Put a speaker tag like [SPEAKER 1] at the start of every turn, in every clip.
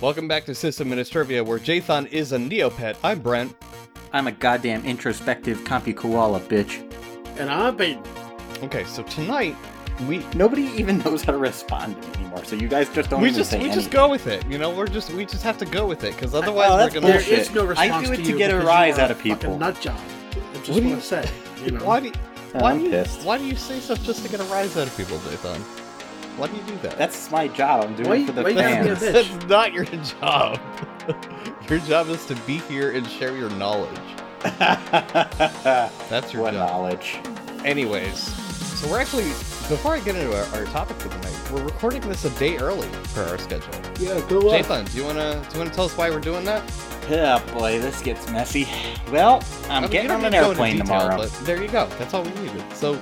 [SPEAKER 1] Welcome back to Sysadministrivia, where Jathan is a Neopet. I'm Brent.
[SPEAKER 2] I'm a goddamn introspective compy koala, bitch.
[SPEAKER 3] And I'm Peyton.
[SPEAKER 1] Okay, so tonight we
[SPEAKER 2] Nobody even knows how to respond to me anymore, so you guys just don't
[SPEAKER 1] we
[SPEAKER 2] even
[SPEAKER 1] just
[SPEAKER 2] say
[SPEAKER 1] we just go with it. You know, we're just we just have to go with it because otherwise
[SPEAKER 2] well,
[SPEAKER 1] we're gonna.
[SPEAKER 3] There
[SPEAKER 2] Bullshit.
[SPEAKER 3] is no response
[SPEAKER 2] I do it to
[SPEAKER 3] you
[SPEAKER 2] get a rise out of people.
[SPEAKER 3] fucking nut job. I just
[SPEAKER 1] What do you-
[SPEAKER 3] want to say, you know.
[SPEAKER 1] Why do you, Why
[SPEAKER 2] I'm
[SPEAKER 1] do you
[SPEAKER 2] pissed.
[SPEAKER 1] why do you say stuff just to get a rise out of people, Jathan? Why do you do that?
[SPEAKER 2] That's my job. I'm doing
[SPEAKER 3] Why-
[SPEAKER 2] it for the
[SPEAKER 3] why you gotta be a
[SPEAKER 2] fans.
[SPEAKER 3] bitch?
[SPEAKER 1] That's not your job. your job is to be here and share your knowledge. That's your
[SPEAKER 2] what
[SPEAKER 1] job.
[SPEAKER 2] knowledge?
[SPEAKER 1] Anyways, so we're actually before I get into our, our topic for tonight, we're recording this a day early for our schedule.
[SPEAKER 3] Yeah, good luck.
[SPEAKER 1] Jathan, do you wanna do you wanna tell us why we're doing that?
[SPEAKER 2] Oh boy, this gets messy. Well, I'm
[SPEAKER 1] I mean,
[SPEAKER 2] getting on an
[SPEAKER 1] to go into
[SPEAKER 2] airplane
[SPEAKER 1] detail,
[SPEAKER 2] tomorrow.
[SPEAKER 1] But there you go. That's all we needed. So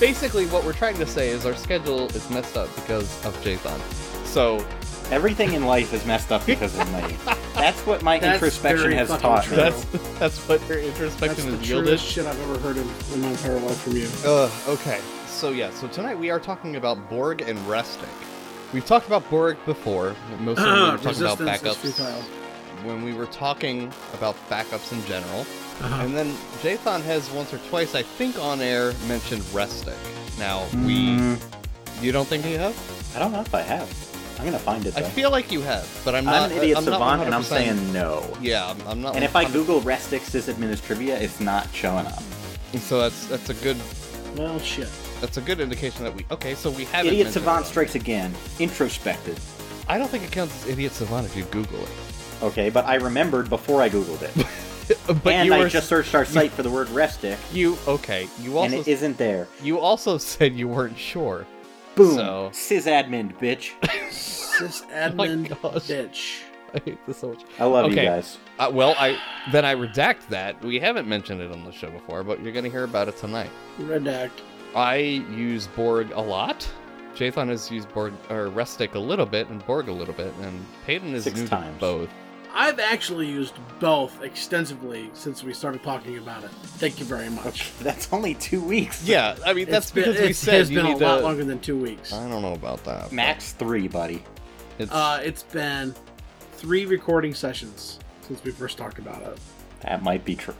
[SPEAKER 1] basically, what we're trying to say is our schedule is messed up because of Jathan. So
[SPEAKER 2] Everything in life is messed up because of me. That's what my
[SPEAKER 3] That's
[SPEAKER 2] introspection has taught me.
[SPEAKER 1] that's that's what your
[SPEAKER 3] That's
[SPEAKER 1] introspection
[SPEAKER 3] the
[SPEAKER 1] has yielded.
[SPEAKER 3] truest shit I've ever heard in, in my entire life from you.
[SPEAKER 1] Uh, okay. So yeah, so tonight we are talking about Borg and Restic. We've talked about Borg before. Mostly when we were talking about backups. When we were talking about backups in general.
[SPEAKER 3] Uh-huh.
[SPEAKER 1] And then Jathan has once or twice, I think on air, mentioned Restic. Now, we.
[SPEAKER 2] Mm,
[SPEAKER 1] You don't think you have?
[SPEAKER 2] I don't know if I have. I'm gonna find it
[SPEAKER 1] I feel like you have, but I'm not.
[SPEAKER 2] I'm an idiot
[SPEAKER 1] I'm
[SPEAKER 2] savant, and I'm saying no.
[SPEAKER 1] Yeah, I'm, I'm not.
[SPEAKER 2] And if I
[SPEAKER 1] 100%
[SPEAKER 2] Google Restix sysadministrivia, it's not showing up.
[SPEAKER 1] So that's that's a good
[SPEAKER 3] Well, shit.
[SPEAKER 1] That's a good indication that we. Okay, so we haven't.
[SPEAKER 2] Idiot savant
[SPEAKER 1] it.
[SPEAKER 2] strikes again. Introspective.
[SPEAKER 1] I don't think it counts as idiot savant if you Google it.
[SPEAKER 2] Okay, but I remembered before I Googled it.
[SPEAKER 1] but
[SPEAKER 2] and
[SPEAKER 1] you
[SPEAKER 2] I
[SPEAKER 1] were
[SPEAKER 2] just searched our site for the word Restic,
[SPEAKER 1] you okay. You also
[SPEAKER 2] and
[SPEAKER 1] also
[SPEAKER 2] it isn't there.
[SPEAKER 1] you also said you weren't sure.
[SPEAKER 2] Boom.
[SPEAKER 1] So-
[SPEAKER 2] Sysadmin, bitch.
[SPEAKER 3] Sysadmin
[SPEAKER 1] Oh
[SPEAKER 3] bitch.
[SPEAKER 1] I hate this so much.
[SPEAKER 2] I love
[SPEAKER 1] Okay.
[SPEAKER 2] you guys.
[SPEAKER 1] Uh, well, I then I redact that. We haven't mentioned it on the show before, but you're gonna hear about it tonight.
[SPEAKER 3] Redact.
[SPEAKER 1] I use Borg a lot. Jathan has used Borg or Restic a little bit and Borg a little bit, and Peyton is
[SPEAKER 2] Six
[SPEAKER 1] new
[SPEAKER 2] times.
[SPEAKER 1] to both.
[SPEAKER 3] I've actually used both extensively since we started talking about it. Thank you very much.
[SPEAKER 2] That's only two weeks.
[SPEAKER 1] Yeah, I mean that's
[SPEAKER 3] It's been-
[SPEAKER 1] because we said
[SPEAKER 3] it
[SPEAKER 1] said
[SPEAKER 3] has
[SPEAKER 1] you
[SPEAKER 3] been
[SPEAKER 1] need
[SPEAKER 3] a lot
[SPEAKER 1] to.
[SPEAKER 3] longer than two weeks.
[SPEAKER 1] I don't know about that.
[SPEAKER 2] Max three, buddy.
[SPEAKER 1] It's,
[SPEAKER 3] Uh, it's been three recording sessions since we first talked about it.
[SPEAKER 2] That might be true.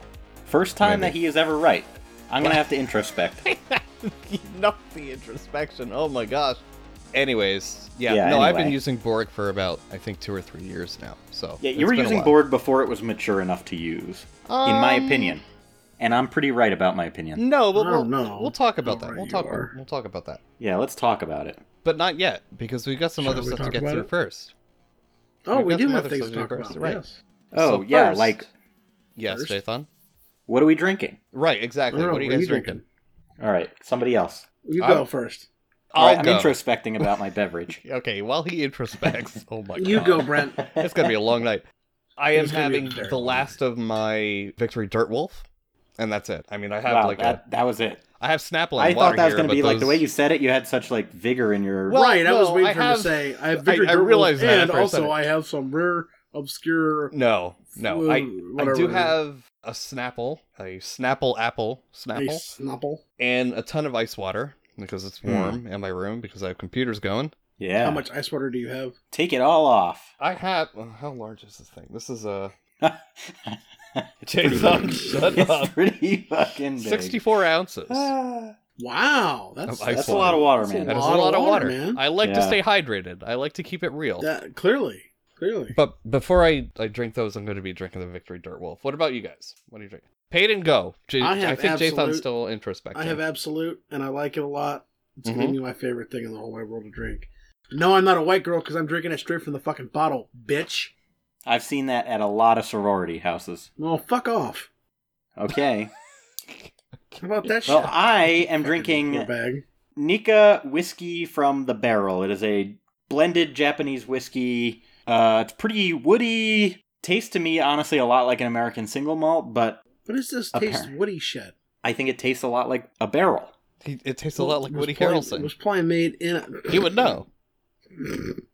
[SPEAKER 2] First time
[SPEAKER 1] Maybe.
[SPEAKER 2] that he is ever right. I'm gonna have to introspect.
[SPEAKER 1] not the introspection. Oh my gosh. Anyways, yeah,
[SPEAKER 2] Yeah,
[SPEAKER 1] no, I've been
[SPEAKER 2] anyway.
[SPEAKER 1] using Borg for about I think two or three years now. So
[SPEAKER 2] Yeah,
[SPEAKER 1] it's
[SPEAKER 2] you were
[SPEAKER 1] been a
[SPEAKER 2] using
[SPEAKER 1] while.
[SPEAKER 2] Borg before it was mature enough to use, in my
[SPEAKER 1] Um,
[SPEAKER 2] opinion. And I'm pretty right about my opinion.
[SPEAKER 1] No, but
[SPEAKER 3] I
[SPEAKER 1] we'll,
[SPEAKER 3] don't know
[SPEAKER 1] we'll talk about
[SPEAKER 3] how
[SPEAKER 1] that.
[SPEAKER 3] right
[SPEAKER 1] We'll
[SPEAKER 3] you
[SPEAKER 1] talk.
[SPEAKER 3] are.
[SPEAKER 1] We'll talk about that,
[SPEAKER 2] Yeah, let's talk about it.
[SPEAKER 1] but not yet because we've got some
[SPEAKER 3] Shall
[SPEAKER 1] other
[SPEAKER 3] we
[SPEAKER 1] stuff to
[SPEAKER 3] talk
[SPEAKER 1] get
[SPEAKER 3] about
[SPEAKER 1] through
[SPEAKER 3] it?
[SPEAKER 1] first.
[SPEAKER 3] Oh,
[SPEAKER 1] We've
[SPEAKER 3] we
[SPEAKER 1] got
[SPEAKER 3] do
[SPEAKER 1] some
[SPEAKER 3] have
[SPEAKER 1] other
[SPEAKER 3] things to
[SPEAKER 1] to
[SPEAKER 3] talk
[SPEAKER 1] do first,
[SPEAKER 3] about.
[SPEAKER 1] right.
[SPEAKER 3] Yes.
[SPEAKER 2] Oh,
[SPEAKER 1] So
[SPEAKER 2] yeah,
[SPEAKER 1] first-
[SPEAKER 2] like,
[SPEAKER 1] Yes,
[SPEAKER 3] First.
[SPEAKER 1] Jathan.
[SPEAKER 2] what are we drinking?
[SPEAKER 1] Right, exactly.
[SPEAKER 3] I don't
[SPEAKER 1] what are you guys drinking?
[SPEAKER 2] All right, somebody else.
[SPEAKER 3] You
[SPEAKER 1] I'm-
[SPEAKER 3] go first.
[SPEAKER 2] All right,
[SPEAKER 1] I'll
[SPEAKER 2] I'm
[SPEAKER 1] go.
[SPEAKER 2] introspecting about my beverage.
[SPEAKER 1] Okay, while he introspects. oh my god.
[SPEAKER 3] You go, Brent.
[SPEAKER 1] It's gonna be a long night. I am
[SPEAKER 3] It's gonna be
[SPEAKER 1] having the last of my Victory Dirt Wolf, and that's it. I mean, I have
[SPEAKER 2] wow,
[SPEAKER 1] like
[SPEAKER 2] that,
[SPEAKER 1] a,
[SPEAKER 2] that was it.
[SPEAKER 1] I have Snapple.
[SPEAKER 2] I
[SPEAKER 1] and
[SPEAKER 2] thought that was going to
[SPEAKER 1] but
[SPEAKER 2] be like the way you said it. You had such like vigor in your.
[SPEAKER 1] Well,
[SPEAKER 3] right, I was waiting
[SPEAKER 1] I
[SPEAKER 3] for him to say, I have
[SPEAKER 1] I-
[SPEAKER 3] Victor
[SPEAKER 1] I
[SPEAKER 3] Dirt Wolf,
[SPEAKER 1] realized that
[SPEAKER 3] and
[SPEAKER 1] after I said
[SPEAKER 3] also. I have some rare, obscure.
[SPEAKER 1] No, no. I I do have a Snapple, a Snapple apple
[SPEAKER 3] a
[SPEAKER 1] Snapple,
[SPEAKER 3] Snapple.
[SPEAKER 1] and a ton of ice water because it's
[SPEAKER 2] Hmm.
[SPEAKER 1] warm in my room because I have computers going.
[SPEAKER 2] yeah.
[SPEAKER 3] How much ice water do you have?
[SPEAKER 2] Take it all off.
[SPEAKER 1] I have. well, how large is this thing? This is a
[SPEAKER 2] it's
[SPEAKER 1] Jason, shut
[SPEAKER 2] it's
[SPEAKER 1] up.
[SPEAKER 2] pretty fucking big.
[SPEAKER 1] 64 ounces.
[SPEAKER 2] Ah.
[SPEAKER 3] Wow, that's
[SPEAKER 1] Of ice
[SPEAKER 2] That's a lot of water, man.
[SPEAKER 1] That is a
[SPEAKER 3] lot of
[SPEAKER 1] lot of
[SPEAKER 3] water,
[SPEAKER 1] water.
[SPEAKER 3] man.
[SPEAKER 1] I like to stay hydrated. I like to keep it real.
[SPEAKER 3] that clearly, clearly.
[SPEAKER 1] But before I, I drink those, I'm going to be drinking the Victory Dirt Wolf. What about you guys? What are you drinking? Paid and go. J-
[SPEAKER 3] I have I
[SPEAKER 1] think Jathan's still introspective.
[SPEAKER 3] I have Absolut, and I like it a lot. It's
[SPEAKER 1] Mhm.
[SPEAKER 3] gonna be my favorite thing in the whole wide world to drink. No, I'm not a white girl because I'm drinking it straight from the fucking bottle, bitch.
[SPEAKER 2] I've seen that at a lot of sorority houses.
[SPEAKER 3] Well, fuck off.
[SPEAKER 2] Okay.
[SPEAKER 3] How about that
[SPEAKER 2] well,
[SPEAKER 3] shit?
[SPEAKER 2] I am
[SPEAKER 3] Fucking
[SPEAKER 2] drinking
[SPEAKER 3] bag.
[SPEAKER 2] Nikka whiskey from the barrel. It is a blended Japanese whiskey. Uh, it's pretty woody. Tastes to me, honestly, a lot like an American single malt, but
[SPEAKER 3] What is this
[SPEAKER 2] Apparent.
[SPEAKER 3] taste woody shit?
[SPEAKER 2] I think it tastes a lot like a barrel.
[SPEAKER 1] He, it tastes a lot like Woody
[SPEAKER 3] probably-
[SPEAKER 1] Harrelson.
[SPEAKER 3] Was probably made in. A...
[SPEAKER 1] He would know.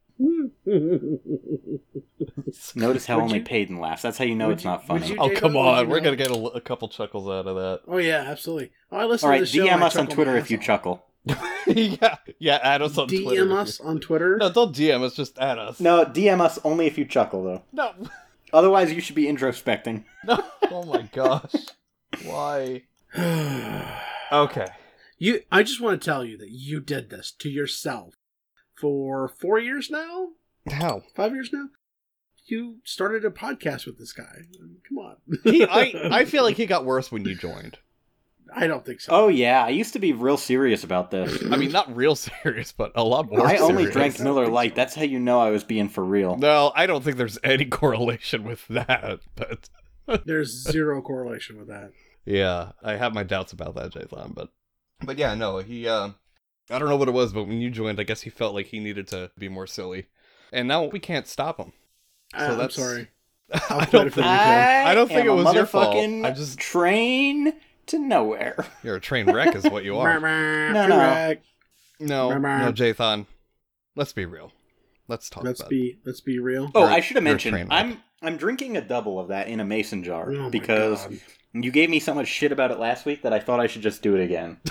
[SPEAKER 2] Notice how
[SPEAKER 3] Would
[SPEAKER 2] only
[SPEAKER 3] you-
[SPEAKER 2] Payton laughs. That's how you know
[SPEAKER 3] would
[SPEAKER 2] it's
[SPEAKER 3] you-
[SPEAKER 2] not funny.
[SPEAKER 3] you-
[SPEAKER 1] Oh, come on. We're
[SPEAKER 3] know?
[SPEAKER 1] going to get a, a couple chuckles out of that.
[SPEAKER 3] oh yeah, absolutely. Oh, I listen
[SPEAKER 2] All
[SPEAKER 3] to the show.
[SPEAKER 2] DM
[SPEAKER 3] I
[SPEAKER 2] us on Twitter if you chuckle.
[SPEAKER 1] yeah, yeah. Add us on
[SPEAKER 3] DM
[SPEAKER 1] Twitter.
[SPEAKER 3] us on Twitter.
[SPEAKER 1] No, don't DM us. Just add us.
[SPEAKER 2] No, DM us only if you chuckle though.
[SPEAKER 1] no,
[SPEAKER 2] Otherwise, you should be introspecting.
[SPEAKER 1] no. Oh my gosh. Why? Okay.
[SPEAKER 3] you, I just want to tell you that you did this to yourself for four years now,
[SPEAKER 1] How?
[SPEAKER 3] five years now. You started a podcast with this guy. Come on.
[SPEAKER 1] He, I, I feel like he got worse when you joined.
[SPEAKER 3] I don't think so.
[SPEAKER 2] Oh yeah, I used to be real serious about this.
[SPEAKER 1] I mean, not real serious, but a lot more.
[SPEAKER 2] I only
[SPEAKER 1] serious.
[SPEAKER 2] drank Miller Lite. That's how you know I was being for real.
[SPEAKER 1] No, I don't think there's any correlation with that. But
[SPEAKER 3] There's zero correlation with that.
[SPEAKER 1] yeah, I have my doubts about that, Jathan. But but yeah, no, he. uh I don't know what it was, but when you joined, I guess he felt like he needed to be more silly, and now we can't stop him.
[SPEAKER 3] I-
[SPEAKER 1] So
[SPEAKER 3] I'm
[SPEAKER 1] that's-
[SPEAKER 3] sorry.
[SPEAKER 1] I don't
[SPEAKER 3] it
[SPEAKER 1] think
[SPEAKER 3] you.
[SPEAKER 1] I don't think
[SPEAKER 2] am
[SPEAKER 1] it
[SPEAKER 2] a
[SPEAKER 1] was your fault. I just-
[SPEAKER 2] train to nowhere.
[SPEAKER 1] you're a train wreck, is what you are.
[SPEAKER 2] No, no.
[SPEAKER 3] Correct.
[SPEAKER 1] No, no, Jathan. Let's be real. Let's talk
[SPEAKER 3] Let's
[SPEAKER 1] about
[SPEAKER 3] be let's be real.
[SPEAKER 2] Oh,
[SPEAKER 1] You're-
[SPEAKER 2] I should have mentioned. I'm I'm drinking a double of that in a mason jar
[SPEAKER 3] Oh
[SPEAKER 2] because you gave me so much shit about it last week that I thought I should just do it again.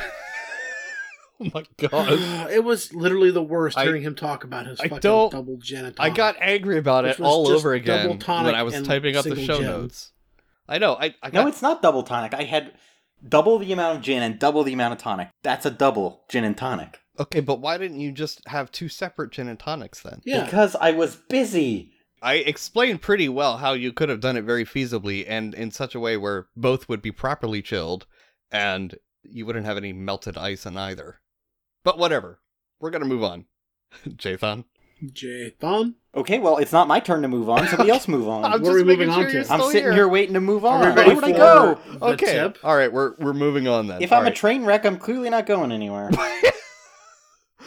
[SPEAKER 1] Oh my god.
[SPEAKER 3] it was literally the worst
[SPEAKER 1] I-
[SPEAKER 3] hearing him talk about his
[SPEAKER 1] I
[SPEAKER 3] fucking double gin and
[SPEAKER 1] I got angry about it all over again when I was typing up the show
[SPEAKER 3] gin.
[SPEAKER 1] notes. I know. I, I
[SPEAKER 2] No, it's not double tonic. I had double the amount of gin and double the amount of tonic. That's a double gin and tonic.
[SPEAKER 1] okay, but why didn't you just have two separate gin and tonics then?
[SPEAKER 3] Yeah.
[SPEAKER 2] Because I was busy.
[SPEAKER 1] I explained pretty well how you could have done it very feasibly and in such a way where both would be properly chilled and you wouldn't have any melted ice in either. But whatever. We're gonna move on. Jathan.
[SPEAKER 3] Jathan.
[SPEAKER 2] Okay, well, it's not my turn to move on. Somebody else move on.
[SPEAKER 1] I'm
[SPEAKER 3] What
[SPEAKER 1] just
[SPEAKER 3] are we
[SPEAKER 1] making
[SPEAKER 3] moving
[SPEAKER 1] sure
[SPEAKER 3] on
[SPEAKER 1] you're
[SPEAKER 3] to?
[SPEAKER 2] I'm
[SPEAKER 1] still
[SPEAKER 2] sitting here waiting to move on.
[SPEAKER 3] Are we
[SPEAKER 2] Where
[SPEAKER 3] ready
[SPEAKER 2] would I
[SPEAKER 3] for
[SPEAKER 2] go?
[SPEAKER 3] the
[SPEAKER 1] Okay.
[SPEAKER 3] tip?
[SPEAKER 1] All right, we're we're moving on then.
[SPEAKER 2] If
[SPEAKER 1] All
[SPEAKER 2] I'm a
[SPEAKER 1] right.
[SPEAKER 2] train wreck, I'm clearly not going anywhere.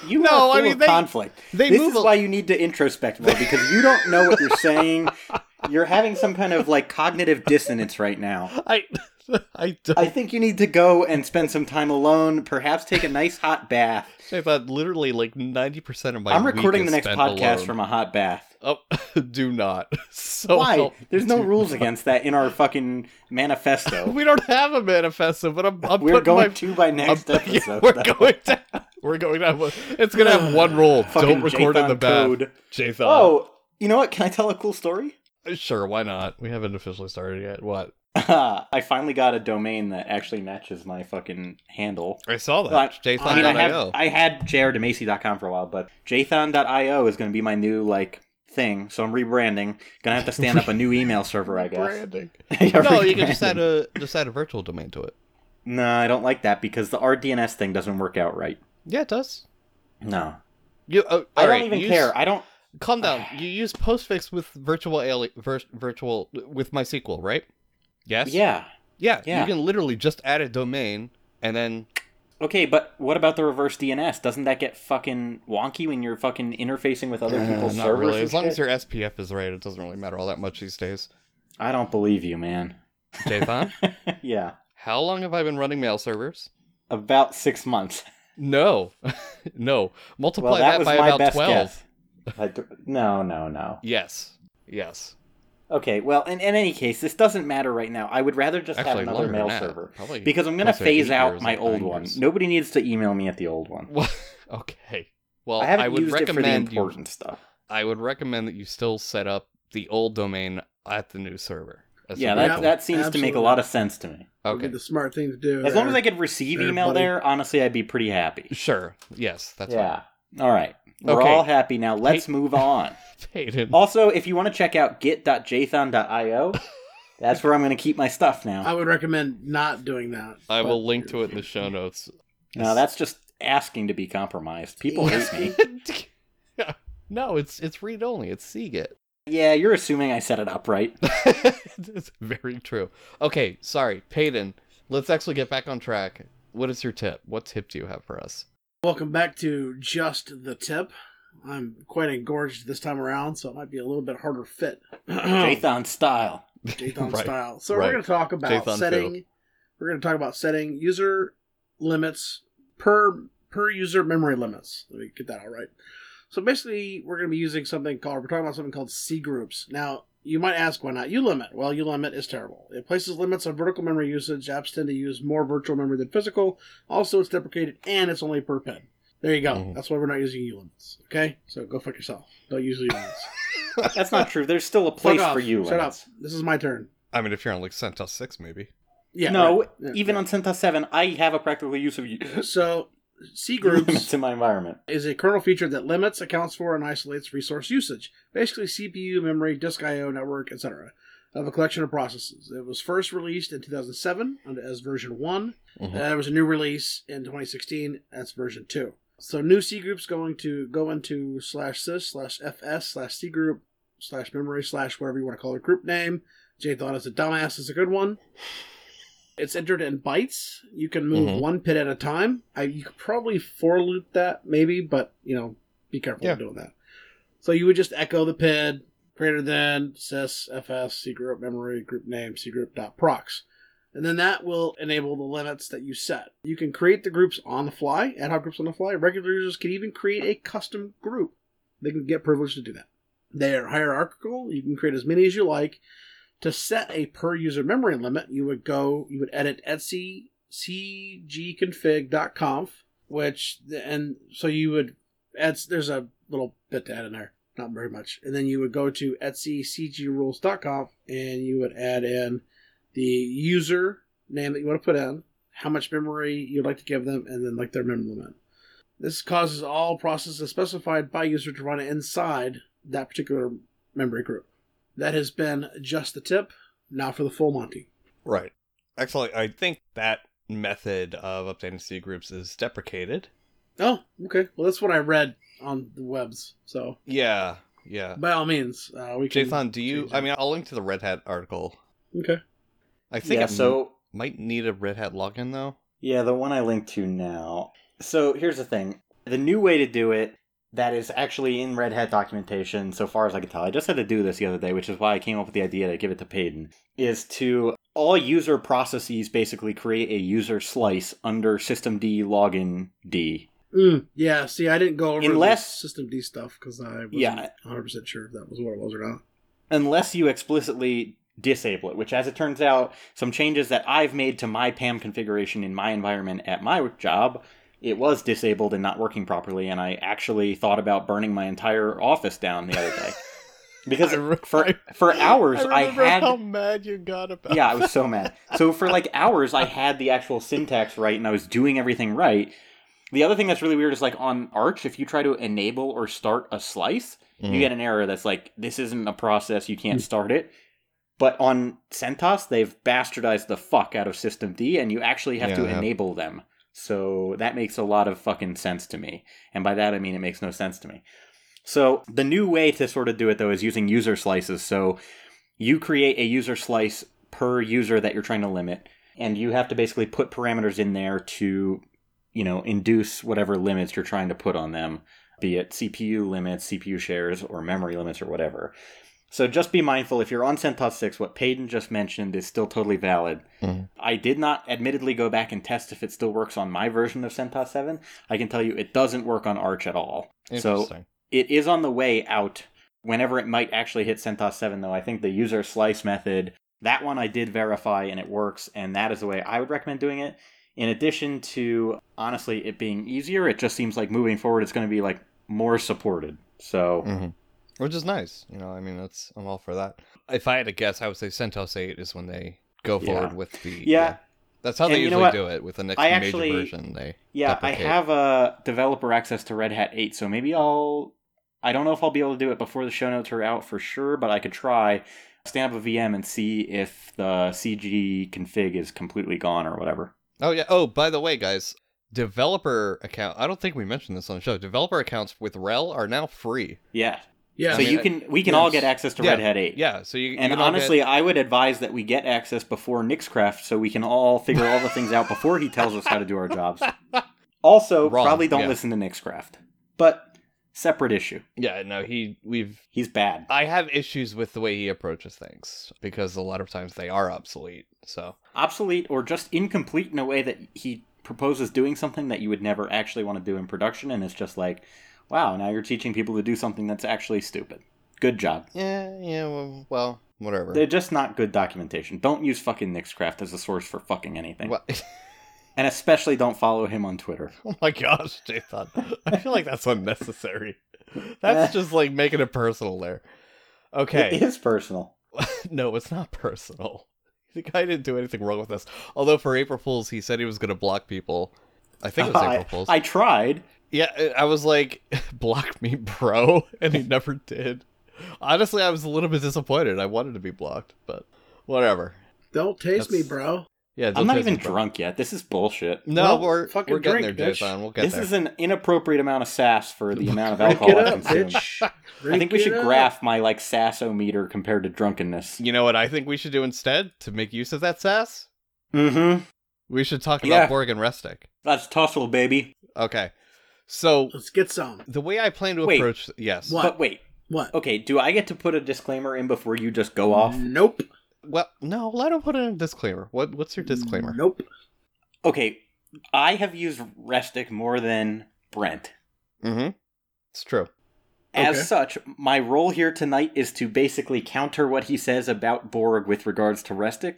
[SPEAKER 2] You
[SPEAKER 1] No,
[SPEAKER 2] are full
[SPEAKER 1] I mean,
[SPEAKER 2] of
[SPEAKER 1] they-
[SPEAKER 2] conflict.
[SPEAKER 1] they
[SPEAKER 2] this
[SPEAKER 1] move
[SPEAKER 2] is
[SPEAKER 1] a-
[SPEAKER 2] why you need to introspect more because you don't know what you're saying. You're having some kind of like cognitive dissonance right now.
[SPEAKER 1] I I don't
[SPEAKER 2] I think you need to go and spend some time alone. Perhaps take a nice hot bath.
[SPEAKER 1] I thought literally like ninety percent of my.
[SPEAKER 2] I'm recording the next podcast
[SPEAKER 1] alone.
[SPEAKER 2] from a hot bath.
[SPEAKER 1] Oh, do not. So
[SPEAKER 2] Why?
[SPEAKER 1] help-
[SPEAKER 2] There's no rules
[SPEAKER 1] not.
[SPEAKER 2] against that in our fucking manifesto.
[SPEAKER 1] We don't have a manifesto, but I'm. I'm
[SPEAKER 2] We're going
[SPEAKER 1] my,
[SPEAKER 2] to by next
[SPEAKER 1] I'm- yeah,
[SPEAKER 2] episode.
[SPEAKER 1] we're
[SPEAKER 2] though.
[SPEAKER 1] going to. We're going to have. It's gonna have one rule: don't record in
[SPEAKER 2] Jathan
[SPEAKER 1] the bath.
[SPEAKER 2] code.
[SPEAKER 1] Jathan.
[SPEAKER 2] Oh, you know what? Can I tell a cool story?
[SPEAKER 1] sure. Why not? We haven't officially started yet. What?
[SPEAKER 2] I finally got a domain that actually matches my fucking handle.
[SPEAKER 1] I saw that.
[SPEAKER 2] Well, I-
[SPEAKER 1] Jathan.io.
[SPEAKER 2] I mean, I have I had jrdemacy.com for a while, but jthon.io is going to be my new like thing. So I'm rebranding. Gonna have to stand up a new email server, I guess.
[SPEAKER 1] Branding.
[SPEAKER 2] Yeah,
[SPEAKER 1] no, you can just add a just add a virtual domain to it.
[SPEAKER 2] No, I don't like that because the RDNS thing doesn't work out right.
[SPEAKER 1] Yeah, it does.
[SPEAKER 2] No,
[SPEAKER 1] You. Oh,
[SPEAKER 2] I don't
[SPEAKER 1] alright,
[SPEAKER 2] even care. I don't.
[SPEAKER 1] Calm down. You use postfix with virtual ali- vir- virtual with MySQL, right? Yes.
[SPEAKER 2] Yeah.
[SPEAKER 1] Yeah.
[SPEAKER 2] Yeah.
[SPEAKER 1] You can literally just add a domain and then
[SPEAKER 2] Okay, but what about the reverse DNS? Doesn't that get fucking wonky when you're fucking interfacing with other uh, people's
[SPEAKER 1] not
[SPEAKER 2] servers?
[SPEAKER 1] really. As long as your SPF is right, it doesn't really matter all that much these days.
[SPEAKER 2] I don't believe you, man.
[SPEAKER 1] Jathan,
[SPEAKER 2] yeah,
[SPEAKER 1] how long have I been running mail servers?
[SPEAKER 2] about six months.
[SPEAKER 1] No, no. Multiply
[SPEAKER 2] Well, that
[SPEAKER 1] that, by about twelve.
[SPEAKER 2] guess. I d- no, no, no.
[SPEAKER 1] Yes. Yes.
[SPEAKER 2] Okay, well, in, in any case, this doesn't matter right now. I would rather just have another mail server
[SPEAKER 1] Probably
[SPEAKER 2] because I'm going to phase out my old
[SPEAKER 1] nine
[SPEAKER 2] one. Nobody needs to email me at the old one.
[SPEAKER 1] Well, okay. Well,
[SPEAKER 2] I haven't
[SPEAKER 1] I would
[SPEAKER 2] used it for the
[SPEAKER 1] recommend you.
[SPEAKER 2] important stuff.
[SPEAKER 1] I would recommend that you still set up the old domain at the new server. As
[SPEAKER 2] Yeah, that, that seems to make a lot of sense to me.
[SPEAKER 1] Okay.
[SPEAKER 3] the smart thing to do.
[SPEAKER 2] As long as. I could receive
[SPEAKER 3] There,
[SPEAKER 2] email
[SPEAKER 3] buddy.
[SPEAKER 2] there, honestly, I'd be pretty happy.
[SPEAKER 1] Sure. Yes, that's
[SPEAKER 2] yeah. All right. We're
[SPEAKER 1] Okay.
[SPEAKER 2] all happy now. Let's move on.
[SPEAKER 1] fine. Peyton.
[SPEAKER 2] Also, if you want to check out git.jthon.io, that's where I'm going to keep my stuff now.
[SPEAKER 3] I would recommend not doing that.
[SPEAKER 1] I will link to it in the show notes.
[SPEAKER 2] No, that's just asking to be compromised. People hate me.
[SPEAKER 1] Yeah. no, it's it's read only. It's CGIT.
[SPEAKER 2] Yeah, you're assuming I set it up right.
[SPEAKER 1] it's very true. Okay, sorry, Peyton. Let's actually get back on track. What is your tip? What tip do you have for us?
[SPEAKER 3] Welcome back to Just the Tip. I'm quite engorged this time around, so it might be a little bit harder fit.
[SPEAKER 2] Jthon style.
[SPEAKER 3] Jthon
[SPEAKER 1] Right.
[SPEAKER 3] style. So
[SPEAKER 1] right.
[SPEAKER 3] we're going to talk about
[SPEAKER 1] Jthon
[SPEAKER 3] setting. We're going to talk about setting user limits per per user memory limits. Let me get that all right. So basically, we're going to be using something called. We're talking about something called C groups. Now, You might ask why not ulimit. Well, ulimit is terrible. It places limits on virtual memory usage. Apps tend to use more virtual memory than physical. Also, it's deprecated and it's only per pen. There you go.
[SPEAKER 1] Mhm.
[SPEAKER 3] That's why we're not using ulimits. Okay, so go fuck yourself. Don't use ulimits.
[SPEAKER 2] That's not true. There's still a place for you.
[SPEAKER 3] Shut up. This is my turn.
[SPEAKER 1] I mean, if you're on like CentOS 6, maybe.
[SPEAKER 3] Yeah.
[SPEAKER 2] no,
[SPEAKER 3] right. Yeah,
[SPEAKER 2] even
[SPEAKER 3] yeah.
[SPEAKER 2] on CentOS 7, I have a practical use of
[SPEAKER 3] So, C groups
[SPEAKER 2] to my environment.
[SPEAKER 3] is a kernel feature that limits, accounts for, and isolates resource usage. Basically, CPU, memory, disk I/O, network, etc. Of a collection of processes. It was first released in 2007 under- as version one.
[SPEAKER 1] Mhm.
[SPEAKER 3] Uh, there was a new release in 2016 as version two. So new C groups going to go into slash sys slash fs slash C group slash memory slash whatever you want to call it group name. Jay thought it's a dumbass is a good one. It's entered in bytes. You can move
[SPEAKER 1] Mhm.
[SPEAKER 3] one PID at a time. I, you could probably for loop that maybe, but you know, be careful
[SPEAKER 1] Yeah.
[SPEAKER 3] doing that. So you would just echo the PID greater than sys fs c group memory group name c group dot procs. And then that will enable the limits that you set. You can create the groups on the fly, ad hoc groups on the fly. Regular users can even create a custom group. They can get privileged to do that. They are hierarchical. You can create as many as you like. To set a per user memory limit, you would go, you would edit etsy cgconfig.conf, which, and so you would add, there's a little bit to add in there, not very much. And then you would go to etsy cgrules.conf and you would add in the user name that you want to put in, how much memory you'd like to give them, and then like their memory limit. This causes all processes specified by user to run inside that particular memory group. That has been just the tip. Now for the full Monty.
[SPEAKER 1] Right. Actually, I think that method of updating C groups is deprecated.
[SPEAKER 3] Oh, okay. Well, that's what I read on the webs. So
[SPEAKER 1] Yeah, yeah.
[SPEAKER 3] by all means, uh, we can.
[SPEAKER 1] Jathan, do you? I mean, I'll link to the Red Hat article.
[SPEAKER 3] okay.
[SPEAKER 1] I think
[SPEAKER 2] yeah,
[SPEAKER 1] it
[SPEAKER 2] so
[SPEAKER 1] might need a Red Hat login though.
[SPEAKER 2] Yeah, the one I linked to now. So here's the thing. The new way to do it that is actually in Red Hat documentation, so far as I can tell, I just had to do this the other day, which is why I came up with the idea to give it to Payton, is to all user processes basically create a user slice under systemd login D.
[SPEAKER 3] Mm, yeah. See, I didn't go over
[SPEAKER 2] Unless-
[SPEAKER 3] the system D stuff because I wasn't
[SPEAKER 2] Yeah.
[SPEAKER 3] 100 percent sure if that was what it was or not.
[SPEAKER 2] unless you explicitly disable it, which, as it turns out, some changes that I've made to my PAM configuration in my environment at my job, it was disabled and not working properly, and I actually thought about burning my entire office down the other day. Because
[SPEAKER 1] I re-
[SPEAKER 2] for for hours I,
[SPEAKER 1] remember
[SPEAKER 2] had
[SPEAKER 1] how mad you got about.
[SPEAKER 2] yeah, I was so mad. So for like hours, I had the actual syntax right, and I was doing everything right. The other thing that's really weird is like on Arch, if you try to enable or start a slice,
[SPEAKER 1] Mhm.
[SPEAKER 2] you get an error that's like, this isn't a process, you can't start it. But on CentOS, they've bastardized the fuck out of System D, and you actually have
[SPEAKER 1] Yeah,
[SPEAKER 2] to
[SPEAKER 1] have.
[SPEAKER 2] enable them. So that makes a lot of fucking sense to me. And by that, I mean it makes no sense to me. So the new way to sort of do it, though, is using user slices. So you create a user slice per user that you're trying to limit, and you have to basically put parameters in there to, you know, induce whatever limits you're trying to put on them, be it CPU limits, CPU shares, or memory limits, or whatever. So just be mindful if you're on CentOS 6, what Payton just mentioned is still totally valid.
[SPEAKER 1] Mhm.
[SPEAKER 2] I did not admittedly go back and test if it still works on my version of CentOS 7. I can tell you it doesn't work on Arch at all. So it is on the way out whenever it might actually hit CentOS 7, though. I think the user slice method, that one I did verify and it works, and that is the way I would recommend doing it. In addition to, honestly, it being easier, it just seems like moving forward it's going to be like more supported. So,
[SPEAKER 1] hmm Which is nice. You know, I mean, that's I'm all for that. If I had to guess, I would say CentOS 8 is when they go
[SPEAKER 2] Yeah.
[SPEAKER 1] forward with the.
[SPEAKER 2] Yeah.
[SPEAKER 1] That's how
[SPEAKER 2] And
[SPEAKER 1] they
[SPEAKER 2] you know
[SPEAKER 1] usually do it with the next
[SPEAKER 2] I
[SPEAKER 1] major
[SPEAKER 2] actually-
[SPEAKER 1] version. They
[SPEAKER 2] yeah, I have a developer access to Red Hat 8, so maybe I'll. I don't know if I'll be able to do it before the show notes are out for sure, but I could try stand up a VM and see if the CG config is completely gone or whatever.
[SPEAKER 1] Oh yeah. Oh, by the way, guys, developer account. I don't think we mentioned this on the show. Developer accounts with RHEL are now free.
[SPEAKER 2] Yeah.
[SPEAKER 3] Yeah.
[SPEAKER 2] so
[SPEAKER 1] I mean,
[SPEAKER 2] you can we can all get access to
[SPEAKER 1] Yeah,
[SPEAKER 2] Red Hat 8.
[SPEAKER 1] Yeah. So you you
[SPEAKER 2] And
[SPEAKER 1] all
[SPEAKER 2] honestly,
[SPEAKER 1] get-
[SPEAKER 2] I would advise that we get access before Nixcraft so we can all figure all the things out before he tells us how to do our jobs. Also,
[SPEAKER 1] Wrong,
[SPEAKER 2] probably don't
[SPEAKER 1] yeah.
[SPEAKER 2] listen to Nixcraft. But separate issue.
[SPEAKER 1] yeah. No, he we've.
[SPEAKER 2] He's bad.
[SPEAKER 1] I have issues with the way he approaches things because a lot of times they are obsolete. So
[SPEAKER 2] Obsolete or just incomplete in a way that he proposes doing something that you would never actually want to do in production and it's just like, wow, now you're teaching people to do something that's actually stupid. Good job.
[SPEAKER 1] Yeah, yeah. Well, whatever.
[SPEAKER 2] They're just not good documentation. Don't use fucking Nixcraft as a source for fucking anything. And especially don't follow him on Twitter.
[SPEAKER 1] oh my gosh, Jathan. I feel like that's unnecessary. That's eh. just like making it personal there. Okay.
[SPEAKER 2] It is personal.
[SPEAKER 1] no, it's not personal. The guy didn't do anything wrong with this. Although for April Fools, he said he was going to block people. I think it was April
[SPEAKER 2] I,
[SPEAKER 1] Fools.
[SPEAKER 2] I tried.
[SPEAKER 1] Yeah, I was like, block me, bro. And he never did. Honestly, I was a little bit disappointed. I wanted to be blocked, but whatever.
[SPEAKER 3] Don't taste me, bro.
[SPEAKER 1] Yeah,
[SPEAKER 2] I'm
[SPEAKER 1] don't
[SPEAKER 2] even drunk yet. This is bullshit.
[SPEAKER 1] No,
[SPEAKER 3] Well,
[SPEAKER 1] we're,
[SPEAKER 3] fucking
[SPEAKER 1] we're getting
[SPEAKER 3] drink,
[SPEAKER 1] there. Jason. We'll get
[SPEAKER 2] This
[SPEAKER 1] there.
[SPEAKER 2] is an inappropriate amount of sass for the amount of alcohol I
[SPEAKER 3] up,
[SPEAKER 2] consume. I think we should
[SPEAKER 3] it up.
[SPEAKER 2] graph my like sassometer compared to drunkenness.
[SPEAKER 1] You know what I think we should do instead to make use of that sass?
[SPEAKER 2] Mm-hmm.
[SPEAKER 1] We should talk about
[SPEAKER 2] Yeah.
[SPEAKER 1] Borg and Restic.
[SPEAKER 2] That's tussle, baby.
[SPEAKER 1] Okay. So
[SPEAKER 3] Let's get some.
[SPEAKER 1] the way I plan to
[SPEAKER 2] Wait.
[SPEAKER 1] approach yes.
[SPEAKER 3] What?
[SPEAKER 2] But wait,
[SPEAKER 3] What?
[SPEAKER 2] okay, do I get to put a disclaimer in before you just go off?
[SPEAKER 3] Nope.
[SPEAKER 1] Well, no, let him put in a disclaimer. What what's your disclaimer?
[SPEAKER 3] Nope.
[SPEAKER 2] Okay, I have used Restic more than Brent.
[SPEAKER 1] Mm-hmm. It's true.
[SPEAKER 2] As
[SPEAKER 3] Okay.
[SPEAKER 2] such, my role here tonight is to basically counter what he says about Borg with regards to Restic.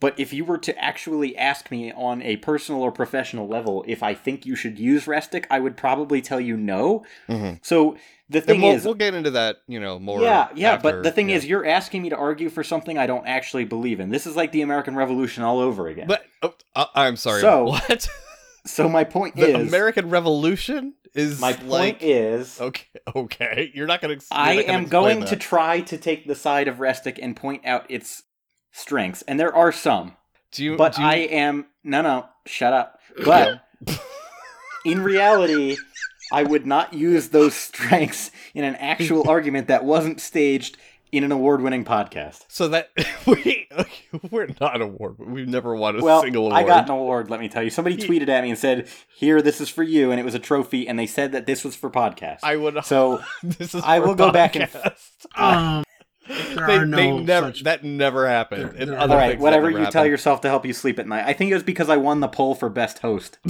[SPEAKER 2] But if you were to actually ask me on a personal or professional level if I think you should use Restic, I would probably tell you no.
[SPEAKER 1] Mm-hmm.
[SPEAKER 2] So the thing
[SPEAKER 1] we'll,
[SPEAKER 2] is,
[SPEAKER 1] we'll get into that, you know, more.
[SPEAKER 2] yeah, yeah.
[SPEAKER 1] after-
[SPEAKER 2] but the thing
[SPEAKER 1] yeah.
[SPEAKER 2] is, you're asking me to argue for something I don't actually believe in. This is like the American Revolution all over again.
[SPEAKER 1] But oh, uh, I'm sorry.
[SPEAKER 2] So,
[SPEAKER 1] what?
[SPEAKER 2] so my point
[SPEAKER 1] the
[SPEAKER 2] is,
[SPEAKER 1] American Revolution is
[SPEAKER 2] my point
[SPEAKER 1] like
[SPEAKER 2] is,
[SPEAKER 1] okay, okay. You're not gonna. you're
[SPEAKER 2] I
[SPEAKER 1] not gonna
[SPEAKER 2] am going
[SPEAKER 1] that.
[SPEAKER 2] to try to take the side of Restic and point out its strengths, and there are some.
[SPEAKER 1] Do you?
[SPEAKER 2] But
[SPEAKER 1] do you,
[SPEAKER 2] I am no, no, shut up. But in reality, I would not use those strengths in an actual argument that wasn't staged in an award-winning podcast.
[SPEAKER 1] So that we we're not award. We've never won a
[SPEAKER 2] Well,
[SPEAKER 1] single award.
[SPEAKER 2] I got an award. Let me tell you. Somebody tweeted at me and said, "Here, this is for you," and it was a trophy, and they said that this was for podcast.
[SPEAKER 1] I would.
[SPEAKER 2] So
[SPEAKER 1] this is.
[SPEAKER 2] I will go back and-
[SPEAKER 1] podcast.
[SPEAKER 3] Um,
[SPEAKER 1] they,
[SPEAKER 3] are no
[SPEAKER 1] they never.
[SPEAKER 3] such-
[SPEAKER 1] That never happened.
[SPEAKER 3] There-
[SPEAKER 1] And
[SPEAKER 3] there
[SPEAKER 1] other
[SPEAKER 2] all right, whatever
[SPEAKER 1] never
[SPEAKER 2] you tell yourself to help you sleep at night. I think it was because I won the poll for best host.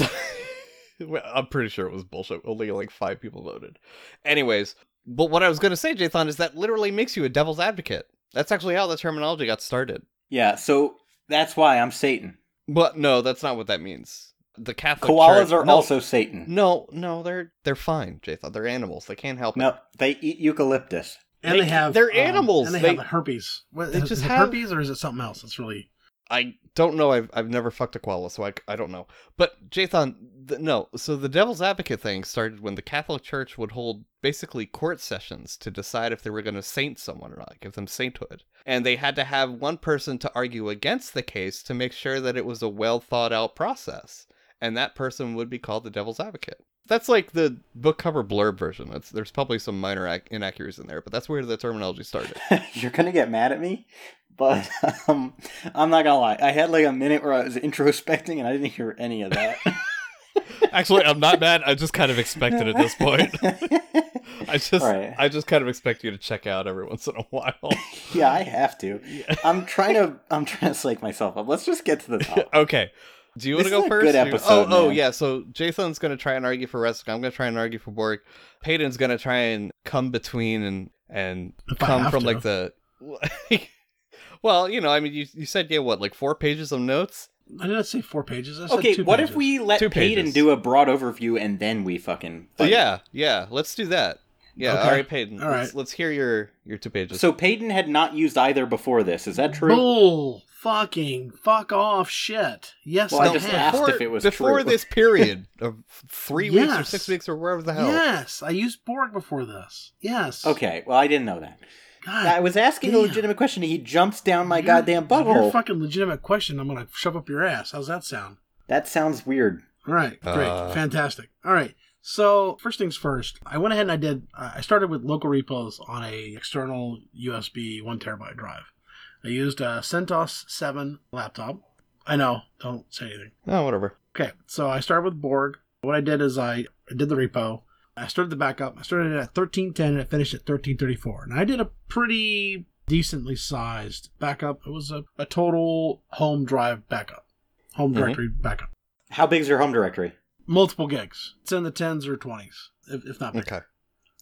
[SPEAKER 1] I'm pretty sure it was bullshit. Only like five people voted. Anyways, but what I was going to say, Jathan, is that literally makes you a devil's advocate. That's actually how the terminology got started.
[SPEAKER 2] Yeah, so that's why I'm Satan.
[SPEAKER 1] But no, that's not what that means. The Catholic
[SPEAKER 2] Koalas
[SPEAKER 1] Church-
[SPEAKER 2] are
[SPEAKER 1] no,
[SPEAKER 2] also Satan.
[SPEAKER 1] no, no. They're they're fine, Jathan. They're animals. They can't help it.
[SPEAKER 2] No, they eat eucalyptus.
[SPEAKER 3] And
[SPEAKER 1] they-
[SPEAKER 3] they, have
[SPEAKER 1] they're
[SPEAKER 3] um,
[SPEAKER 1] animals.
[SPEAKER 3] and they,
[SPEAKER 1] They-
[SPEAKER 3] have herpes. What,
[SPEAKER 1] they
[SPEAKER 3] is
[SPEAKER 1] just
[SPEAKER 3] it
[SPEAKER 1] have-
[SPEAKER 3] herpes, or is it something else? It's really
[SPEAKER 1] I don't know. I've I've never fucked a koala, so I, I don't know. But Jathan, the, no. So the devil's advocate thing started when the Catholic Church would hold basically court sessions to decide if they were going to saint someone or not, give them sainthood, and they had to have one person to argue against the case to make sure that it was a well thought out process, and that person would be called the devil's advocate. That's like the book cover blurb version. It's, there's probably some minor ac- inaccuracies in there, but that's where the terminology started.
[SPEAKER 2] You're gonna get mad at me, but um, I'm not gonna lie. I had like a minute where I was introspecting and I didn't hear any of that.
[SPEAKER 1] Actually, I'm not mad. I just kind of expected at this point. I just
[SPEAKER 2] Alright.
[SPEAKER 1] I just kind of expect you to check out every once in a while.
[SPEAKER 2] yeah, I have to. I'm trying to. I'm trying to psych myself up. Let's just get to the top.
[SPEAKER 1] okay. Do you want to go
[SPEAKER 2] is a
[SPEAKER 1] first?
[SPEAKER 2] good episode,
[SPEAKER 1] oh, oh yeah. So Jason's gonna try and argue for Restic. I'm gonna try and argue for Borg. Peyton's gonna try and come between and and
[SPEAKER 3] If
[SPEAKER 1] come from
[SPEAKER 3] to.
[SPEAKER 1] like the. well, you know, I mean, you you said yeah, what like four pages of notes?
[SPEAKER 3] I didn't say four pages. I said
[SPEAKER 2] Okay,
[SPEAKER 3] two
[SPEAKER 2] what
[SPEAKER 3] pages.
[SPEAKER 2] if we let
[SPEAKER 1] Two
[SPEAKER 2] Peyton
[SPEAKER 1] pages.
[SPEAKER 2] do a broad overview and then we fucking
[SPEAKER 1] Oh,
[SPEAKER 2] fight?
[SPEAKER 1] yeah, yeah. Let's do that. Yeah.
[SPEAKER 3] Okay.
[SPEAKER 1] All right, Peyton.
[SPEAKER 3] All right.
[SPEAKER 1] Let's, let's hear your your two pages.
[SPEAKER 2] So Peyton had not used either before this. Is that true?
[SPEAKER 3] Bull fucking fuck off shit. Yes,
[SPEAKER 2] Well, I
[SPEAKER 3] I
[SPEAKER 2] just
[SPEAKER 3] have.
[SPEAKER 2] asked
[SPEAKER 1] before,
[SPEAKER 2] if it was
[SPEAKER 1] before
[SPEAKER 2] true.
[SPEAKER 1] this period of three weeks or six weeks or wherever the hell.
[SPEAKER 3] Yes, I used Borg before this. Yes.
[SPEAKER 2] Okay, well I didn't know that.
[SPEAKER 3] God,
[SPEAKER 2] I was asking a legitimate question. and He jumps down my
[SPEAKER 3] Your-
[SPEAKER 2] goddamn
[SPEAKER 3] Your
[SPEAKER 2] butthole.
[SPEAKER 3] fucking legitimate question. I'm gonna shove up your ass. How's that sound?
[SPEAKER 2] that sounds weird.
[SPEAKER 3] All right, great,
[SPEAKER 1] Uh.
[SPEAKER 3] fantastic. All right. So first things first, I went ahead and I did. Uh, I started with local repos on a external USB one terabyte drive. I used a CentOS seven laptop. I know, don't say anything.
[SPEAKER 1] Oh, whatever.
[SPEAKER 3] Okay, so I started with Borg. What I did is I, I did the repo. I started the backup. I started it at 1310 and it finished at 1334. And I did a pretty decently sized backup. It was a, a total home drive backup, home
[SPEAKER 1] Mhm.
[SPEAKER 3] directory backup.
[SPEAKER 2] How big is your home directory?
[SPEAKER 3] Multiple gigs. It's in the 10s or 20s, if, if not bigger.
[SPEAKER 1] Okay.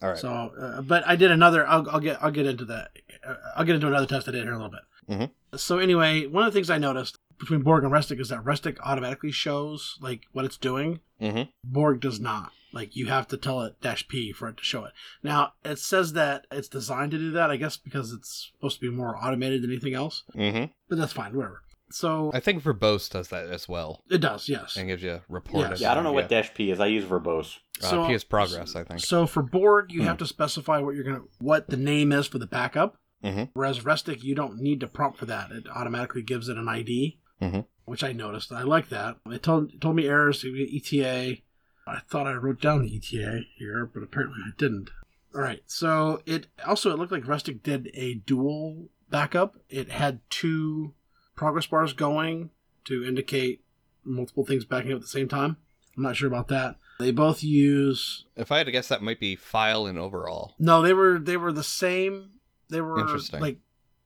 [SPEAKER 1] All right.
[SPEAKER 3] So, uh, but I did another. I'll, I'll get I'll get into that. Uh, I'll get into another test I did here in a little bit.
[SPEAKER 1] Mhm.
[SPEAKER 3] So anyway, one of the things I noticed between Borg and Restic is that Restic automatically shows like what it's doing.
[SPEAKER 1] hmm
[SPEAKER 3] Borg does not. Like you have to tell it dash P for it to show it. Now it says that it's designed to do that. I guess because it's supposed to be more automated than anything else.
[SPEAKER 1] hmm
[SPEAKER 3] But that's fine. Whatever. So
[SPEAKER 1] I think Verbose does that as well
[SPEAKER 3] it does. Yes.
[SPEAKER 1] and gives you a report.
[SPEAKER 3] Yes.
[SPEAKER 2] Yeah, I don't know what
[SPEAKER 1] yeah.
[SPEAKER 2] dash P is. I use verbose.
[SPEAKER 1] Uh,
[SPEAKER 3] So-
[SPEAKER 1] P is progress, I think.
[SPEAKER 3] So for Borg, you
[SPEAKER 1] Hmm.
[SPEAKER 3] have to specify what you're gonna what the name is for the backup.
[SPEAKER 1] Mhm.
[SPEAKER 3] Whereas Restic, you don't need to prompt for that. It automatically gives it an ID,
[SPEAKER 1] Mhm.
[SPEAKER 3] which I noticed. I like that. It told it told me errors to ETA. I thought I wrote down the ETA here, but apparently I didn't. All right. So it also it looked like Restic did a dual backup. It had two progress bars going to indicate multiple things backing up at the same time. I'm not sure about that. They both use
[SPEAKER 1] If I had to guess, that might be file and overall.
[SPEAKER 3] no, they were they were the same. They were
[SPEAKER 1] Interesting.
[SPEAKER 3] like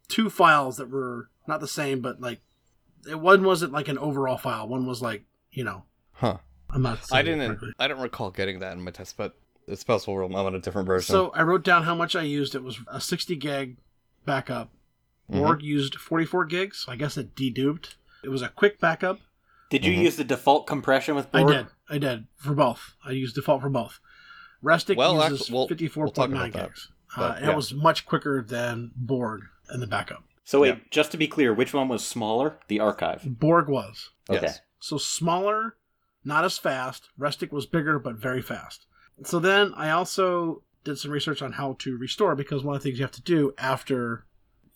[SPEAKER 3] two files that were not the same, but like it, one wasn't like an overall file. One was like you know
[SPEAKER 1] Huh.
[SPEAKER 3] I'm not.
[SPEAKER 1] I didn't. I don't recall getting that in my test, but it's possible I'm on a different version.
[SPEAKER 3] So I wrote down how much I used. It was a 60 gig backup.
[SPEAKER 1] Mhm.
[SPEAKER 3] Borg used 44 gigs. So I guess it deduped. It was a quick backup.
[SPEAKER 2] Did you
[SPEAKER 1] Mhm.
[SPEAKER 2] use the default compression with Borg?
[SPEAKER 3] I did. I did for both. I used default for both. Restic
[SPEAKER 1] Well,
[SPEAKER 3] uses
[SPEAKER 1] actually, we'll-
[SPEAKER 3] 54.9
[SPEAKER 1] we'll talk about that.
[SPEAKER 3] gigs.
[SPEAKER 1] But,
[SPEAKER 3] uh, and
[SPEAKER 1] yeah.
[SPEAKER 3] it was much quicker than Borg in the backup.
[SPEAKER 2] So wait,
[SPEAKER 1] Yeah.
[SPEAKER 2] just to be clear, which one was smaller? The archive.
[SPEAKER 3] Borg was.
[SPEAKER 2] Okay.
[SPEAKER 1] Yes.
[SPEAKER 3] So smaller, not as fast. Restic was bigger, but very fast. So then I also did some research on how to restore because one of the things you have to do after,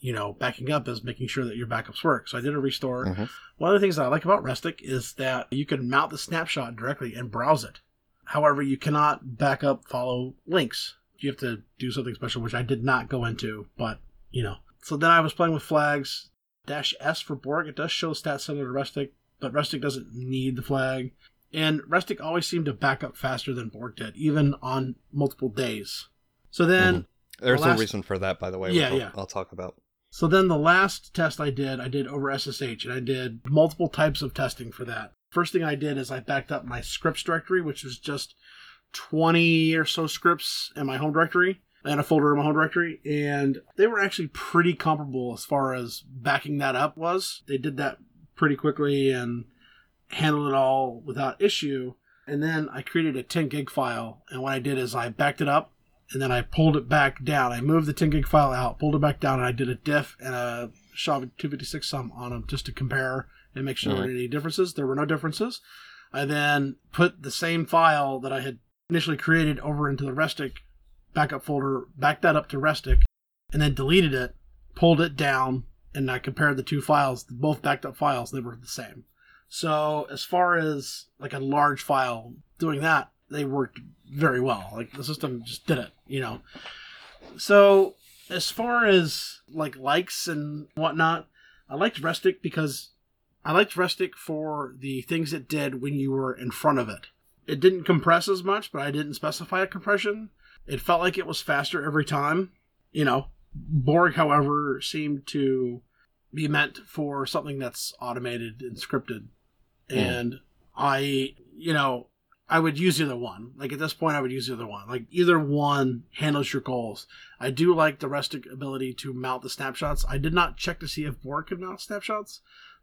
[SPEAKER 3] you know, backing up is making sure that your backups work. So I did a restore.
[SPEAKER 1] Mhm.
[SPEAKER 3] One of the things that I like about Restic is that you can mount the snapshot directly and browse it. However, you cannot back up follow links. You have to do something special, which I did not go into, but you know. So then I was playing with flags. Dash S for Borg. It does show stats similar to Restic, but Restic doesn't need the flag. And Restic always seemed to back up faster than Borg did, even on multiple days. So then,
[SPEAKER 1] There's
[SPEAKER 3] the last-
[SPEAKER 1] a reason for that, by the way.
[SPEAKER 3] Yeah, yeah.
[SPEAKER 1] I'll talk about.
[SPEAKER 3] So then the last test I did, I did over SSH, and I did multiple types of testing for that. First thing I did is I backed up my scripts directory, which was just 20 or so scripts in my home directory and a folder in my home directory, and they were actually pretty comparable as far as backing that up was. They did that pretty quickly and handled it all without issue. And then I created a 10 gig file, and what I did is I backed it up and then I pulled it back down. I moved the 10 gig file out, pulled it back down, and I did a diff and a SHA-256 sum on them just to compare and make sure there were any differences. There were no differences. I then put the same file that I had initially created over into the Restic backup folder, backed that up to Restic, and then deleted it, pulled it down, and I compared the two files, both backed up files, they were the same. So as far as like a large file doing that, they worked very well. Like the system just did it, you know. So as far as like likes and whatnot, I liked Restic because I liked Restic for the things it did when you were in front of it. It didn't compress as much, but I didn't specify a compression. It felt like it was faster every time. You know, Borg, however, seemed to be meant for something that's automated and scripted. And I, you know, I would use either one. Like at this point, I would use either one. Like either one handles your goals. I do like the Restic ability to mount the snapshots. I did not check to see if Borg could mount snapshots,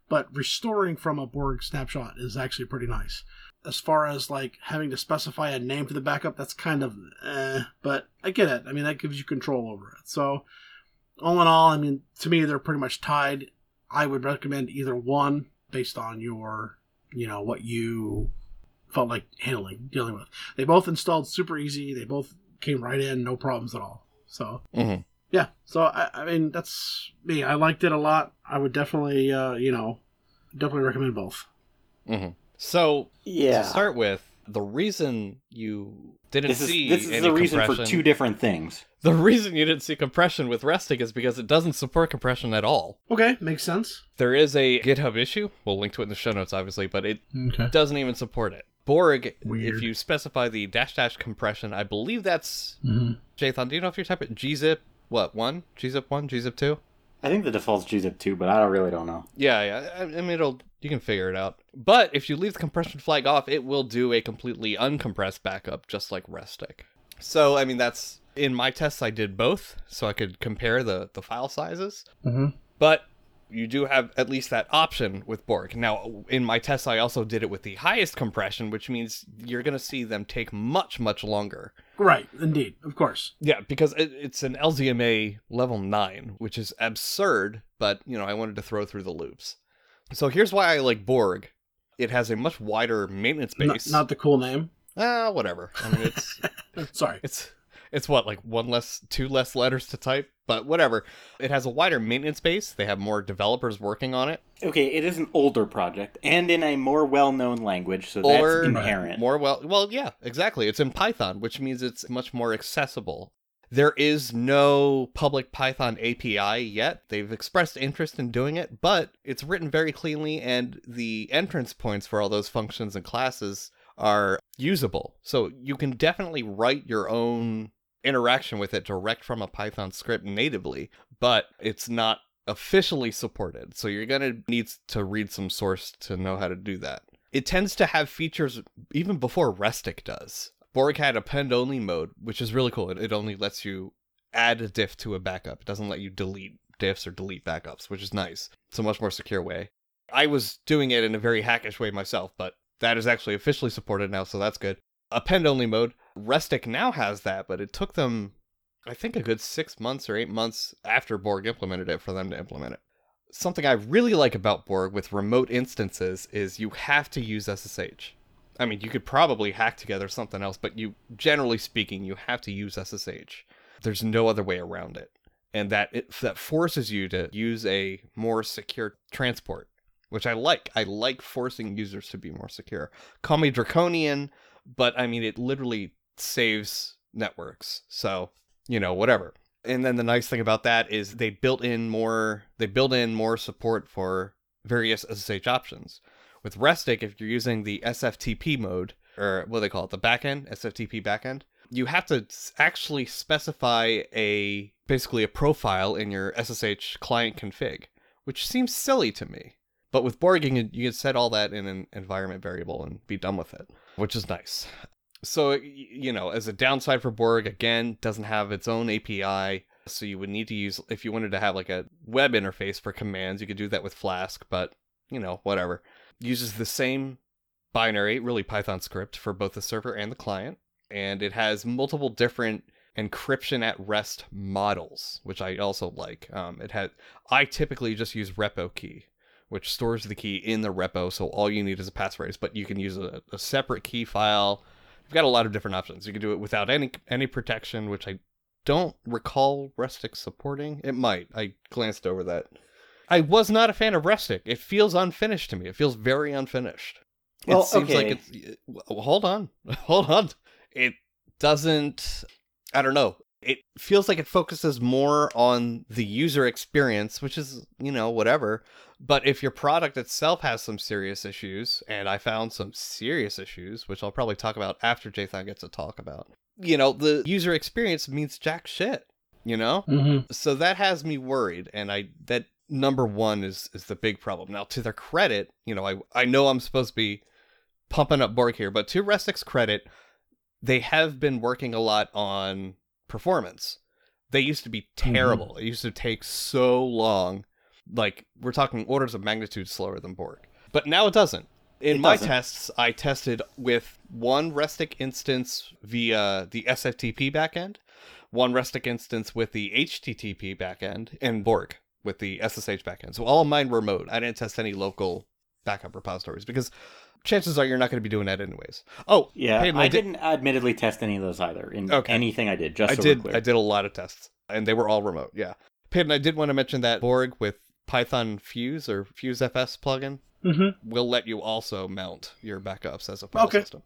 [SPEAKER 3] but restoring from a Borg snapshot is actually pretty nice. As far as like having to specify a name for the backup, that's kind of eh, but I get it. I mean, that gives you control over it. So, all in all, I mean, to me, they're pretty much tied. I would recommend either one based on your, you know, what you felt like handling, dealing with. They both installed super easy. They both came right in, no problems at all. So,
[SPEAKER 1] Mhm.
[SPEAKER 3] yeah. So, I, I mean, that's me. I liked it a lot. I would definitely, uh, you know, definitely recommend both.
[SPEAKER 1] hmm So
[SPEAKER 2] Yeah.
[SPEAKER 1] to start with, the reason you didn't
[SPEAKER 2] This is
[SPEAKER 1] see
[SPEAKER 2] this is
[SPEAKER 1] any
[SPEAKER 2] the reason for two different things.
[SPEAKER 1] The reason you didn't see compression with Restic is because it doesn't support compression at all.
[SPEAKER 3] Okay, makes sense.
[SPEAKER 1] There is a GitHub issue. We'll link to it in the show notes, obviously, but it
[SPEAKER 3] Okay.
[SPEAKER 1] doesn't even support it. Borg,
[SPEAKER 3] Weird.
[SPEAKER 1] if you specify the dash dash compression, I believe that's
[SPEAKER 3] Mm-hmm.
[SPEAKER 1] Jathan. Do you know if you type it gzip what one gzip one gzip two?
[SPEAKER 2] I think the default's gzip two, but I don't really don't know.
[SPEAKER 1] Yeah, yeah. I, I mean, it'll you can figure it out. But if you leave the compression flag off, it will do a completely uncompressed backup, just like Restic. So I mean, that's In my tests, I did both, so I could compare the, the file sizes.
[SPEAKER 3] Mm-hmm.
[SPEAKER 1] But you do have at least that option with Borg. Now, in my tests, I also did it with the highest compression, which means you're going to see them take much, much longer.
[SPEAKER 3] Right, indeed, of course.
[SPEAKER 1] Yeah, because it, it's an LZMA level 9, which is absurd, but, you know, I wanted to throw through the loops. So here's why I like Borg. It has a much wider maintenance base.
[SPEAKER 3] not the cool name.
[SPEAKER 1] Ah, whatever. I mean, it's
[SPEAKER 3] Sorry.
[SPEAKER 1] it's it's what like one less, two less letters to type, but whatever. It has a wider maintenance base. They have more developers working on it.
[SPEAKER 2] Okay, it is an older project and in a more well-known language, so that's
[SPEAKER 1] Or-
[SPEAKER 2] inherent.
[SPEAKER 1] More well, well, yeah, exactly. It's in Python, which means it's much more accessible. There is no public Python API yet. They've expressed interest in doing it, but it's written very cleanly, and the entrance points for all those functions and classes are usable. So you can definitely write your own interaction with it direct from a Python script natively, but it's not officially supported. So you're going to need to read some source to know how to do that. It tends to have features even before Restic does. Borg had append only mode, which is really cool. It, only lets you add a diff to a backup. It doesn't let you delete diffs or delete backups, which is nice. It's a much more secure way. I was doing it in a very hackish way myself, but that is actually officially supported now, so that's good. Append only mode. Restic now has that, but it took them, I think, a good six months or eight months after Borg implemented it for them to implement it. Something I really like about Borg with remote instances is you have to use SSH. I mean, you could probably hack together something else, but you, generally speaking, you have to use SSH. There's no other way around it, and that it, that forces you to use a more secure transport, which I like. I like forcing users to be more secure. Call me draconian, but I mean, it literally saves networks. So you know, whatever. And then the nice thing about that is they built in more. They built in more support for various SSH options with Restic, if you're using the SFTP mode, or what do they call it, the backend, SFTP backend, you have to actually specify a basically a profile in your SSH client config, which seems silly to me. But with Borg, you can, you can set all that in an environment variable and be done with it, which is nice. So, you know, as a downside for Borg, again, doesn't have its own API. So you would need to use, if you wanted to have like a web interface for commands, you could do that with Flask, but, you know, whatever uses the same binary, really Python script for both the server and the client, and it has multiple different encryption at rest models, which I also like. Um, it had I typically just use repo key, which stores the key in the repo, so all you need is a passphrase, but you can use a, a separate key file. You've got a lot of different options. You can do it without any any protection, which I don't recall Restic supporting. It might. I glanced over that. I was not a fan of Restic. It feels unfinished to me. It feels very unfinished. It
[SPEAKER 2] Well,
[SPEAKER 1] seems like
[SPEAKER 2] okay.
[SPEAKER 1] it's. well, Hold on, hold on. It doesn't. I don't know. It feels like it focuses more on the user experience, which is you know whatever. But if your product itself has some serious issues, and I found some serious issues, which I'll probably talk about after Jathan gets to talk about, you know, the user experience means jack shit. You know,
[SPEAKER 3] Mm-hmm.
[SPEAKER 1] so that has me worried and i that number one is is the big problem now to their credit you know i i know i'm supposed to be pumping up borg here but to restic's credit they have been working a lot on performance they used to be mm-hmm. terrible it used to take so long like we're talking orders of magnitude slower than borg but now it doesn't in
[SPEAKER 2] It
[SPEAKER 1] my
[SPEAKER 2] doesn't.
[SPEAKER 1] tests i tested with one restic instance via the sftp backend one Restic instance with the HTTP backend, and Borg with the SSH backend. So all of mine were remote. I didn't test any local backup repositories because chances are you're not going to be doing that anyways. Oh,
[SPEAKER 2] Yeah,
[SPEAKER 1] Peyton,
[SPEAKER 2] I,
[SPEAKER 1] I did-
[SPEAKER 2] didn't admittedly test any of those either in
[SPEAKER 1] Okay.
[SPEAKER 2] anything I did. Just
[SPEAKER 1] I
[SPEAKER 2] so
[SPEAKER 1] did.
[SPEAKER 2] clear.
[SPEAKER 1] I did a lot of tests, and they were all remote. Yeah, Peyton, I did want to mention that Borg with Python Fuse or Fuse FS plugin
[SPEAKER 3] Mm-hmm.
[SPEAKER 1] will let you also mount your backups as a file
[SPEAKER 3] Okay.
[SPEAKER 1] system.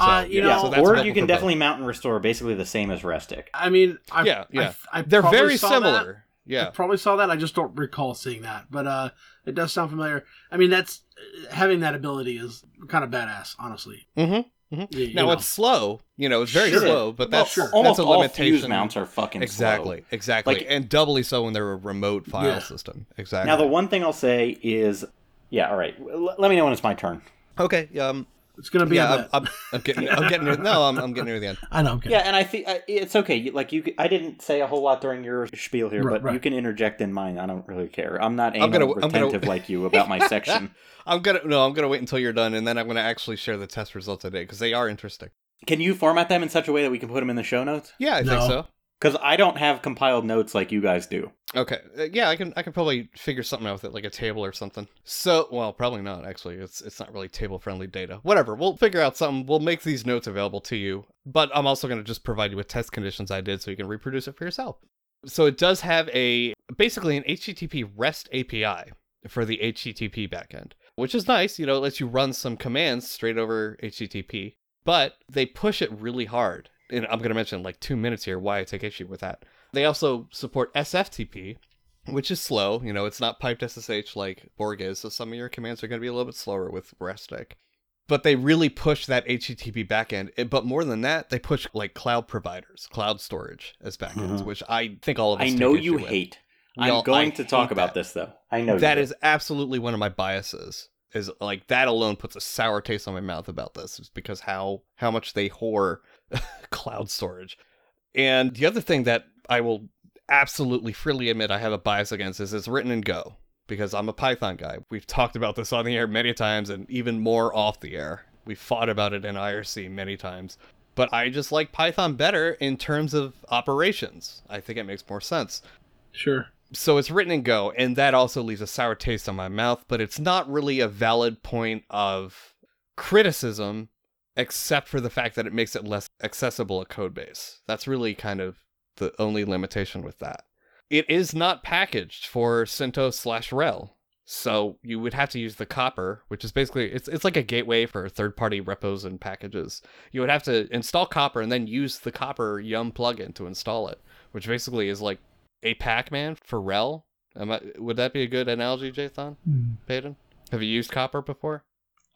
[SPEAKER 3] Uh, you
[SPEAKER 2] yeah,
[SPEAKER 3] know-
[SPEAKER 1] so
[SPEAKER 2] or you can
[SPEAKER 1] for both.
[SPEAKER 2] definitely mount and restore basically the same as Restic.
[SPEAKER 3] I mean, I,
[SPEAKER 1] Yeah, yeah.
[SPEAKER 3] I, I
[SPEAKER 1] They're very similar.
[SPEAKER 3] that. I
[SPEAKER 1] Yeah,
[SPEAKER 3] probably saw that. I just don't recall seeing that, but uh, it does sound familiar. I mean, that's having that ability is kind of badass, honestly.
[SPEAKER 1] mm-hmm.
[SPEAKER 3] You- you
[SPEAKER 1] Now
[SPEAKER 3] know.
[SPEAKER 1] it's slow. You know, it's very
[SPEAKER 2] Sure.
[SPEAKER 1] slow, but
[SPEAKER 3] Well,
[SPEAKER 1] that's
[SPEAKER 3] sure.
[SPEAKER 1] that's
[SPEAKER 2] Almost
[SPEAKER 1] a
[SPEAKER 2] all
[SPEAKER 1] limitation.
[SPEAKER 2] fuse mounts are fucking slow.
[SPEAKER 1] exactly, exactly,
[SPEAKER 2] Like-
[SPEAKER 1] and doubly so when they're a remote file
[SPEAKER 3] Yeah.
[SPEAKER 1] system. Exactly.
[SPEAKER 2] Now the one thing I'll say is, yeah, all right. L- let me know when it's my turn.
[SPEAKER 1] okay, um,
[SPEAKER 3] It's gonna be.
[SPEAKER 1] yeah, I'm. I'm, I'm getting. I'm getting. Near, no, I'm, I'm getting near the end.
[SPEAKER 3] I know. I'm kidding.
[SPEAKER 2] Yeah, and I think uh, it's okay. You- Like you, I didn't say a whole lot during your spiel here,
[SPEAKER 3] Right,
[SPEAKER 2] but you can interject in mine. I don't really care. I'm not
[SPEAKER 1] I'm gonna- I'm gonna-
[SPEAKER 2] like you about my section.
[SPEAKER 1] I'm gonna no. I'm gonna wait until you're done, and then I'm gonna actually share the test results today because they are interesting.
[SPEAKER 2] Can you format them in such a way that we can put them in the show notes?
[SPEAKER 1] Yeah, I
[SPEAKER 3] No.
[SPEAKER 1] think so.
[SPEAKER 2] Because I don't have compiled notes like you guys do.
[SPEAKER 1] Okay. Uh, yeah, I can. I can probably figure something out with it, like a table or something. So, well, probably not. Actually, it's it's not really table friendly data. Whatever. We'll figure out something. We'll make these notes available to you. But I'm also going to just provide you with test conditions I did, so you can reproduce it for yourself. So it does have a basically an HTTP REST API for the HTTP backend, which is nice. You know, it lets you run some commands straight over HTTP, but they push it really hard. And I'm going to mention in like two minutes here why I take issue with that. They also support SFTP, which is slow. You know, it's not piped SSH like Borg is, so some of your commands are going to be a little bit slower with RESTIC. But they really push that HTTP backend. It- But more than that, they push like cloud providers, cloud storage as backends,
[SPEAKER 2] Mhm.
[SPEAKER 1] which I think all of us
[SPEAKER 2] I know
[SPEAKER 1] issue
[SPEAKER 2] you
[SPEAKER 1] with.
[SPEAKER 2] hate.
[SPEAKER 1] We
[SPEAKER 2] I'm
[SPEAKER 1] all-
[SPEAKER 2] going
[SPEAKER 1] I
[SPEAKER 2] to talk
[SPEAKER 1] hate
[SPEAKER 2] about
[SPEAKER 1] that.
[SPEAKER 2] this though. I know
[SPEAKER 1] That
[SPEAKER 2] you
[SPEAKER 1] is absolutely one of my biases. Is like that alone puts a sour taste on my mouth about this, is because how how much they whore cloud storage. And the other thing that I will absolutely freely admit I have a bias against is it's written in Go because I'm a Python guy. We've talked about this on the air many times and even more off the air. We fought about it in IRC many times. But I just like Python better in terms of operations. I think it makes more sense
[SPEAKER 3] Sure.
[SPEAKER 1] so it's written in Go, and that also leaves a sour taste on my mouth, but it's not really a valid point of criticism, except for the fact that it makes it less accessible a code base. That's really kind of the only limitation with that. It is not packaged for CentOS slash RHEL. So you would have to use the Copr, which is basically it's it's like a gateway for third-party repos and packages. You would have to install Copr and then use the Copr yum plugin to install it, which basically is like a Pac-Man for RHEL. Am I, would that be a good analogy, Jathan? Hmm. Payton? Have you used Copr before?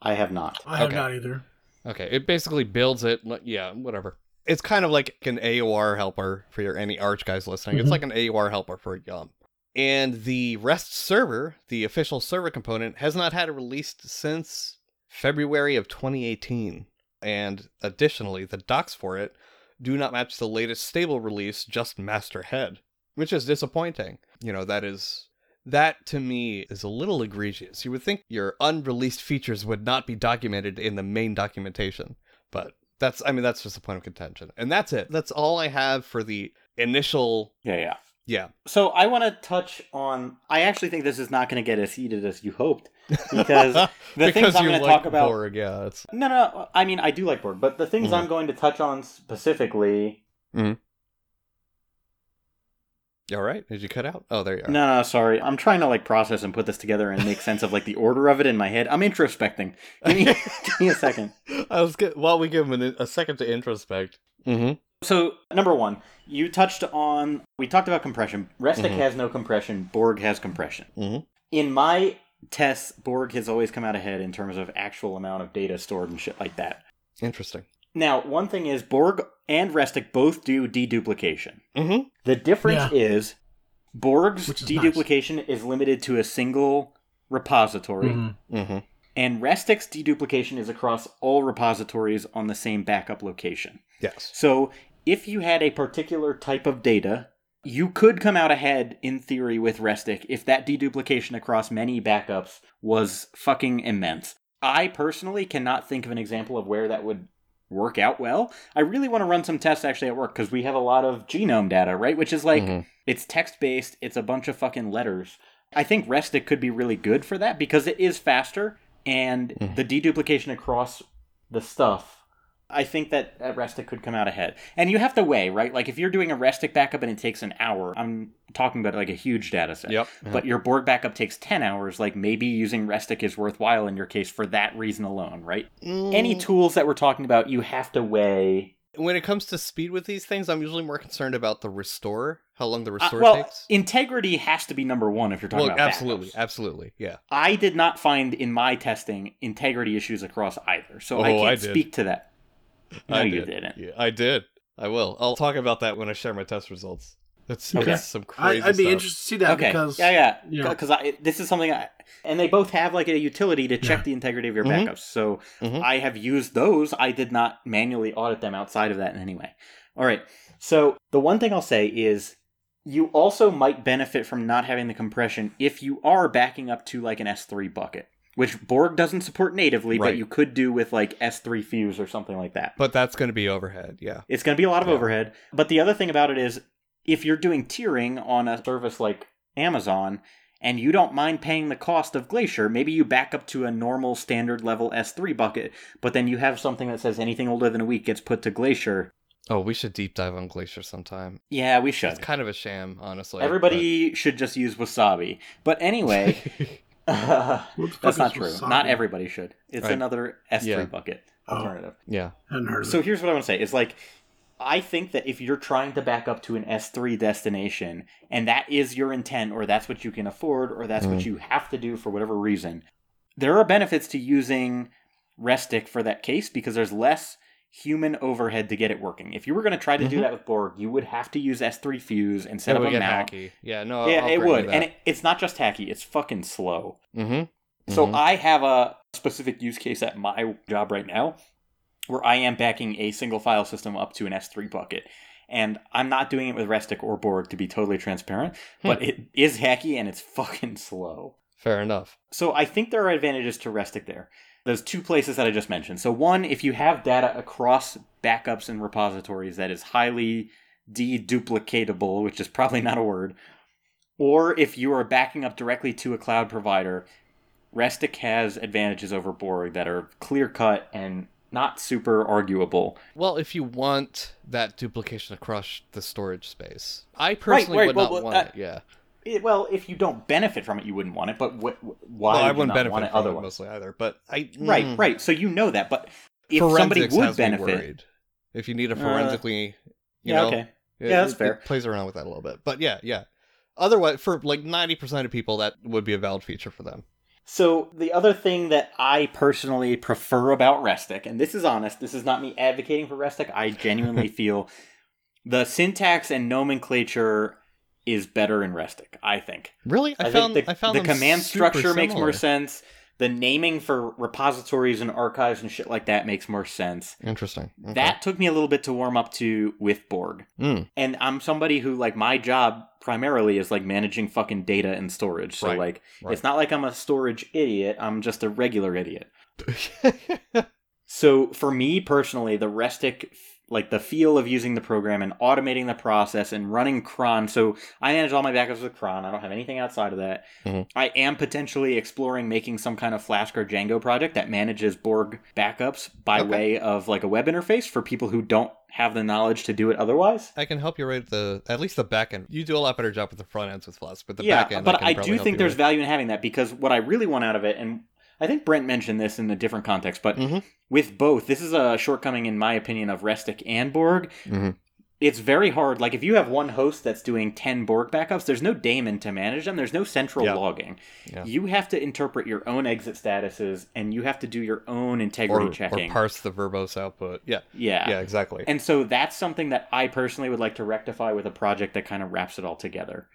[SPEAKER 2] I have not.
[SPEAKER 3] I have
[SPEAKER 1] Okay.
[SPEAKER 3] not either.
[SPEAKER 1] Okay, it basically builds it. Yeah, whatever. It's kind of like an AUR helper for your any Arch guys listening. It's
[SPEAKER 3] Mhm.
[SPEAKER 1] like an AUR helper for Yum. And the REST server, the official server component, has not had a release since February of 2018. And additionally, the docs for it do not match the latest stable release, just Masterhead, which is disappointing. You know, that is that to me is a little egregious. You would think your unreleased features would not be documented in the main documentation, but that's I mean that's just a point of contention. And that's it. That's all I have for the initial
[SPEAKER 2] Yeah, yeah.
[SPEAKER 1] yeah.
[SPEAKER 2] So I want to touch on. I actually think this is not going to get as heated as you hoped, because the things I'm going to
[SPEAKER 1] like
[SPEAKER 2] talk about.
[SPEAKER 1] Borg, yeah, it's
[SPEAKER 2] No, no. I mean, I do like Borg, but the things
[SPEAKER 1] Mhm.
[SPEAKER 2] I'm going to touch on specifically.
[SPEAKER 1] All right. Did you cut out? Oh, there you are.
[SPEAKER 2] No, no, sorry. I'm trying to like process and put this together and make sense of like the order of it in my head. I'm introspecting. Give me, give me a second.
[SPEAKER 1] I was good. While we give him a, a second to introspect. Mm-hmm.
[SPEAKER 2] So, number one, you touched on. We talked about compression. Restic
[SPEAKER 1] Mhm.
[SPEAKER 2] has no compression. Borg has compression.
[SPEAKER 1] Mhm.
[SPEAKER 2] In my tests, Borg has always come out ahead in terms of actual amount of data stored and shit like that.
[SPEAKER 1] Interesting.
[SPEAKER 2] Now, one thing is Borg and Restic both do deduplication.
[SPEAKER 1] Mm-hmm.
[SPEAKER 2] The difference is Borg's
[SPEAKER 3] is
[SPEAKER 2] deduplication is limited to a single repository,
[SPEAKER 3] Mhm.
[SPEAKER 1] Mm-hmm.
[SPEAKER 2] and Restic's deduplication is across all repositories on the same backup location.
[SPEAKER 1] Yes.
[SPEAKER 2] So, if you had a particular type of data, you could come out ahead in theory with Restic if that deduplication across many backups was fucking immense. I personally cannot think of an example of where that would work out well. I really want to run some tests actually at work because we have a lot of genome data, right? Which is like
[SPEAKER 1] Mhm.
[SPEAKER 2] it's text based, it's a bunch of fucking letters. I think Restic could be really good for that because it is faster and
[SPEAKER 1] Mhm.
[SPEAKER 2] the deduplication across the stuff. I think that uh, Restic could come out ahead. And you have to weigh, right? Like if you're doing a Restic backup and it takes an hour, I'm talking about like a huge data set.
[SPEAKER 1] Yep.
[SPEAKER 2] But your Borg backup takes 10 hours, like maybe using Restic is worthwhile in your case for that reason alone, right? Any
[SPEAKER 1] Mm.
[SPEAKER 2] tools that we're talking about, you have to weigh.
[SPEAKER 1] when it comes to speed with these things, I'm usually more concerned about the restore, how long the
[SPEAKER 2] Uh,
[SPEAKER 1] restore
[SPEAKER 2] well,
[SPEAKER 1] takes.
[SPEAKER 2] integrity has to be number one if you're talking
[SPEAKER 1] Well,
[SPEAKER 2] about
[SPEAKER 1] absolutely,
[SPEAKER 2] backups.
[SPEAKER 1] absolutely, yeah.
[SPEAKER 2] I did not find in my testing integrity issues across either, so I
[SPEAKER 1] Oh,
[SPEAKER 2] can't
[SPEAKER 1] I
[SPEAKER 2] speak to that. No,
[SPEAKER 1] I
[SPEAKER 2] you
[SPEAKER 1] did.
[SPEAKER 2] didn't.
[SPEAKER 1] Yeah, I did. I will. I'll talk about that when I share my test results. That's,
[SPEAKER 2] Okay.
[SPEAKER 1] that's some
[SPEAKER 3] I,
[SPEAKER 1] crazy
[SPEAKER 3] I'd be
[SPEAKER 1] stuff.
[SPEAKER 3] interested to see that
[SPEAKER 2] okay.
[SPEAKER 3] because
[SPEAKER 2] yeah, yeah,
[SPEAKER 3] you
[SPEAKER 2] because I this is something I and they both have like a utility to check
[SPEAKER 3] Yeah.
[SPEAKER 2] the integrity of your
[SPEAKER 1] Mhm.
[SPEAKER 2] backups. So
[SPEAKER 1] Mhm.
[SPEAKER 2] I have used those. I did not manually audit them outside of that in any way. All right. So the one thing I'll say is you also might benefit from not having the compression if you are backing up to like an S3 bucket, which Borg doesn't support natively, but you could do with like S3 Fuse or something like that.
[SPEAKER 1] But that's going to be overhead, yeah.
[SPEAKER 2] It's going to be a lot of
[SPEAKER 1] Yeah.
[SPEAKER 2] overhead. But the other thing about it is if you're doing tiering on a service like Amazon and you don't mind paying the cost of Glacier, maybe you back up to a normal standard level S3 bucket, but then you have something that says anything older than a week gets put to Glacier.
[SPEAKER 1] Oh, we should deep dive on Glacier sometime.
[SPEAKER 2] Yeah, we should.
[SPEAKER 1] It's kind of a sham, honestly.
[SPEAKER 2] Everybody should just use Wasabi. But anyway,
[SPEAKER 1] but-
[SPEAKER 3] What the fuck
[SPEAKER 2] that's not true.
[SPEAKER 3] wasabi?
[SPEAKER 2] Not everybody should. It's
[SPEAKER 1] I-
[SPEAKER 2] another S3
[SPEAKER 1] yeah.
[SPEAKER 2] bucket
[SPEAKER 3] Oh.
[SPEAKER 2] alternative.
[SPEAKER 1] yeah.
[SPEAKER 3] hadn't heard of
[SPEAKER 2] So here's what I want to say: is like, I think that if you're trying to back up to an S3 destination, and that is your intent, or that's what you can afford, or that's what
[SPEAKER 1] Mm.
[SPEAKER 2] you have to do for whatever reason, there are benefits to using Restic for that case because there's less human overhead to get it working. If you were going to try to do
[SPEAKER 1] Mhm.
[SPEAKER 2] that with Borg, you would have to use S3 Fuse and set
[SPEAKER 1] It
[SPEAKER 2] up
[SPEAKER 1] would
[SPEAKER 2] a
[SPEAKER 1] get
[SPEAKER 2] mount.
[SPEAKER 1] hacky. Yeah, no,
[SPEAKER 2] Yeah,
[SPEAKER 1] I'll
[SPEAKER 2] it would, and it, it's not just hacky; it's fucking slow.
[SPEAKER 1] mm-hmm.
[SPEAKER 2] So
[SPEAKER 1] Mhm.
[SPEAKER 2] I have a specific use case at my job right now where I am backing a single file system up to an S3 bucket. And I'm not doing it with Restic or Borg to be totally transparent, but it is hacky and it's fucking slow.
[SPEAKER 1] Fair enough.
[SPEAKER 2] So I think there are advantages to Restic there. There's two places that I just mentioned. So one, if you have data across backups and repositories that is highly deduplicatable, which is probably not a word, or if you are backing up directly to a cloud provider, Restic has advantages over Borg that are clear cut and not super arguable.
[SPEAKER 1] Well, if you want that duplication across the storage space, I personally
[SPEAKER 2] right,
[SPEAKER 1] would
[SPEAKER 2] well,
[SPEAKER 1] not
[SPEAKER 2] well,
[SPEAKER 1] want
[SPEAKER 2] uh,
[SPEAKER 1] it. Yeah,
[SPEAKER 2] It- well, if you don't benefit from it, you wouldn't want it. But wh- wh- why
[SPEAKER 1] well, I wouldn't benefit
[SPEAKER 2] want it
[SPEAKER 1] from it mostly either. But I
[SPEAKER 2] Right,
[SPEAKER 1] mm,
[SPEAKER 2] right. So you know that, but if
[SPEAKER 1] Forensics
[SPEAKER 2] somebody would benefit,
[SPEAKER 1] worried. If you need a
[SPEAKER 2] Uh,
[SPEAKER 1] forensically, you
[SPEAKER 2] yeah,
[SPEAKER 1] know,
[SPEAKER 2] okay.
[SPEAKER 1] it-
[SPEAKER 2] Yeah, that's
[SPEAKER 1] it-
[SPEAKER 2] fair.
[SPEAKER 1] It plays around with that a little bit, but yeah, yeah. Otherwise, for like ninety percent of people, that would be a valid feature for them.
[SPEAKER 2] So the other thing that I personally prefer about Restic, and this is honest, this is not me advocating for Restic. I genuinely feel the syntax and nomenclature is better in Restic. I think.
[SPEAKER 1] Really, I,
[SPEAKER 2] I,
[SPEAKER 1] found
[SPEAKER 2] think the,
[SPEAKER 1] I found
[SPEAKER 2] the command structure makes more sense. The naming for repositories and archives and shit like that makes more sense.
[SPEAKER 1] Interesting. Okay.
[SPEAKER 2] That took me a little bit to warm up to with Borg.
[SPEAKER 1] Mm,
[SPEAKER 2] And I'm somebody who like my job primarily is like managing fucking data and storage. So
[SPEAKER 1] Right,
[SPEAKER 2] like
[SPEAKER 1] right.
[SPEAKER 2] it's not like I'm a storage idiot. I'm just a regular idiot. So for me personally, the Restic like the feel of using the program and automating the process and running cron. So I manage all my backups with cron. I don't have anything outside of that.
[SPEAKER 1] Mhm.
[SPEAKER 2] I am potentially exploring making some kind of Flask or Django project that manages Borg backups by
[SPEAKER 1] Okay.
[SPEAKER 2] way of like a web interface for people who don't have the knowledge to do it otherwise.
[SPEAKER 1] I can help you write the at least the back end. You do a lot better job with the front ends with Flask, but the
[SPEAKER 2] yeah,
[SPEAKER 1] back end.
[SPEAKER 2] but
[SPEAKER 1] can
[SPEAKER 2] I, do think there's
[SPEAKER 1] with.
[SPEAKER 2] value in having that because what I really want out of it, and I think Brent mentioned this in a different context, but
[SPEAKER 1] Mhm.
[SPEAKER 2] With both, this is a shortcoming in my opinion of Restic and Borg.
[SPEAKER 1] Mhm.
[SPEAKER 2] It's very hard. Like if you have one host that's doing ten Borg backups, there's no daemon to manage them. There's no central
[SPEAKER 1] Yeah.
[SPEAKER 2] logging.
[SPEAKER 1] Yeah.
[SPEAKER 2] You have to interpret your own exit statuses, and you have to do your own integrity
[SPEAKER 1] or, or parse the verbose output. Yeah,
[SPEAKER 2] yeah.
[SPEAKER 1] yeah, exactly.
[SPEAKER 2] And so that's something that I personally would like to rectify with a project that kind of wraps it all together.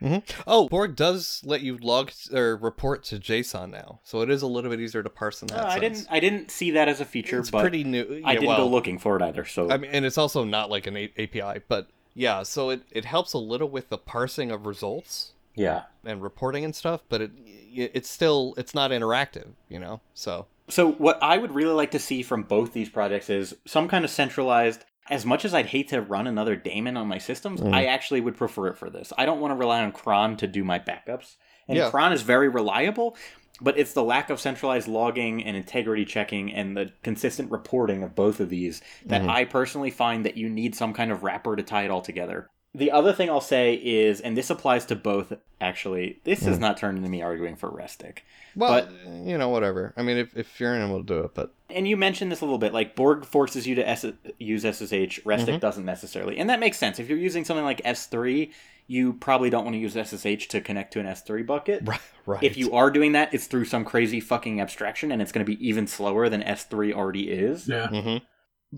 [SPEAKER 1] Oh, Borg does let you log or report to JSON now, so it is a little bit easier to parse in that.
[SPEAKER 2] Uh, I didn't. I didn't see that as a feature,
[SPEAKER 1] It's
[SPEAKER 2] but
[SPEAKER 1] pretty new.
[SPEAKER 2] I didn't
[SPEAKER 1] well,
[SPEAKER 2] go looking for it either. So
[SPEAKER 1] I mean, and it's also not like an A- API, yeah, so it, it helps a little with the parsing of results
[SPEAKER 2] yeah.
[SPEAKER 1] and reporting and stuff, but it it's still it's not interactive, you know. So
[SPEAKER 2] So what I would really like to see from both these projects is some kind of centralized. As much as I'd hate to run another daemon on my systems,
[SPEAKER 1] Mm.
[SPEAKER 2] I actually would prefer it for this. I don't want to rely on cron to do my backups. And
[SPEAKER 1] Yeah.
[SPEAKER 2] cron is very reliable, but it's the lack of centralized logging and integrity checking and the consistent reporting of both of these that
[SPEAKER 1] Mhm.
[SPEAKER 2] I personally find that you need some kind of wrapper to tie it all together. The other thing I'll say is, and this applies to both actually, this has
[SPEAKER 1] Mm.
[SPEAKER 2] not turned into me arguing for Restic.
[SPEAKER 1] well, you know, whatever. I mean, if if you're in, we'll do it. But
[SPEAKER 2] and you mentioned this a little bit like borg forces you to S- use ssh restic
[SPEAKER 1] Mhm.
[SPEAKER 2] doesn't necessarily and that makes sense if you're using something like s3 you probably don't want to use ssh to connect to an s3 bucket
[SPEAKER 1] right, right.
[SPEAKER 2] if you are doing that it's through some crazy fucking abstraction and it's going to be even slower than s3 already is
[SPEAKER 3] Yeah.
[SPEAKER 1] Mm-hmm.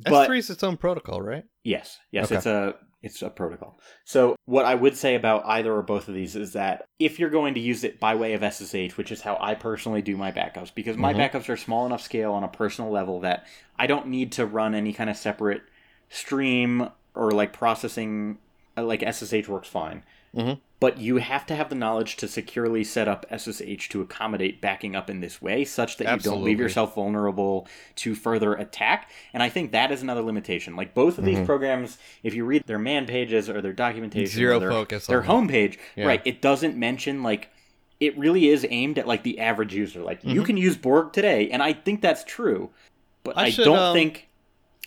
[SPEAKER 2] But
[SPEAKER 1] S3 is its own protocol, right?
[SPEAKER 2] Yes, yes,
[SPEAKER 1] Okay.
[SPEAKER 2] it's a it's a protocol. So what I would say about either or both of these is that if you're going to use it by way of SSH, which is how I personally do my backups, because my
[SPEAKER 1] Mhm.
[SPEAKER 2] backups are small enough scale on a personal level that I don't need to run any kind of separate stream or like processing. Uh, Like SSH works fine.
[SPEAKER 1] Mhm.
[SPEAKER 2] But you have to have the knowledge to securely set up SSH to accommodate backing up in this way, such that you don't leave yourself vulnerable to further attack. And I think that is another limitation. Like both of these
[SPEAKER 1] Mhm.
[SPEAKER 2] programs, if you read their man pages or their documentation,
[SPEAKER 1] Zero
[SPEAKER 2] or their,
[SPEAKER 1] focus
[SPEAKER 2] their homepage,
[SPEAKER 1] Yeah.
[SPEAKER 2] right? It doesn't mention like it really is aimed at like the average user. Like you
[SPEAKER 1] Mhm.
[SPEAKER 2] can use Borg today, and I think that's true. But
[SPEAKER 1] I
[SPEAKER 2] I,
[SPEAKER 1] should,
[SPEAKER 2] don't
[SPEAKER 1] um,
[SPEAKER 2] think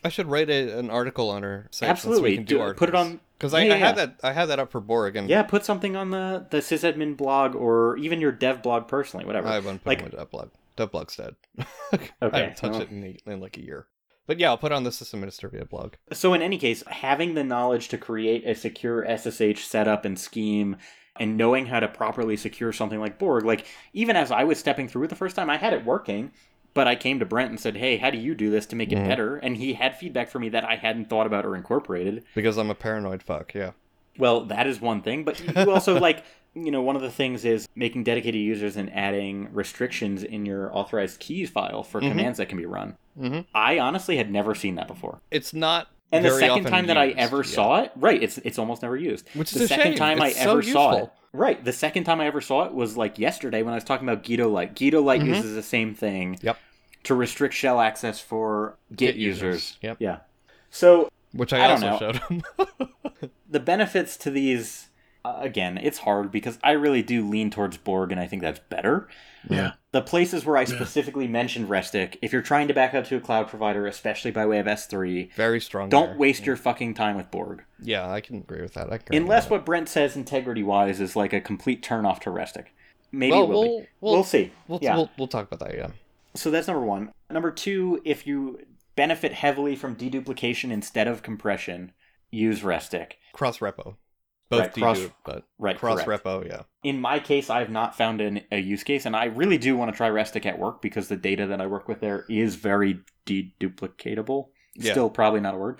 [SPEAKER 1] I should write a, an article on site.
[SPEAKER 2] absolutely
[SPEAKER 1] So we can do,
[SPEAKER 2] do- put it on.
[SPEAKER 1] Because I,
[SPEAKER 2] Yeah,
[SPEAKER 1] I
[SPEAKER 2] yeah,
[SPEAKER 1] had that. I had that up for Borg, and
[SPEAKER 2] Yeah, put something on the the sysadmin blog or even your dev blog personally, whatever.
[SPEAKER 1] I haven't put
[SPEAKER 2] like-
[SPEAKER 1] on my dev blog. Dev blog's dead. I
[SPEAKER 2] Okay,
[SPEAKER 1] haven't touched
[SPEAKER 2] well.
[SPEAKER 1] it in, in like a year. But yeah, I'll put it on the System Administrator blog.
[SPEAKER 2] So in any case, having the knowledge to create a secure SSH setup and scheme and knowing how to properly secure something like Borg, like even as I was stepping through it the first time, I had it working, but I came to Brent and said, "Hey, how do you do this to make it
[SPEAKER 1] Mhm.
[SPEAKER 2] better?" And he had feedback for me that I hadn't thought about or incorporated.
[SPEAKER 1] Because I'm a paranoid fuck, yeah.
[SPEAKER 2] Well, that is one thing, but you also like, you know, one of the things is making dedicated users and adding restrictions in your authorized keys file for
[SPEAKER 1] Mhm.
[SPEAKER 2] commands that can be run.
[SPEAKER 1] hmm
[SPEAKER 2] I honestly had never seen that before.
[SPEAKER 1] It's not.
[SPEAKER 2] And the second time that I ever
[SPEAKER 1] yeah.
[SPEAKER 2] saw it, right, it's it's almost never used.
[SPEAKER 1] Which
[SPEAKER 2] the
[SPEAKER 1] is a
[SPEAKER 2] second
[SPEAKER 1] shame.
[SPEAKER 2] time
[SPEAKER 1] It's
[SPEAKER 2] I
[SPEAKER 1] so
[SPEAKER 2] ever saw it, right, the second time I ever saw it was like yesterday when I was talking about Gitolite. Guido Light
[SPEAKER 1] Mhm.
[SPEAKER 2] uses the same thing.
[SPEAKER 1] Yep.
[SPEAKER 2] To restrict shell access for Git,
[SPEAKER 1] Git
[SPEAKER 2] users.
[SPEAKER 1] users, yep.
[SPEAKER 2] Yeah. So
[SPEAKER 1] Which I,
[SPEAKER 2] I don't
[SPEAKER 1] also showed him.
[SPEAKER 2] the benefits to these, uh, again, it's hard because I really do lean towards Borg, and I think that's better.
[SPEAKER 3] Yeah.
[SPEAKER 2] The places where I specifically mentioned Restic, if you're trying to back up to a cloud provider, especially by way of S3,
[SPEAKER 1] very strong.
[SPEAKER 2] don't
[SPEAKER 1] there.
[SPEAKER 2] waste your fucking time with Borg.
[SPEAKER 1] Yeah, I can agree with that. I agree
[SPEAKER 2] Unless
[SPEAKER 1] with
[SPEAKER 2] what Brent says integrity wise is like a complete turn off to Restic. Maybe
[SPEAKER 1] Well,
[SPEAKER 2] it will
[SPEAKER 1] we'll-
[SPEAKER 2] be.
[SPEAKER 1] we'll-
[SPEAKER 2] We'll, see.
[SPEAKER 1] We'll,
[SPEAKER 2] yeah.
[SPEAKER 1] we'll we'll talk about that. Yeah.
[SPEAKER 2] So that's number one. Number two, if you benefit heavily from deduplication instead of compression, use Restic.
[SPEAKER 1] Cross repo. Both
[SPEAKER 2] Right,
[SPEAKER 1] do,
[SPEAKER 2] cross-
[SPEAKER 1] but
[SPEAKER 2] Right.
[SPEAKER 1] cross
[SPEAKER 2] correct.
[SPEAKER 1] repo. Yeah.
[SPEAKER 2] In my case, I have not found an, a use case, and I really do want to try Restic at work because the data that I work with there is very deduplicatable.
[SPEAKER 1] Yeah.
[SPEAKER 2] Still, probably not a word.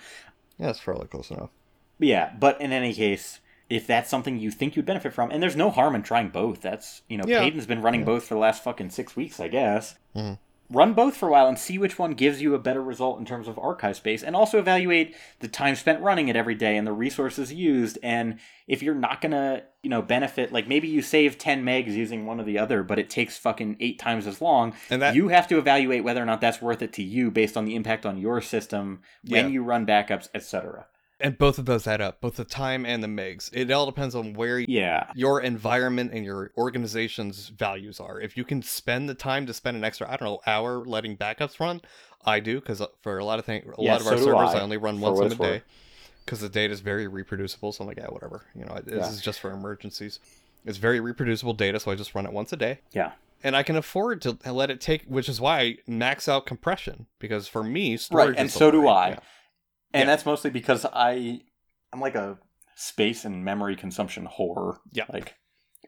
[SPEAKER 1] Yeah, it's fairly close enough.
[SPEAKER 2] Yeah, but in any case, if that's something you think you'd benefit from, and there's no harm in trying both. That's you know,
[SPEAKER 1] Yeah.
[SPEAKER 2] Payton's been running
[SPEAKER 1] Yeah.
[SPEAKER 2] both for the last fucking six weeks, I guess.
[SPEAKER 1] Mhm.
[SPEAKER 2] Run both for a while and see which one gives you a better result in terms of archive space, and also evaluate the time spent running it every day and the resources used. And if you're not gonna, you know, benefit, like maybe you save 10 megs using one or the other, but it takes fucking eight times as long.
[SPEAKER 1] And that
[SPEAKER 2] you have to evaluate whether or not that's worth it to you based on the impact on your system when
[SPEAKER 1] Yeah.
[SPEAKER 2] you run backups, etc.
[SPEAKER 1] and both of those add up, both the time and the megs. It all depends on where
[SPEAKER 2] Yeah.
[SPEAKER 1] your environment and your organization's values are. If you can spend the time to spend an extra, I don't know, hour letting backups run, I do because uh, for a lot of things, a
[SPEAKER 2] Yeah,
[SPEAKER 1] lot of our
[SPEAKER 2] so do
[SPEAKER 1] servers,
[SPEAKER 2] I,
[SPEAKER 1] I, only run
[SPEAKER 2] for
[SPEAKER 1] once in a day because the data is very reproducible. So I'm like, yeah, whatever. You know, this
[SPEAKER 2] Yeah.
[SPEAKER 1] is just for emergencies. It's very reproducible data, so I just run it once a day.
[SPEAKER 2] Yeah.
[SPEAKER 1] And I can afford to let it take, which is why I max out compression because for me, storage
[SPEAKER 2] and
[SPEAKER 1] is the
[SPEAKER 2] so do. I.
[SPEAKER 1] Yeah.
[SPEAKER 2] And
[SPEAKER 1] Yeah.
[SPEAKER 2] that's mostly because I I'm like a space and memory consumption whore.
[SPEAKER 1] Yeah.
[SPEAKER 2] Like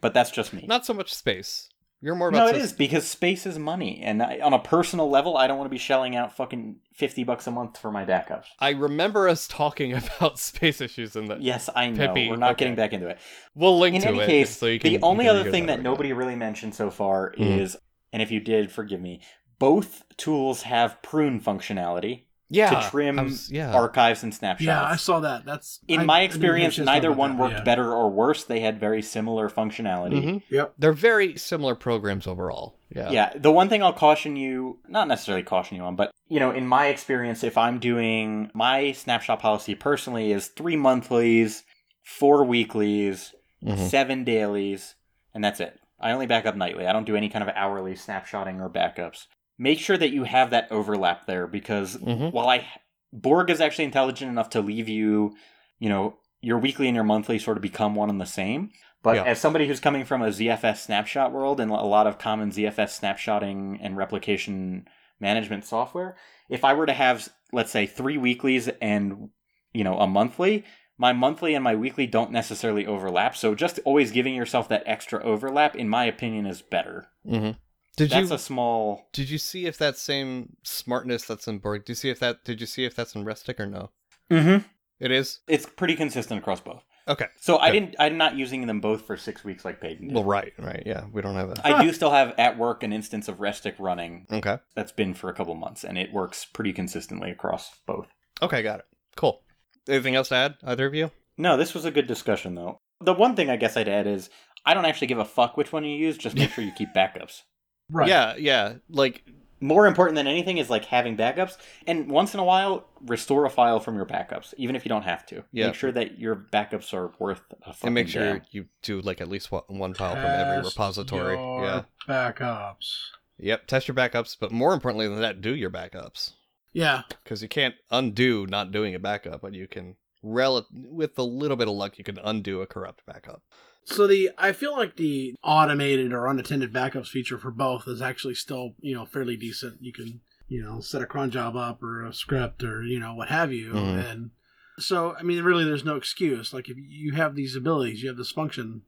[SPEAKER 2] but that's just me.
[SPEAKER 1] Not so much space. You're more
[SPEAKER 2] no,
[SPEAKER 1] about
[SPEAKER 2] it
[SPEAKER 1] sys-
[SPEAKER 2] is because space is money, and I, on a personal level, I don't want to be shelling out fucking fifty bucks a month for my backups.
[SPEAKER 1] I remember us talking about space issues in the.
[SPEAKER 2] Yes, I know.
[SPEAKER 1] Pippi,
[SPEAKER 2] We're not
[SPEAKER 1] okay.
[SPEAKER 2] getting back into it.
[SPEAKER 1] We'll link
[SPEAKER 2] In
[SPEAKER 1] to
[SPEAKER 2] any
[SPEAKER 1] it.
[SPEAKER 2] case,
[SPEAKER 1] so you can,
[SPEAKER 2] the only other thing
[SPEAKER 1] it
[SPEAKER 2] that
[SPEAKER 1] over
[SPEAKER 2] nobody really mentioned so far
[SPEAKER 1] Mhm.
[SPEAKER 2] is, and if you did, forgive me, both tools have prune functionality
[SPEAKER 1] yeah,
[SPEAKER 2] to trim
[SPEAKER 1] was- yeah.
[SPEAKER 2] archives and snapshots.
[SPEAKER 3] Yeah, I saw that. That's
[SPEAKER 2] In
[SPEAKER 3] I- I
[SPEAKER 2] my experience,
[SPEAKER 3] hear a chance to
[SPEAKER 2] neither one worked
[SPEAKER 3] yeah.
[SPEAKER 2] better or worse. They had very similar functionality.
[SPEAKER 1] Mhm.
[SPEAKER 3] Yep.
[SPEAKER 1] They're very similar programs overall. Yeah.
[SPEAKER 2] Yeah, the one thing I'll caution you, not necessarily caution you on, but you know, in my experience, if I'm doing my snapshot policy personally is three monthlies, four weeklies,
[SPEAKER 1] Mhm.
[SPEAKER 2] seven dailies, and that's it. I only back up nightly. I don't do any kind of hourly snapshotting or backups. Make sure that you have that overlap there because
[SPEAKER 1] Mhm.
[SPEAKER 2] while I Borg is actually intelligent enough to leave you, you know, your weekly and your monthly sort of become one and the same. But
[SPEAKER 1] Yeah.
[SPEAKER 2] as somebody who's coming from a ZFS snapshot world and a lot of common ZFS snapshotting and replication management software, if I were to have, let's say, three weeklies and you know a monthly, my monthly and my weekly don't necessarily overlap. So just always giving yourself that extra overlap, in my opinion, is better.
[SPEAKER 1] Mhm. Did
[SPEAKER 2] That's
[SPEAKER 1] you
[SPEAKER 2] a small.
[SPEAKER 1] did you see if that same smartness that's in Borg? Do you see if that did you see if that's in Restic or no?
[SPEAKER 2] Mm-hmm.
[SPEAKER 1] It is.
[SPEAKER 2] It's pretty consistent across both.
[SPEAKER 1] Okay.
[SPEAKER 2] So I didn't. I'm not using them both for six weeks like Peyton did.
[SPEAKER 1] Well, right, right. Yeah, we don't have that.
[SPEAKER 2] I do still have at work an instance of Restic running
[SPEAKER 1] Okay.
[SPEAKER 2] that's been for a couple months, and it works pretty consistently across both.
[SPEAKER 1] Okay, got it. Cool. Anything else to add, either of you?
[SPEAKER 2] No, this was a good discussion though. The one thing I guess I'd add is I don't actually give a fuck which one you use. Just make sure you keep backups.
[SPEAKER 3] Right.
[SPEAKER 1] Yeah, yeah. Like,
[SPEAKER 2] More important than anything is like having backups, and once in a while restore a file from your backups, even if you don't have to.
[SPEAKER 1] Yeah.
[SPEAKER 2] Make sure that your backups are worth a fucking
[SPEAKER 1] and make sure
[SPEAKER 2] damn.
[SPEAKER 1] you do like at least one, one file from every repository.
[SPEAKER 3] your
[SPEAKER 1] Yeah.
[SPEAKER 3] Backups.
[SPEAKER 1] Yep. Test your backups, but more importantly than that, do your backups
[SPEAKER 3] Yeah.
[SPEAKER 1] because you can't undo not doing a backup, but you can rel with a little bit of luck, you can undo a corrupt backup.
[SPEAKER 3] So the I feel like the automated or unattended backups feature for both is actually still you know fairly decent. You can you know set a cron job up or a script or you know what have you,
[SPEAKER 1] Mhm.
[SPEAKER 3] and so I mean really there's no excuse. Like if you have these abilities, you have this function,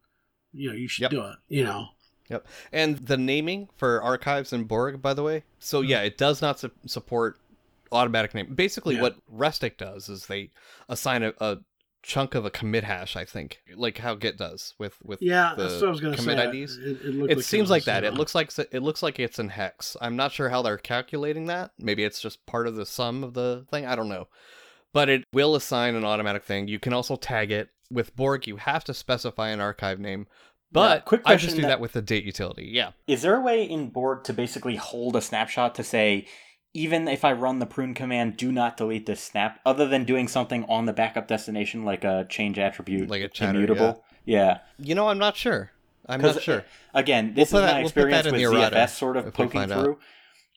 [SPEAKER 3] you know you should
[SPEAKER 1] Yep.
[SPEAKER 3] do it. You know. Yep.
[SPEAKER 1] And the naming for archives in Borg, by the way. So
[SPEAKER 3] Hmm.
[SPEAKER 1] yeah, it does not su- support automatic name. Basically,
[SPEAKER 3] Yeah.
[SPEAKER 1] what Restic does is they assign a, a chunk of a commit hash. I think, like how Git does with with
[SPEAKER 3] Yeah,
[SPEAKER 1] the
[SPEAKER 3] that's what I was going to
[SPEAKER 1] commit
[SPEAKER 3] say.
[SPEAKER 1] IDs.
[SPEAKER 3] It, it,
[SPEAKER 1] It
[SPEAKER 3] like
[SPEAKER 1] seems
[SPEAKER 3] was
[SPEAKER 1] like that. It looks like it looks like it's in hex. I'm not sure how they're calculating that. Maybe it's just part of the sum of the thing. I don't know. But it will assign an automatic thing. You can also tag it with Borg. You have to specify an archive name. But
[SPEAKER 2] Yeah, quick
[SPEAKER 1] I just do
[SPEAKER 2] that-
[SPEAKER 1] that with the date utility. Yeah.
[SPEAKER 2] Is there a way in Borg to basically hold a snapshot to say, even if I run the prune command, do not delete this snap, other than doing something on the backup destination like a change attribute,
[SPEAKER 1] Like a chattr,
[SPEAKER 2] immutable? Yeah.
[SPEAKER 1] You know, I'm not sure. I'm not sure.
[SPEAKER 2] Uh, again, this
[SPEAKER 1] We'll
[SPEAKER 2] is
[SPEAKER 1] that-
[SPEAKER 2] my
[SPEAKER 1] we'll put
[SPEAKER 2] experience with
[SPEAKER 1] the errata
[SPEAKER 2] ZFS sort of poking
[SPEAKER 1] find out.
[SPEAKER 2] through.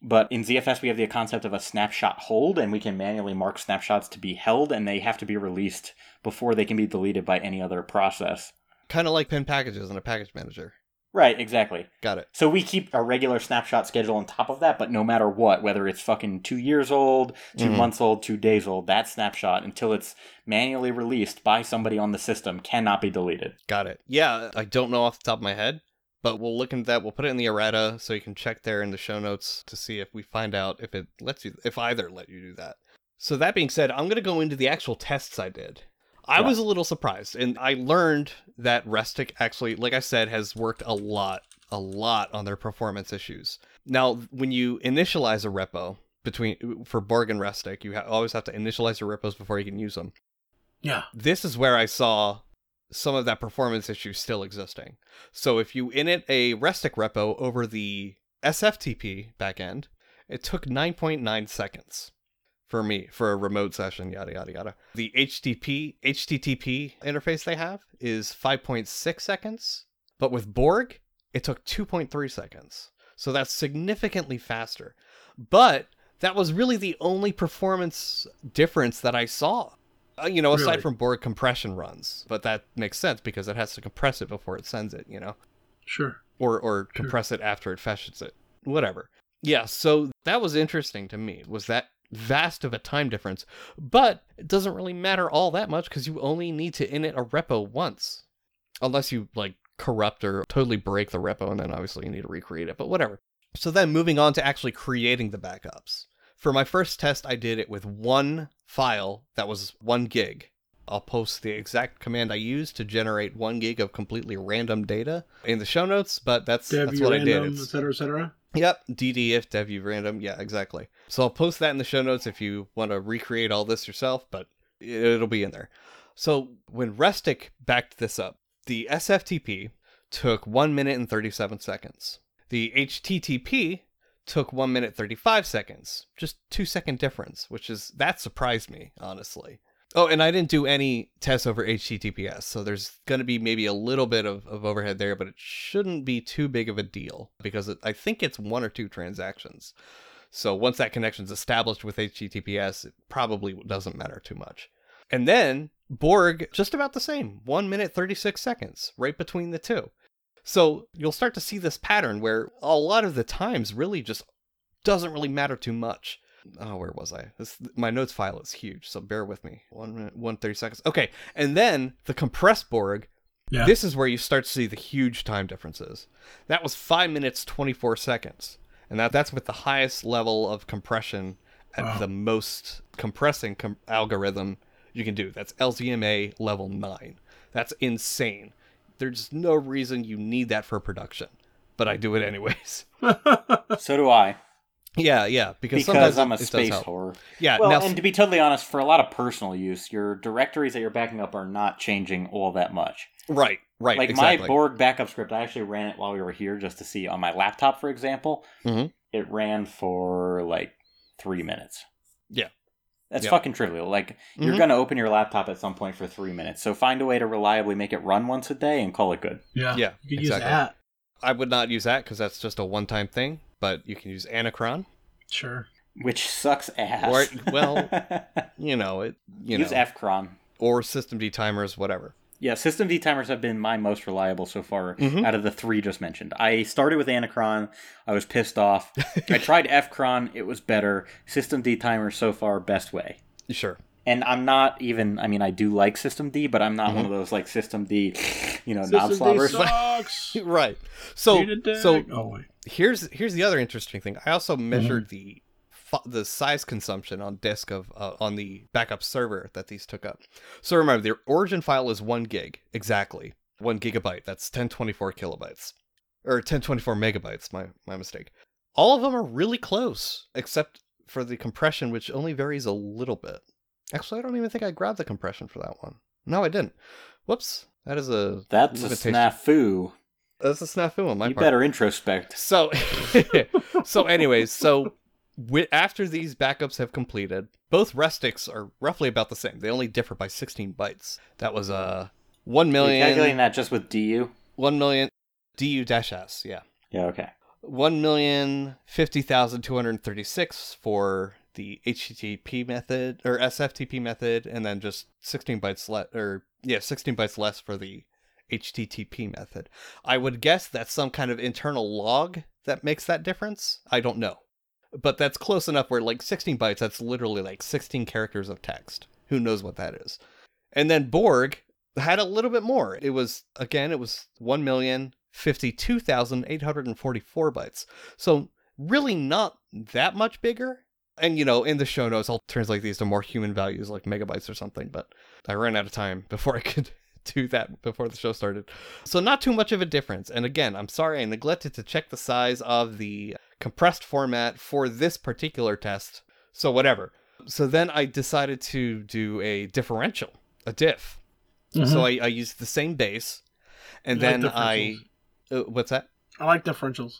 [SPEAKER 2] But in ZFS, we have the concept of a snapshot hold, and we can manually mark snapshots to be held, and they have to be released before they can be deleted by any other process.
[SPEAKER 1] Kind of like pin packages in a package manager.
[SPEAKER 2] Right, exactly.
[SPEAKER 1] Got it.
[SPEAKER 2] So we keep a regular snapshot schedule on top of that, but no matter what, whether it's fucking two years old, 2
[SPEAKER 1] Mhm.
[SPEAKER 2] months old, two days old, that snapshot, until it's manually released by somebody on the system, cannot be deleted.
[SPEAKER 1] Got it. Yeah, I don't know off the top of my head, but we'll look into that. We'll put it in the errata so you can check there in the show notes to see if we find out if it lets you, if either let you do that. So that being said, I'm going to go into the actual tests I did. I
[SPEAKER 2] Yeah.
[SPEAKER 1] was a little surprised, and I learned that Restic actually, like I said, has worked a lot, a lot on their performance issues. Now, when you initialize a repo between for Borg and Restic, you ha- always have to initialize your repos before you can use them
[SPEAKER 3] Yeah.
[SPEAKER 1] this is where I saw some of that performance issue still existing. So if you init a Restic repo over the SFTP backend, it took 9.9 seconds for me for a remote session, yada yada yada. The HTTP HTTP interface they have is 5.6 seconds, but with Borg, it took 2.3 seconds. So that's significantly faster. But that was really the only performance difference that I saw. Uh, you know, aside
[SPEAKER 3] Really?
[SPEAKER 1] from Borg compression runs, but that makes sense because it has to compress it before it sends it, you know,
[SPEAKER 3] Sure.
[SPEAKER 1] or or compress it after it fetches it, whatever. Yeah, so that was interesting to me. Was that vast of a time difference, but it doesn't really matter all that much because you only need to init a repo once, unless you like corrupt or totally break the repo, and then obviously you need to recreate it. But whatever. So then moving on to actually creating the backups. For my first test, I did it with one file that was one gig. I'll post the exact command I used to generate one gig of completely random data in the show notes, but that's
[SPEAKER 3] Dev
[SPEAKER 1] that's what I did. It's-
[SPEAKER 3] et cetera, et cetera.
[SPEAKER 1] Yep, DD if dev random. Yeah, exactly. So I'll post that in the show notes if you want to recreate all this yourself, but it'll be in there. So when Restic backed this up, the SFTP took 1 minute and 37 seconds. The HTTP took 1 minute 35 seconds. Just 2 second difference, which is that surprised me, honestly. Oh, and I didn't do any tests over HTTPS, so there's going to be maybe a little bit of, of overhead there, but it shouldn't be too big of a deal because it, I think it's one or two transactions. So once that connection's established with HTTPS, it probably doesn't matter too much. And then Borg, just about the same, 1 minute 36 seconds, right between the two. So you'll start to see this pattern where a lot of the times really just doesn't really matter too much. Oh, where was I? This my notes file is huge, so bear with me. One minute, one thirty seconds. Okay, and then the compressed Borg
[SPEAKER 3] Yeah.
[SPEAKER 1] This is where you start to see the huge time differences. That was 5 minutes 24 seconds. And that that's with the highest level of compression at
[SPEAKER 3] Wow.
[SPEAKER 1] the most compressing com- algorithm you can do. That's LZMA level 9. That's insane. There's no reason you need that for production, but I do it anyways.
[SPEAKER 2] So do I.
[SPEAKER 1] Yeah, yeah, because,
[SPEAKER 2] Because
[SPEAKER 1] sometimes
[SPEAKER 2] I'm a
[SPEAKER 1] it, it does
[SPEAKER 2] space
[SPEAKER 1] help.
[SPEAKER 2] whore.
[SPEAKER 1] Yeah,
[SPEAKER 2] Well,
[SPEAKER 1] now
[SPEAKER 2] and to be totally honest, for a lot of personal use, your directories that you're backing up are not changing all that much.
[SPEAKER 1] right, right,
[SPEAKER 2] like
[SPEAKER 1] exactly.
[SPEAKER 2] my Borg backup script, I actually ran it while we were here just to see on my laptop, for example.
[SPEAKER 1] Mhm.
[SPEAKER 2] It ran for like three minutes.
[SPEAKER 1] Yeah.
[SPEAKER 2] That's
[SPEAKER 1] Yeah.
[SPEAKER 2] fucking trivial. Like you're
[SPEAKER 1] Mhm.
[SPEAKER 2] going to open your laptop at some point for three minutes. So find a way to reliably make it run once a day and call it good.
[SPEAKER 3] yeah.
[SPEAKER 1] Yeah,
[SPEAKER 3] You could
[SPEAKER 1] exactly.
[SPEAKER 3] use that.
[SPEAKER 1] I would not use that because that's just a one-time thing. But you can use Anacron,
[SPEAKER 3] Sure.
[SPEAKER 2] Which sucks ass.
[SPEAKER 1] Or- well, you know it. You
[SPEAKER 2] use
[SPEAKER 1] know,
[SPEAKER 2] Fcron.
[SPEAKER 1] or systemd timers, whatever.
[SPEAKER 2] Yeah, systemd timers have been my most reliable so far
[SPEAKER 1] Mhm.
[SPEAKER 2] out of the three just mentioned. I started with Anacron. I was pissed off. I tried Fcron. It was better. systemd timers so far best way.
[SPEAKER 1] Sure.
[SPEAKER 2] And I'm not even. I mean, I do like systemd, but I'm not
[SPEAKER 1] Mm-hmm.
[SPEAKER 2] one of those like systemd, you know, knob
[SPEAKER 3] systemd
[SPEAKER 2] slobbers.
[SPEAKER 3] sucks.
[SPEAKER 1] Right. So
[SPEAKER 3] Eat a dick.
[SPEAKER 1] so
[SPEAKER 3] oh wait.
[SPEAKER 1] here's here's the other interesting thing. I also
[SPEAKER 2] Mm-hmm.
[SPEAKER 1] measured the the size consumption on disk of uh, on the backup server that these took up. So remember, the origin file is one gig exactly, one gigabyte. That's 1024 kilobytes or 1024 megabytes. My my mistake. All of them are really close, except for the compression, which only varies a little bit. Actually, I don't even think I grabbed the compression for that one. No, I didn't. Whoops. That is a
[SPEAKER 2] That's a snafu.
[SPEAKER 1] That's a snafu on my
[SPEAKER 2] You
[SPEAKER 1] part.
[SPEAKER 2] better introspect.
[SPEAKER 1] So, so anyways, so after these backups have completed, both restics are roughly about the same. They only differ by 16 bytes. That was uh, 1
[SPEAKER 2] You're calculating that just with DU.
[SPEAKER 1] 1 million du dash s. yeah.
[SPEAKER 2] Yeah. Okay.
[SPEAKER 1] 1 million 50,236 for the HTTP method or SFTP method, and then just 16 bytes less, or yeah, 16 bytes less for the HTTP method. I would guess that's some kind of internal log that makes that difference. I don't know. But that's close enough where like 16 bytes, that's literally like 16 characters of text. Who knows what that is? And then Borg had a little bit more. It was, again, it was 1,052,844 bytes. So really not that much bigger. And you know, in the show notes, I'll translate these to more human values like megabytes or something, but I ran out of time before I could do that before the show started. So not too much of a difference. And again, I'm sorry I neglected to check the size of the compressed format for this particular test. So whatever. So then I decided to do a differential, a diff. So I, I used the same base, and
[SPEAKER 3] I like
[SPEAKER 1] then I, uh, what's that?
[SPEAKER 3] I like differentials.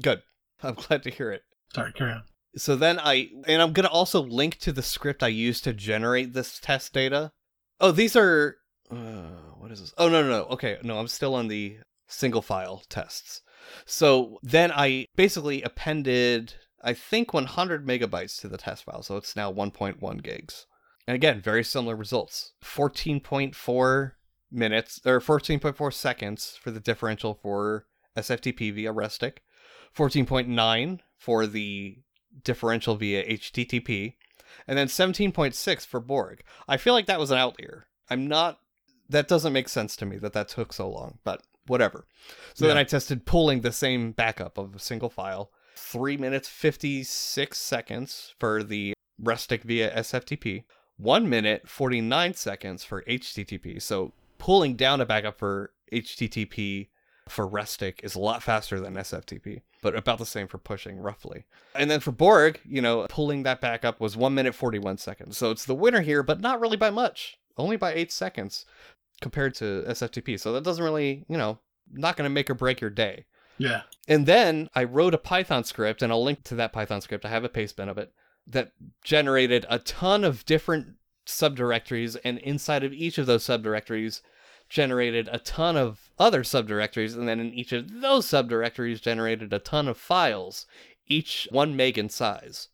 [SPEAKER 1] Good. I'm glad to hear it.
[SPEAKER 3] Sorry, carry on.
[SPEAKER 1] So then I, and I'm gonna also link to the script I used to generate this test data. Oh, these are, uh, what is this? Oh no no no. Okay, no, I'm still on the single file tests. So then I basically appended, I think 100 megabytes to the test file, so it's now 1.1 gigs. And again, very similar results. 14.4 minutes or 14.4 seconds for the differential for SFTP via Restic, 14.9 for the differential via HTTP, and then 17.6 for Borg. I feel like that was an outlier. I'm not. That doesn't make sense to me that that took so long, but whatever. So then I tested pulling the same backup of a single file. Three minutes fifty six seconds for the Restic via SFTP. One minute forty nine seconds for HTTP. So pulling down a backup for HTTP for Restic is a lot faster than SFTP, but about the same for pushing, roughly. And then for Borg, you know, pulling that back up was 1 minute 41 seconds. So it's the winner here, but not really by much. Only by 8 seconds compared to SFTP. So that doesn't really, you know, not going to make or break your day.
[SPEAKER 3] Yeah.
[SPEAKER 1] And then I wrote a Python script, and I'll link to that Python script. I have a paste bin of it that generated a ton of different subdirectories, and inside of each of those subdirectories, generated a ton of other subdirectories, and then in each of those subdirectories, generated a ton of files, each one meg in size.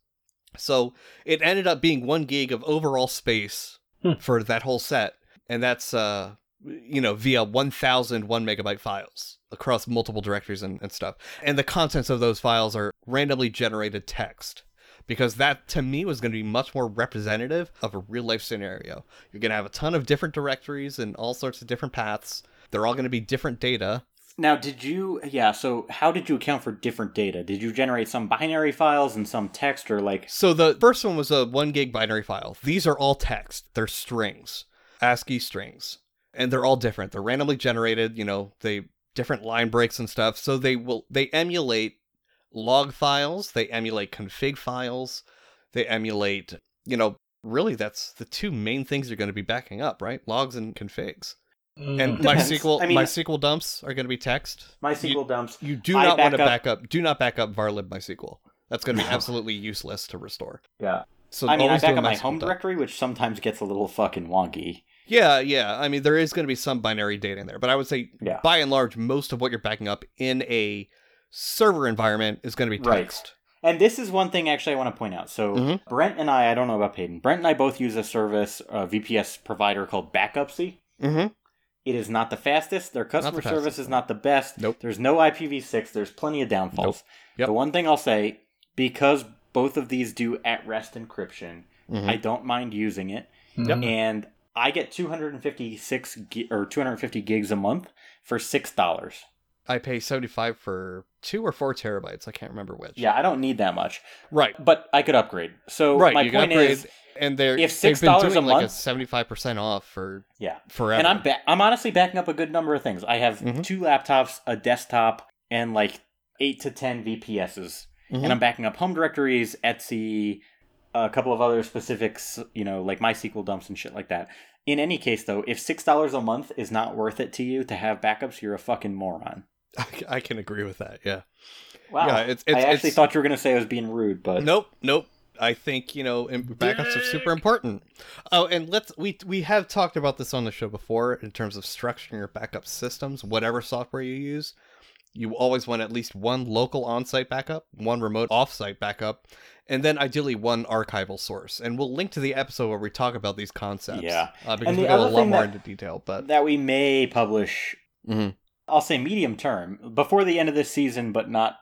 [SPEAKER 1] So it ended up being one gig of overall space
[SPEAKER 3] Hmm.
[SPEAKER 1] for that whole set, and that's uh, you know via 1,000 one megabyte files across multiple directories and, and stuff. And the contents of those files are randomly generated text because that to me was going to be much more representative of a real life scenario. You're going to have a ton of different directories and all sorts of different paths, They're all going to be different data.
[SPEAKER 2] Now, did you? Yeah. So, how did you account for different data? Did you generate some binary files and some text, or like?
[SPEAKER 1] So the first one was a one gig binary file. These are all text. They're strings, ASCII strings, and they're all different. They're randomly generated. You know, they different line breaks and stuff. So they will they emulate log files. They emulate config files. They emulate. You know, really, that's the two main things you're going to be backing up, right? Logs and configs. And mm,
[SPEAKER 2] Depends.
[SPEAKER 1] MySQL,
[SPEAKER 2] I mean-
[SPEAKER 1] MySQL dumps are going to be text.
[SPEAKER 2] MySQL dumps.
[SPEAKER 1] You do not want to
[SPEAKER 2] back
[SPEAKER 1] back up. Do not back up varlib MySQL. That's going to be absolutely useless to restore.
[SPEAKER 2] Yeah.
[SPEAKER 1] So
[SPEAKER 2] I mean, I
[SPEAKER 1] always do
[SPEAKER 2] back up my home
[SPEAKER 1] dump.
[SPEAKER 2] directory, which sometimes gets a little fucking wonky.
[SPEAKER 1] Yeah, yeah. I mean, there is going to be some binary data in there, but I would say,
[SPEAKER 2] Yeah.
[SPEAKER 1] by and large, most of what you're backing up in a server environment is going to be
[SPEAKER 2] Right. And this is one thing actually I want to point out. So
[SPEAKER 1] Mhm.
[SPEAKER 2] Brent and I, I don't know about Peyton. Brent and I both use a service, a VPS provider called Backupsy.
[SPEAKER 1] Mm-hmm.
[SPEAKER 2] It is not the fastest. Their customer
[SPEAKER 1] the
[SPEAKER 2] service
[SPEAKER 1] fastest,
[SPEAKER 2] is not the best.
[SPEAKER 1] Nope.
[SPEAKER 2] There's no IPv6. There's plenty of downfalls.
[SPEAKER 1] Yep.
[SPEAKER 2] The one thing I'll say, because both of these do at rest encryption,
[SPEAKER 1] Mhm.
[SPEAKER 2] I don't mind using it.
[SPEAKER 1] Yep.
[SPEAKER 2] And I get 256 gi- or 250 gigs a month for six dollars.
[SPEAKER 1] I pay 75 for two or four terabytes. I can't remember which.
[SPEAKER 2] Yeah, I don't need that much,
[SPEAKER 1] Right.
[SPEAKER 2] but I could upgrade. So
[SPEAKER 1] right.
[SPEAKER 2] my point
[SPEAKER 1] upgrade,
[SPEAKER 2] is,
[SPEAKER 1] and they're
[SPEAKER 2] if $6 a
[SPEAKER 1] like
[SPEAKER 2] month-
[SPEAKER 1] 75% off for
[SPEAKER 2] yeah,
[SPEAKER 1] forever.
[SPEAKER 2] and I'm ba- I'm honestly backing up a good number of things. I have
[SPEAKER 1] Mhm.
[SPEAKER 2] two laptops, a desktop, and like eight to ten VPSs,
[SPEAKER 1] Mhm.
[SPEAKER 2] and I'm backing up home directories, Etsy, a couple of other specifics, you know, like MySQL dumps and shit like that. In any case, though, if six dollars a month is not worth it to you to have backups, you're a fucking moron.
[SPEAKER 1] I, I can agree with that. Yeah.
[SPEAKER 2] Wow,
[SPEAKER 1] Yeah, it's- it's-
[SPEAKER 2] I actually
[SPEAKER 1] it's-
[SPEAKER 2] thought you were gonna say I was being rude, but
[SPEAKER 1] Nope, nope. I think you know im- backups are super important. Oh, and let's we we have talked about this on the show before in terms of structuring your backup systems. Whatever software you use, you always want at least one local on-site backup, one remote off-site backup, and then ideally one archival source. And we'll link to the episode where we talk about these concepts.
[SPEAKER 2] Yeah.
[SPEAKER 1] uh, because we go a lot more
[SPEAKER 2] that-
[SPEAKER 1] into detail. But
[SPEAKER 2] that we may publish.
[SPEAKER 1] Mhm.
[SPEAKER 2] I'll say medium term before the end of this season, but not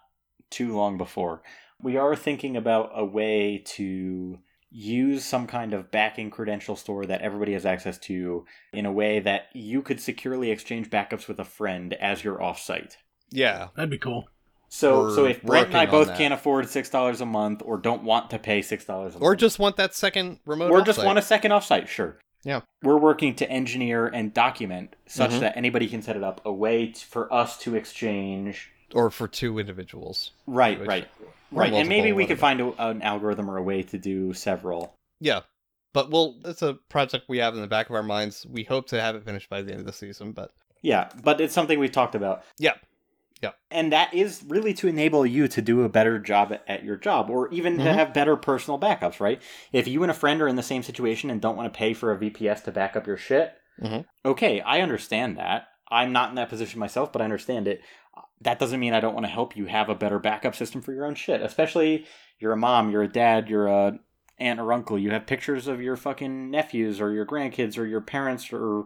[SPEAKER 2] too long before. We are thinking about a way to use some kind of backing credential store that everybody has access to in a way that you could securely exchange backups with a friend as you're offsite.
[SPEAKER 1] yeah,
[SPEAKER 3] That'd be cool.
[SPEAKER 2] So,
[SPEAKER 1] We're
[SPEAKER 2] so if Brent and I both
[SPEAKER 1] that.
[SPEAKER 2] can't afford six dollars a month, or don't want to pay six dollars a month,
[SPEAKER 1] or just want that second remote.
[SPEAKER 2] or just want a second offsite, sure.
[SPEAKER 1] Yeah.
[SPEAKER 2] We're working to engineer and document such
[SPEAKER 1] Mhm.
[SPEAKER 2] that anybody can set it up a way t- for us to exchange.
[SPEAKER 1] or for two individuals.
[SPEAKER 2] Right,
[SPEAKER 1] Which-
[SPEAKER 2] right, right. And maybe we could find a, an algorithm or a way to do several.
[SPEAKER 1] Yeah. But we'll it's a project we have in the back of our minds. We hope to have it finished by the end of the season, but
[SPEAKER 2] Yeah, but it's something we've talked about.
[SPEAKER 1] Yeah. Yeah.
[SPEAKER 2] And that is really to enable you to do a better job at, your job or even to
[SPEAKER 1] Mhm.
[SPEAKER 2] have better personal backups, right? If you and a friend are in the same situation and don't want to pay for a VPS to back up your shit,
[SPEAKER 1] Mhm.
[SPEAKER 2] okay, I understand that. I'm not in that position myself, but I understand it. That doesn't mean I don't want to help you have a better backup system for your own shit. Especially you're a mom, you're a dad, you're a aunt or uncle. You have pictures of your fucking nephews or your grandkids or your parents or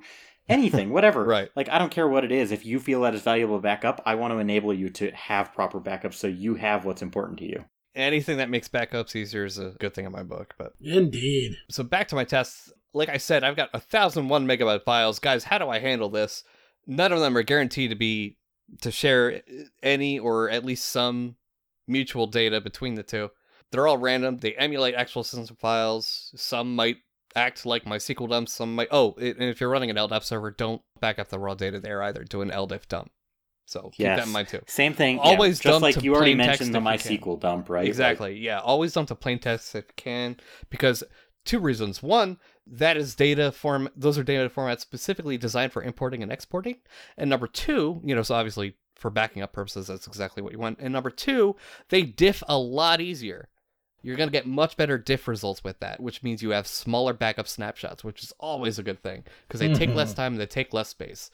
[SPEAKER 2] anything, whatever.
[SPEAKER 1] Right.
[SPEAKER 2] Like I don't care what it is. If you feel that is valuable backup, I want to enable you to have proper backup so you have what's important to you.
[SPEAKER 1] anything that makes backups easier is a good thing in my book. But
[SPEAKER 3] Indeed.
[SPEAKER 1] so back to my tests. Like I said, I've got a thousand one megabyte files. Guys, how do I handle this? None of them are guaranteed to be to share any or at least some mutual data between the two. They're all random. They emulate actual system files. Some might act like MySQL dumps. Some might. Oh, and if you're running an LDAP server, don't back up the raw data there either. Do an LDIF dump. So keep that in mind too.
[SPEAKER 2] Same thing.
[SPEAKER 1] Always
[SPEAKER 2] yeah, just like you already mentioned the. MySQL dump, right?
[SPEAKER 1] Exactly. yeah. Always dump to plain text if you can, because two reasons. One, that is data form. Those are data formats specifically designed for importing and exporting. And number two, you know, so obviously for backing up purposes, that's exactly what you want. And number two, they diff a lot easier. You're gonna get much better diff results with that, which means you have smaller backup snapshots, which is always a good thing because they take less mm-hmm. time and they take less space.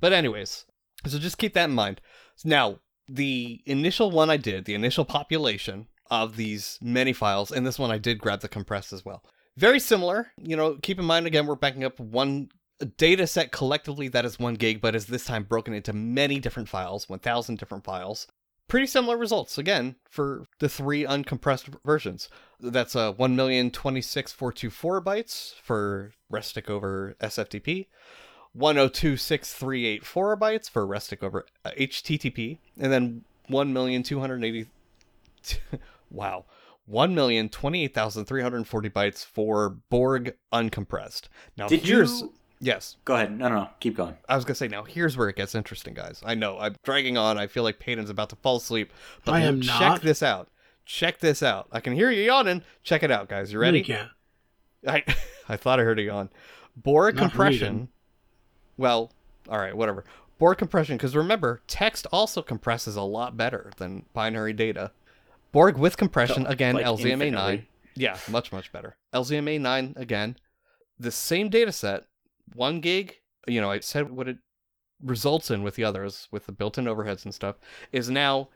[SPEAKER 1] But anyways, so just keep that in mind. Now, the initial one I did, the initial population of these many files, and this one I did grab the compressed as well. Very similar. You know, keep in mind again, we're backing up one data set collectively that is one gig, but is this time broken into many different files, 1,000 different files. Pretty similar results again for the three uncompressed versions. That's uh, 1,026,424 bytes for Restic over SFTP, 1026384 bytes for Restic over uh, HTTP, and then 1,280. wow. 1,028,340 bytes for Borg uncompressed. Now,
[SPEAKER 2] Did
[SPEAKER 1] here's.
[SPEAKER 2] you?
[SPEAKER 1] Yes.
[SPEAKER 2] Go ahead. No, no, no. Keep going.
[SPEAKER 1] I was going to say, now here's where it gets interesting, guys. I know, I'm dragging on. I feel like Peyton's about to fall asleep. But
[SPEAKER 3] I am
[SPEAKER 1] check
[SPEAKER 3] not.
[SPEAKER 1] this out. Check this out. I can hear you yawning. Check it out, guys. You ready?
[SPEAKER 3] You can't.
[SPEAKER 1] I I thought I heard a yawn. Borg
[SPEAKER 3] Not
[SPEAKER 1] compression.
[SPEAKER 3] then.
[SPEAKER 1] Well, all right, whatever. Borg compression, because remember, text also compresses a lot better than binary data. Borg with compression
[SPEAKER 2] So,
[SPEAKER 1] again,
[SPEAKER 2] like,
[SPEAKER 1] LZMA nine.
[SPEAKER 2] infinitely.
[SPEAKER 1] Yeah, much much better. LZMA nine again. The same data set, one gig. You know, I said what it results in with the others, with the built-in overheads and stuff, is now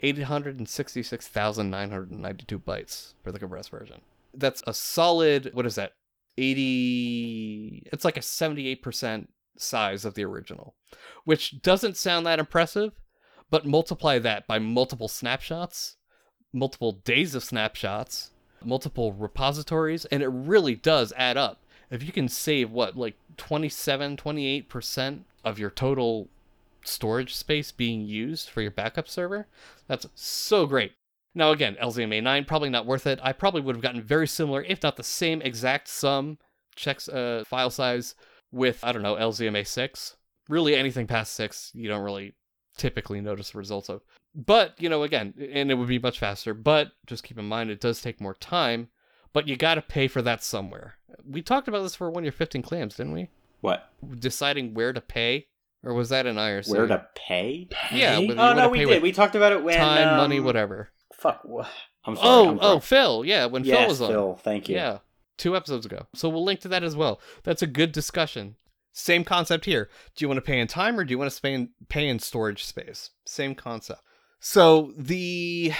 [SPEAKER 1] eight hundred and sixty-six thousand nine hundred and ninety-two bytes for the compressed version that's a solid what is that 80 it's like a 78% size of the original which doesn't sound that impressive but multiply that by multiple snapshots multiple days of snapshots multiple repositories and it really does add up if you can save what like 27 28% of your total storage space being used for your backup server that's so great now again, LZMA 9 probably not worth it. I probably would have gotten very similar, if not the same exact sum checks uh, file size with I don't know LZMA 6. Really, anything past six, you don't really typically notice the results of. But you know, again, and it would be much faster. But just keep in mind, it does take more time. But you got to pay for that somewhere. We talked about this for one year 15 clams, didn't we?
[SPEAKER 2] What?
[SPEAKER 1] Deciding where to pay, or was that an IRC?
[SPEAKER 2] Where to pay?
[SPEAKER 1] Yeah,
[SPEAKER 2] Oh no,
[SPEAKER 1] wanna
[SPEAKER 2] we did. We talked about it when
[SPEAKER 1] time, money,
[SPEAKER 2] um,
[SPEAKER 1] whatever.
[SPEAKER 2] Fuck. wha- I'm sorry.
[SPEAKER 1] Oh,
[SPEAKER 2] I'm
[SPEAKER 1] oh. Phil, yeah, when
[SPEAKER 2] yes,
[SPEAKER 1] Phil was on.
[SPEAKER 2] Phil. Thank you.
[SPEAKER 1] Yeah, two episodes ago. So we'll link to that as well. That's a good discussion. Same concept here. Do you want to pay in time or do you want to pay in, pay in storage space? Same concept. So the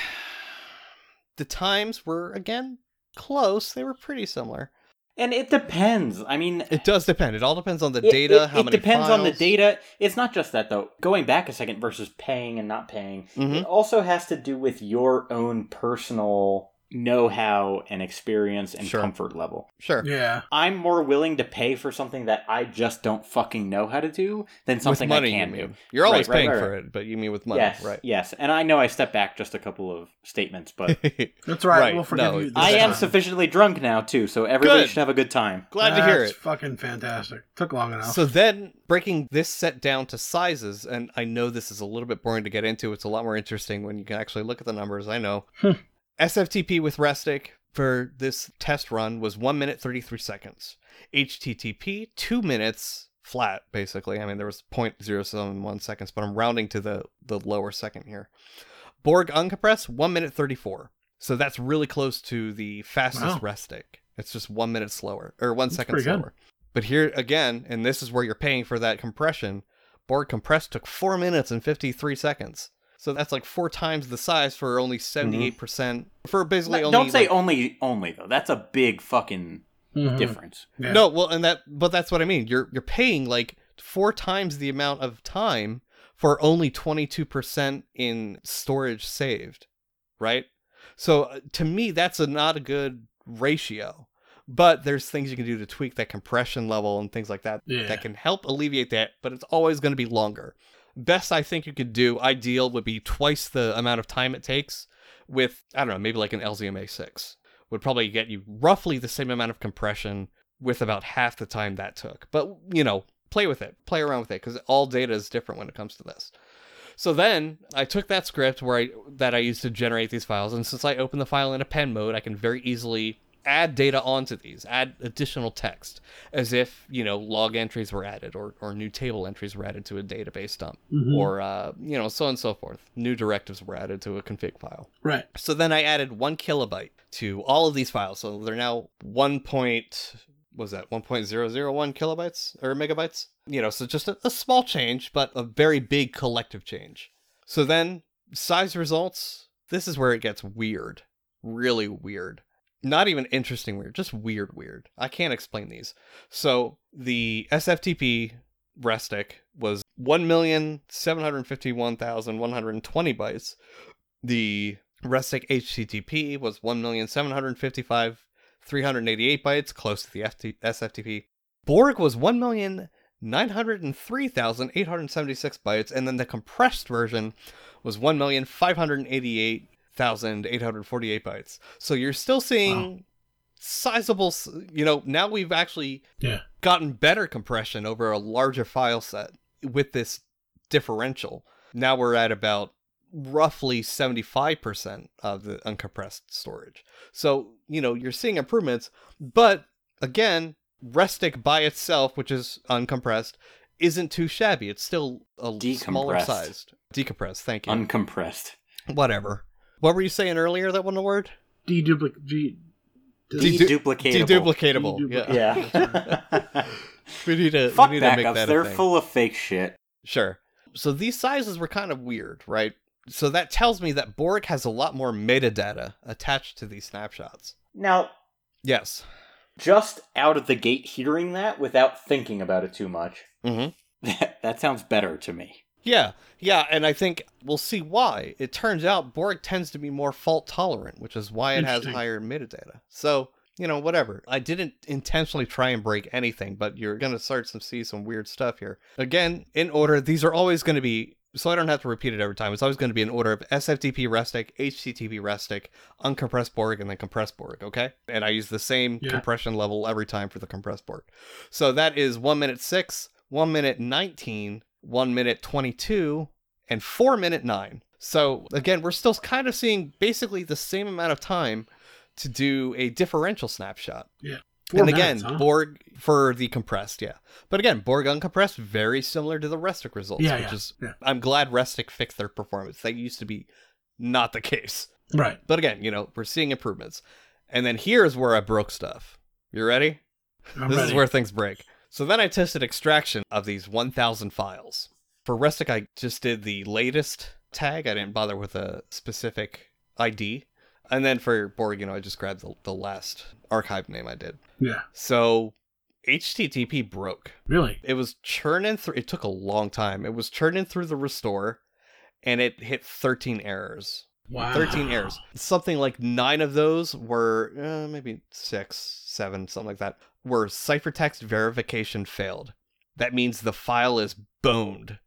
[SPEAKER 1] the times were again close. They were pretty similar.
[SPEAKER 2] And it depends. I mean,
[SPEAKER 1] It does depend. It all depends on the
[SPEAKER 2] it-
[SPEAKER 1] data.
[SPEAKER 2] It,
[SPEAKER 1] how
[SPEAKER 2] it
[SPEAKER 1] many
[SPEAKER 2] depends on the data. It's not just that though. Going back a second versus paying and not paying.
[SPEAKER 1] Mhm.
[SPEAKER 2] It also has to do with your own personal know-how and experience and
[SPEAKER 1] Sure.
[SPEAKER 2] comfort level.
[SPEAKER 1] Sure.
[SPEAKER 3] Yeah.
[SPEAKER 2] I'm more willing to pay for something that I just don't fucking know how to do than something
[SPEAKER 1] with money,
[SPEAKER 2] I can
[SPEAKER 1] you
[SPEAKER 2] do.
[SPEAKER 1] mean. You're always
[SPEAKER 2] Right, right,
[SPEAKER 1] paying
[SPEAKER 2] right,
[SPEAKER 1] for it, but you mean with money,
[SPEAKER 2] yes,
[SPEAKER 1] right?
[SPEAKER 2] yes. And I know I step back just a couple of statements, but
[SPEAKER 3] That's right.
[SPEAKER 1] Right,
[SPEAKER 3] We'll forgive
[SPEAKER 1] no,
[SPEAKER 3] you.
[SPEAKER 2] I am
[SPEAKER 3] time.
[SPEAKER 2] sufficiently drunk now too, so everybody
[SPEAKER 1] Good.
[SPEAKER 2] should have a good time.
[SPEAKER 1] Glad to hear
[SPEAKER 3] That's
[SPEAKER 1] it.
[SPEAKER 3] fucking fantastic. Took long enough.
[SPEAKER 1] So then, breaking this set down to sizes, and I know this is a little bit boring to get into. It's a lot more interesting when you can actually look at the numbers. I know.
[SPEAKER 3] Hmm.
[SPEAKER 1] SFTP with Restic for this test run was one minute thirty three seconds. HTTP two minutes flat, basically. I mean, there was 0.071 seconds, but I'm rounding to the the lower second here. Borg uncompressed one minute thirty four. So that's really close to the fastest
[SPEAKER 3] Wow.
[SPEAKER 1] Restic. It's just one minute slower or one
[SPEAKER 3] That's
[SPEAKER 1] second
[SPEAKER 3] pretty good.
[SPEAKER 1] slower. But here again, and this is where you're paying for that compression, Borg compressed took four minutes and 53 seconds. So that's like four times the size for only 78%. percent For basically only.
[SPEAKER 2] Don't say
[SPEAKER 1] like-
[SPEAKER 2] only only though. That's a big fucking
[SPEAKER 3] Mhm.
[SPEAKER 2] difference.
[SPEAKER 3] Yeah.
[SPEAKER 1] No, well, and that, but that's what I mean. You're you're paying like four times the amount of time for only 22% in storage saved, right? So uh, to me, that's a not a good ratio. But there's things you can do to tweak that compression level and things like that
[SPEAKER 3] Yeah.
[SPEAKER 1] that can help alleviate that. But it's always going to be longer. Best I think you could do, ideal, would be twice the amount of time it takes with I don't know, maybe like an LZMA six would probably get you roughly the same amount of compression with about half the time that took. But, you know, play with it, play around with it, because all data is different when it comes to this. So then I took that script where I that I used to generate these files, and since I open the file in append mode, I can very easily add data onto these, add additional text, as if you know log entries were added or or new table entries were added to a database dump,
[SPEAKER 3] Mhm.
[SPEAKER 1] or uh, you know so on and so forth. New directives were added to a config file.
[SPEAKER 3] right.
[SPEAKER 1] So then I added one kilobyte to all of these files. So they're now one point was that one point zero zero one kilobytes or megabytes? You know, so just a, a small change, but a very big collective change. So then size results. This is where it gets weird, really weird. Not even interesting weird, just weird weird. I can't explain these. So the SFTP Restic was 1,751,120 bytes. The Restic HTTP was 1,755,388 bytes, close to the FT- SFTP. Borg was 1,000,000 903,876 bytes, and then the compressed version was 1,588,848 bytes. So you're still seeing sizable, you know, now we've actually
[SPEAKER 3] Yeah.
[SPEAKER 1] gotten better compression over a larger file set with this differential. Now we're at about roughly 75% of the uncompressed storage. So, you know, you're seeing improvements, but again, Restic by itself, which is uncompressed, isn't too shabby. It's still a smaller sized. Decompressed, thank you.
[SPEAKER 2] Uncompressed.
[SPEAKER 1] Whatever. What were you saying earlier that wasn't a word?
[SPEAKER 3] Deduplic. De-
[SPEAKER 1] Dedu-
[SPEAKER 2] Deduplicatable.
[SPEAKER 1] Deduplicatable.
[SPEAKER 3] Deduplicable.
[SPEAKER 1] Yeah.
[SPEAKER 2] Yeah.
[SPEAKER 1] we need to,
[SPEAKER 2] Fuck
[SPEAKER 1] we need to make
[SPEAKER 2] backups.
[SPEAKER 1] that a
[SPEAKER 2] They're
[SPEAKER 1] thing.
[SPEAKER 2] full of fake shit.
[SPEAKER 1] Sure. So these sizes were kind of weird, right? So that tells me that Borg has a lot more metadata attached to these snapshots.
[SPEAKER 2] Now,
[SPEAKER 1] Yes.
[SPEAKER 2] just out of the gate hearing that without thinking about it too much,
[SPEAKER 1] Mm-hmm.
[SPEAKER 2] that, that sounds better to me.
[SPEAKER 1] Yeah, yeah, and I think we'll see why. It turns out Borg tends to be more fault tolerant, which is why it has higher metadata. So, you know, whatever. I didn't intentionally try and break anything, but you're going to start to see some weird stuff here. Again, in order, these are always going to be, so I don't have to repeat it every time. It's always going to be in order of SFTP Restic, HTTP Restic, uncompressed Borg, and then compressed Borg, okay? And I use the same
[SPEAKER 3] Yeah.
[SPEAKER 1] compression level every time for the compressed Borg. So that is 1 minute 6, 1 minute 19, 1 minute 22, and 4 minute 9. So again, we're still kind of seeing basically the same amount of time to do a differential snapshot.
[SPEAKER 3] Four
[SPEAKER 1] and
[SPEAKER 3] minutes,
[SPEAKER 1] again,
[SPEAKER 3] huh?
[SPEAKER 1] Borg for the compressed, yeah. But again, Borg uncompressed, very similar to the Restic results,
[SPEAKER 3] Yeah,
[SPEAKER 1] which
[SPEAKER 3] yeah,
[SPEAKER 1] is
[SPEAKER 3] yeah.
[SPEAKER 1] I'm glad Restic fixed their performance. That used to be not the case.
[SPEAKER 3] Right.
[SPEAKER 1] But again, you know, we're seeing improvements. And then here's where I broke stuff. You ready?
[SPEAKER 3] I'm
[SPEAKER 1] this is where things break. So then I tested extraction of these 1,000 files. For Restic, I just did the latest tag. I didn't bother with a specific ID. And then for Borg, you know, I just grabbed the, the last archive name I did.
[SPEAKER 3] Yeah.
[SPEAKER 1] So HTTP broke.
[SPEAKER 3] Really.
[SPEAKER 1] It was churning through. It took a long time. It was churning through the restore, and it hit 13 errors.
[SPEAKER 3] Wow.
[SPEAKER 1] 13 errors. Something like nine of those were, uh, maybe six, seven, something like that, were ciphertext verification failed. That means the file is boned.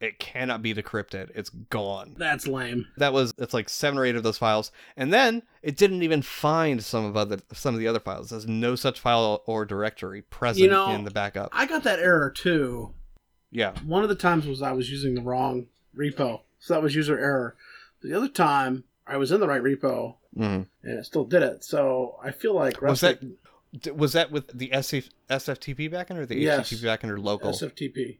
[SPEAKER 1] It cannot be decrypted. It's gone.
[SPEAKER 3] That's lame.
[SPEAKER 1] That was it's like seven or eight of those files, and then it didn't even find some of other some of the other files. There's no such file or directory present
[SPEAKER 3] You know,
[SPEAKER 1] in the backup.
[SPEAKER 3] I got that error too.
[SPEAKER 1] Yeah.
[SPEAKER 3] One of the times was I was using the wrong repo, so that was user error. The other time I was in the right repo
[SPEAKER 1] Mhm.
[SPEAKER 3] and it still did it. So I feel like
[SPEAKER 1] Was D- Was that with the SF- SFTP backend or the
[SPEAKER 3] Yes.
[SPEAKER 1] HTTP backend or local?
[SPEAKER 3] SFTP.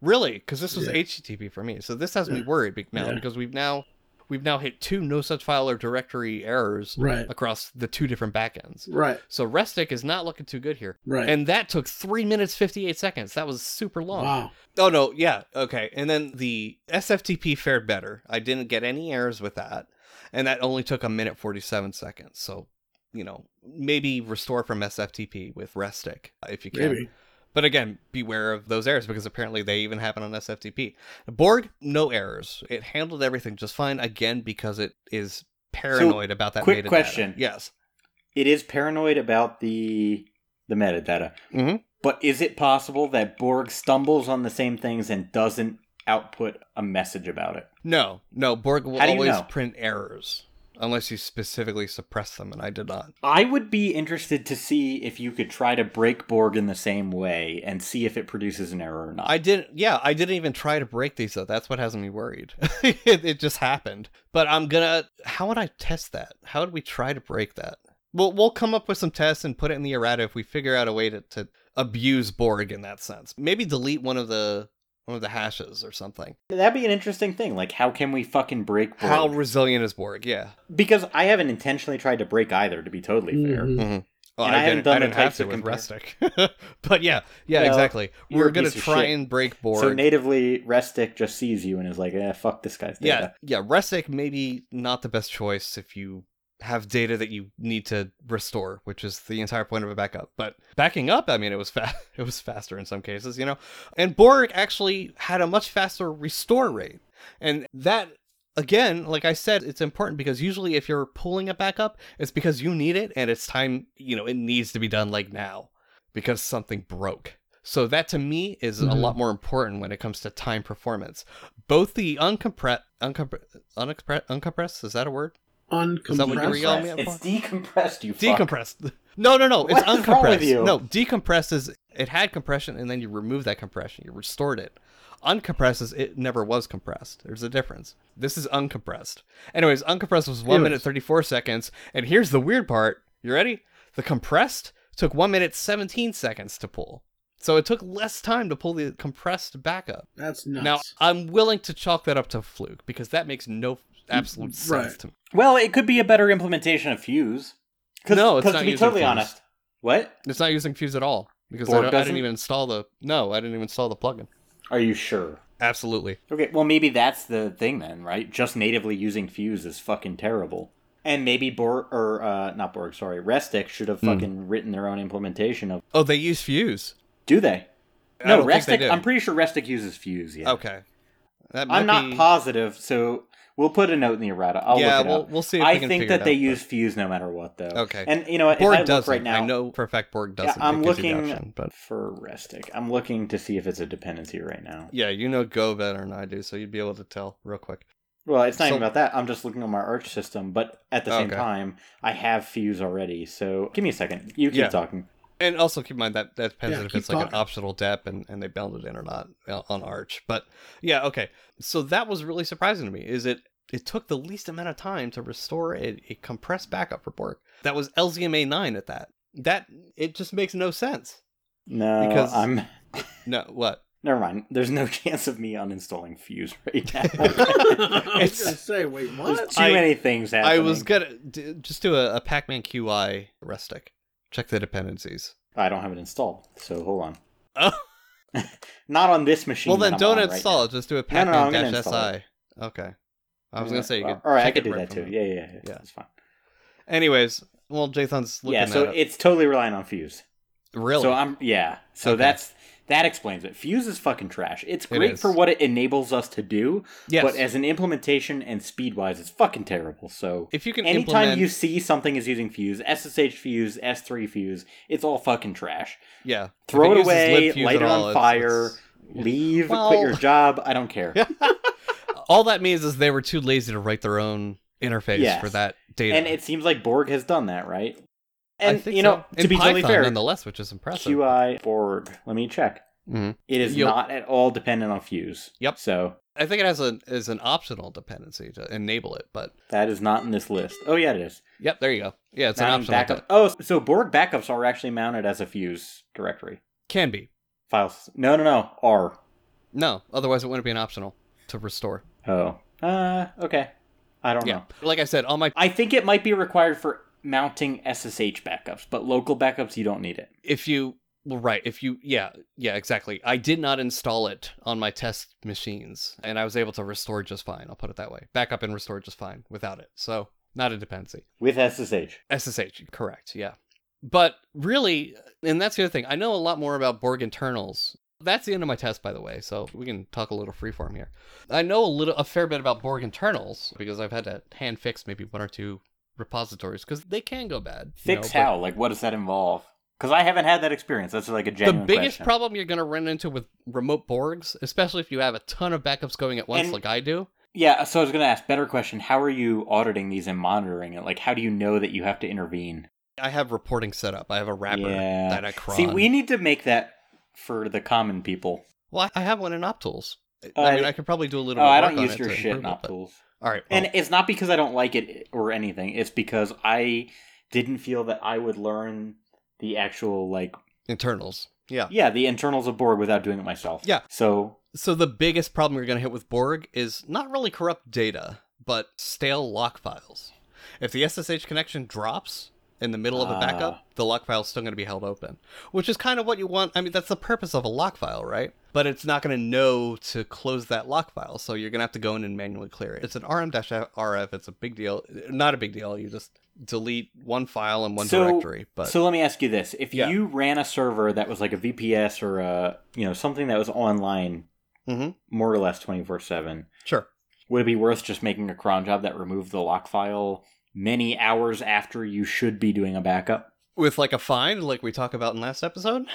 [SPEAKER 1] Really? Because this was
[SPEAKER 3] Yeah.
[SPEAKER 1] HTTP for me, so this has me worried now
[SPEAKER 3] Yeah.
[SPEAKER 1] because we've now we've now hit two no such file or directory errors
[SPEAKER 3] Right.
[SPEAKER 1] across the two different backends.
[SPEAKER 3] Right.
[SPEAKER 1] So Restic is not looking too good here,
[SPEAKER 3] Right.
[SPEAKER 1] and that took three minutes fifty eight seconds. That was super long.
[SPEAKER 3] wow.
[SPEAKER 1] Oh no, yeah, okay. And then the SFTP fared better. I didn't get any errors with that, and that only took a minute forty seven seconds. So, you know, maybe restore from SFTP with Restic if you can.
[SPEAKER 3] Maybe.
[SPEAKER 1] But again, beware of those errors because apparently they even happen on SFTP. Borg, no errors. It handled everything just fine. Again, because it is paranoid about that.
[SPEAKER 2] quick
[SPEAKER 1] metadata.
[SPEAKER 2] question.
[SPEAKER 1] Yes.
[SPEAKER 2] It is paranoid about the the metadata.
[SPEAKER 1] Mhm.
[SPEAKER 2] But is it possible that Borg stumbles on the same things and doesn't output a message about it?
[SPEAKER 1] No. No. Borg will
[SPEAKER 2] How do you
[SPEAKER 1] always
[SPEAKER 2] know?
[SPEAKER 1] print errors unless you specifically suppress them, and I did not.
[SPEAKER 2] I would be interested to see if you could try to break Borg in the same way and see if it produces an error or not.
[SPEAKER 1] I didn't. Yeah, I didn't even try to break these though. That's what has me worried. it, it just happened. But I'm gonna. How would I test that? How would we try to break that? We'll we'll come up with some tests and put it in the errata if we figure out a way to, to abuse Borg in that sense. Maybe delete one of the one of the hashes or something.
[SPEAKER 2] That'd be an interesting thing. Like, how can we fucking break Borg?
[SPEAKER 1] How resilient is Borg? Yeah.
[SPEAKER 2] because I haven't intentionally tried to break either, to be totally fair.
[SPEAKER 3] Mhm.
[SPEAKER 1] Mm-hmm. Well,
[SPEAKER 2] And I haven't
[SPEAKER 1] didn't,
[SPEAKER 2] done
[SPEAKER 1] I
[SPEAKER 2] the
[SPEAKER 1] didn't have
[SPEAKER 2] types
[SPEAKER 1] to
[SPEAKER 2] of
[SPEAKER 1] with
[SPEAKER 2] compare-
[SPEAKER 1] Restic. but yeah, yeah,
[SPEAKER 2] Well,
[SPEAKER 1] exactly. We're gonna try
[SPEAKER 2] shit.
[SPEAKER 1] and break Borg.
[SPEAKER 2] So natively, Restic just sees you and is like, "Eh, fuck this guy's
[SPEAKER 1] yeah,
[SPEAKER 2] data."
[SPEAKER 1] yeah. Restic maybe not the best choice if you have data that you need to restore, which is the entire point of a backup. But backing up, I mean, it was fa- it was faster in some cases, you know. And Borg actually had a much faster restore rate, and that. Again, like I said, it's important because usually if you're pulling a backup, it's because you need it and it's time, you know, it needs to be done like now because something broke. So that to me is a
[SPEAKER 3] Mhm.
[SPEAKER 1] lot more important when it comes to time performance. Both the uncompressed, uncompre- unexpre- uncompressed, is that a word? Is that what you were
[SPEAKER 3] Uncompressed.
[SPEAKER 1] yelling me
[SPEAKER 2] It's
[SPEAKER 1] up for?
[SPEAKER 2] decompressed, you fuck.
[SPEAKER 1] Decompressed. No, no, no. It's
[SPEAKER 2] What is wrong with
[SPEAKER 1] uncompressed.
[SPEAKER 2] you?
[SPEAKER 1] No, decompressed is it had compression and then you remove that compression. You restored it. Uncompressed is it never was compressed. There's a difference. This is uncompressed. Anyways, uncompressed was one
[SPEAKER 3] It
[SPEAKER 1] minute thirty four seconds. And here's the weird part. You ready? The compressed took one minute seventeen seconds to pull. So it took less time to pull the compressed backup.
[SPEAKER 3] That's nuts.
[SPEAKER 1] Now I'm willing to chalk that up to fluke because that makes no absolute sense
[SPEAKER 3] Right.
[SPEAKER 1] to me.
[SPEAKER 2] Well, it could be a better implementation of Fuse. Cause,
[SPEAKER 1] No, it's
[SPEAKER 2] 'cause
[SPEAKER 1] not
[SPEAKER 2] to be
[SPEAKER 1] using
[SPEAKER 2] totally
[SPEAKER 1] Fuse.
[SPEAKER 2] honest. What?
[SPEAKER 1] It's not using Fuse at all because I, I didn't even install the. No, I didn't even install the plugin.
[SPEAKER 2] Are you sure?
[SPEAKER 1] Absolutely.
[SPEAKER 2] Okay, well maybe that's the thing then, right? Just natively using Fuse is fucking terrible. And maybe Borg or uh not Borg, sorry, Restic should have
[SPEAKER 1] Hmm.
[SPEAKER 2] fucking written their own implementation of
[SPEAKER 1] Oh, they use Fuse.
[SPEAKER 2] Do they?
[SPEAKER 1] I
[SPEAKER 2] No,
[SPEAKER 1] don't they
[SPEAKER 2] Restic. I'm pretty sure Restic uses Fuse, yeah.
[SPEAKER 1] Okay. That might
[SPEAKER 2] I'm not
[SPEAKER 1] be-
[SPEAKER 2] positive, so we'll put a note in the errata. I'll
[SPEAKER 1] yeah, we'll we'll see. If we
[SPEAKER 2] I
[SPEAKER 1] can
[SPEAKER 2] think
[SPEAKER 1] figure
[SPEAKER 2] that
[SPEAKER 1] it
[SPEAKER 2] they
[SPEAKER 1] out,
[SPEAKER 2] use Fuse no matter what, though.
[SPEAKER 1] Okay.
[SPEAKER 2] And you know what?
[SPEAKER 1] Borg
[SPEAKER 2] if I look
[SPEAKER 1] doesn't.
[SPEAKER 2] right now,
[SPEAKER 1] I know for a fact Borg doesn't.
[SPEAKER 2] I'm
[SPEAKER 1] of the
[SPEAKER 2] looking
[SPEAKER 1] option, but
[SPEAKER 2] for Restic. I'm looking to see if it's a dependency right now.
[SPEAKER 1] yeah, you know Go better than I do, so you'd be able to tell real quick.
[SPEAKER 2] Well, it's not
[SPEAKER 1] So-
[SPEAKER 2] even about that. I'm just looking on my Arch system, but at the same
[SPEAKER 1] Okay.
[SPEAKER 2] time, I have Fuse already. So give me a second. You keep
[SPEAKER 1] Yeah.
[SPEAKER 2] talking.
[SPEAKER 1] And also keep in mind that that depends
[SPEAKER 3] Yeah,
[SPEAKER 1] on if
[SPEAKER 3] keep
[SPEAKER 1] it's like an optional dep and, and they bound it in or not on Arch. But yeah, okay. So that was really surprising to me. Is it it took the least amount of time to restore a, a compressed backup report that was LZMA nine at that. That it just makes no sense.
[SPEAKER 2] No,
[SPEAKER 1] Because-
[SPEAKER 2] I'm.
[SPEAKER 1] No, what?
[SPEAKER 2] Never mind. There's no chance of me uninstalling Fuse right now.
[SPEAKER 3] I was
[SPEAKER 1] It's-
[SPEAKER 3] gonna say, wait,
[SPEAKER 2] There's
[SPEAKER 3] what?
[SPEAKER 2] too
[SPEAKER 1] I-
[SPEAKER 2] many things happening.
[SPEAKER 1] I was gonna d- just do a, a pacman QI restic. Check the dependencies.
[SPEAKER 2] I don't have it installed, so hold on.
[SPEAKER 1] Oh.
[SPEAKER 2] Not on this machine.
[SPEAKER 1] Well, then
[SPEAKER 2] I'm
[SPEAKER 1] don't
[SPEAKER 2] on right
[SPEAKER 1] install
[SPEAKER 2] now.
[SPEAKER 1] it. Just do a
[SPEAKER 2] No, no,
[SPEAKER 1] pacman
[SPEAKER 2] I'm gonna
[SPEAKER 1] dash
[SPEAKER 2] install
[SPEAKER 1] SI. Okay. I was gonna say you could.
[SPEAKER 2] All right, I could do
[SPEAKER 1] right
[SPEAKER 2] that too. Yeah, yeah, yeah.
[SPEAKER 1] Yeah.
[SPEAKER 2] That's fine.
[SPEAKER 1] Anyways, well, Jathan's looking
[SPEAKER 2] Yeah, so
[SPEAKER 1] at it.
[SPEAKER 2] it's totally relying on Fuse.
[SPEAKER 1] Really?
[SPEAKER 2] So I'm yeah. So
[SPEAKER 1] Okay.
[SPEAKER 2] that's that explains it. Fuse is fucking trash. It's great
[SPEAKER 1] is.
[SPEAKER 2] for what it enables us to do,
[SPEAKER 1] yes.
[SPEAKER 2] but as an implementation and speed wise, it's fucking terrible. So
[SPEAKER 1] if you can
[SPEAKER 2] anytime
[SPEAKER 1] implement,
[SPEAKER 2] you see something is using Fuse, SSH Fuse, S3 Fuse, it's all fucking trash.
[SPEAKER 1] yeah,
[SPEAKER 2] Throw it away, light it on
[SPEAKER 1] it's-
[SPEAKER 2] fire,
[SPEAKER 1] it's-
[SPEAKER 2] leave,
[SPEAKER 1] Well-
[SPEAKER 2] quit your job. I don't care.
[SPEAKER 1] all that means is they were too lazy to write their own interface
[SPEAKER 2] Yes.
[SPEAKER 1] for that data.
[SPEAKER 2] And it seems like Borg has done that, right?
[SPEAKER 1] I
[SPEAKER 2] And
[SPEAKER 1] think
[SPEAKER 2] you know,
[SPEAKER 1] so.
[SPEAKER 2] to
[SPEAKER 1] In
[SPEAKER 2] be totally fair,
[SPEAKER 1] nonetheless, which is impressive.
[SPEAKER 2] QI Borg. Let me check.
[SPEAKER 1] Mhm.
[SPEAKER 2] It is
[SPEAKER 1] You'll-
[SPEAKER 2] not at all dependent on Fuse.
[SPEAKER 1] Yep.
[SPEAKER 2] So
[SPEAKER 1] I think it has a is an optional dependency to enable it, but
[SPEAKER 2] that is not in this list. Oh yeah, it is.
[SPEAKER 1] yep, there you go. Yeah, it's an optional.
[SPEAKER 2] backup. Oh, so Borg backups are actually mounted as a Fuse directory.
[SPEAKER 1] can be.
[SPEAKER 2] Files. No, no, no. R.
[SPEAKER 1] No, otherwise it wouldn't be an optional to restore.
[SPEAKER 2] Oh. Uh. Okay. I don't
[SPEAKER 1] Yeah,
[SPEAKER 2] know.
[SPEAKER 1] like I said, on my
[SPEAKER 2] I think it might be required for mounting SSH backups, but local backups you don't need it.
[SPEAKER 1] if you well, right if you yeah yeah exactly. I did not install it on my test machines and i was able to restore just fine i'll put it that way. Backup and restore just fine without it so not a dependency.
[SPEAKER 2] With SSH.
[SPEAKER 1] ssh correct yeah. But really and that's the other thing i know a lot more about borg internals. That's the end of my test by the way so we can talk a little freeform here. I know a little a fair bit about borg internals because i've had to hand fix maybe one or two repositories because they can go bad you
[SPEAKER 2] Fix
[SPEAKER 1] know, but-
[SPEAKER 2] how? Like, what does that involve? Because I haven't had that experience. That's like a
[SPEAKER 1] the biggest
[SPEAKER 2] question.
[SPEAKER 1] problem you're going to run into with remote borgs especially if you have a ton of backups going at once
[SPEAKER 2] And-
[SPEAKER 1] like i do
[SPEAKER 2] Yeah, so I was going to ask better question. How are you auditing these and monitoring it? Like, how do you know that you have to intervene?
[SPEAKER 1] i have reporting set up i have a wrapper
[SPEAKER 2] Yeah.
[SPEAKER 1] that i crawl
[SPEAKER 2] See, we need to make that for the common people.
[SPEAKER 1] well i have one in optools
[SPEAKER 2] Uh,
[SPEAKER 1] i mean i could probably do a little
[SPEAKER 2] Oh, I don't
[SPEAKER 1] on
[SPEAKER 2] use your shit in
[SPEAKER 1] improve it, but-
[SPEAKER 2] OpTools.
[SPEAKER 1] All right
[SPEAKER 2] And it's not because I don't like it or anything. It's because I didn't feel that I would learn the actual, like,
[SPEAKER 1] internals yeah
[SPEAKER 2] yeah, the internals of Borg without doing it myself.
[SPEAKER 1] Yeah.
[SPEAKER 2] So,
[SPEAKER 1] so the biggest problem you're going to hit with borg is not really corrupt data but stale lock files if the ssh connection drops in the middle of a
[SPEAKER 2] Ah.
[SPEAKER 1] backup, the lock file is still going to be held open, which is kind of what you want. I mean, that's the purpose of a lock file, right? But it's not going to know to close that lock file, so you're going to have to go in and manually clear it. It's an RM-RF. It's a big deal. Not a big deal. You just delete one file and one
[SPEAKER 2] So-
[SPEAKER 1] directory. But
[SPEAKER 2] so let me ask you this: If
[SPEAKER 1] Yeah.
[SPEAKER 2] you ran a server that was like a VPS or a, you know, something that was online,
[SPEAKER 1] Mhm.
[SPEAKER 2] more or less twenty four seven,
[SPEAKER 1] sure,
[SPEAKER 2] would it be worth just making a cron job that removed the lock file many hours after you should be doing a backup?
[SPEAKER 1] with like a find, like we talked about in last episode.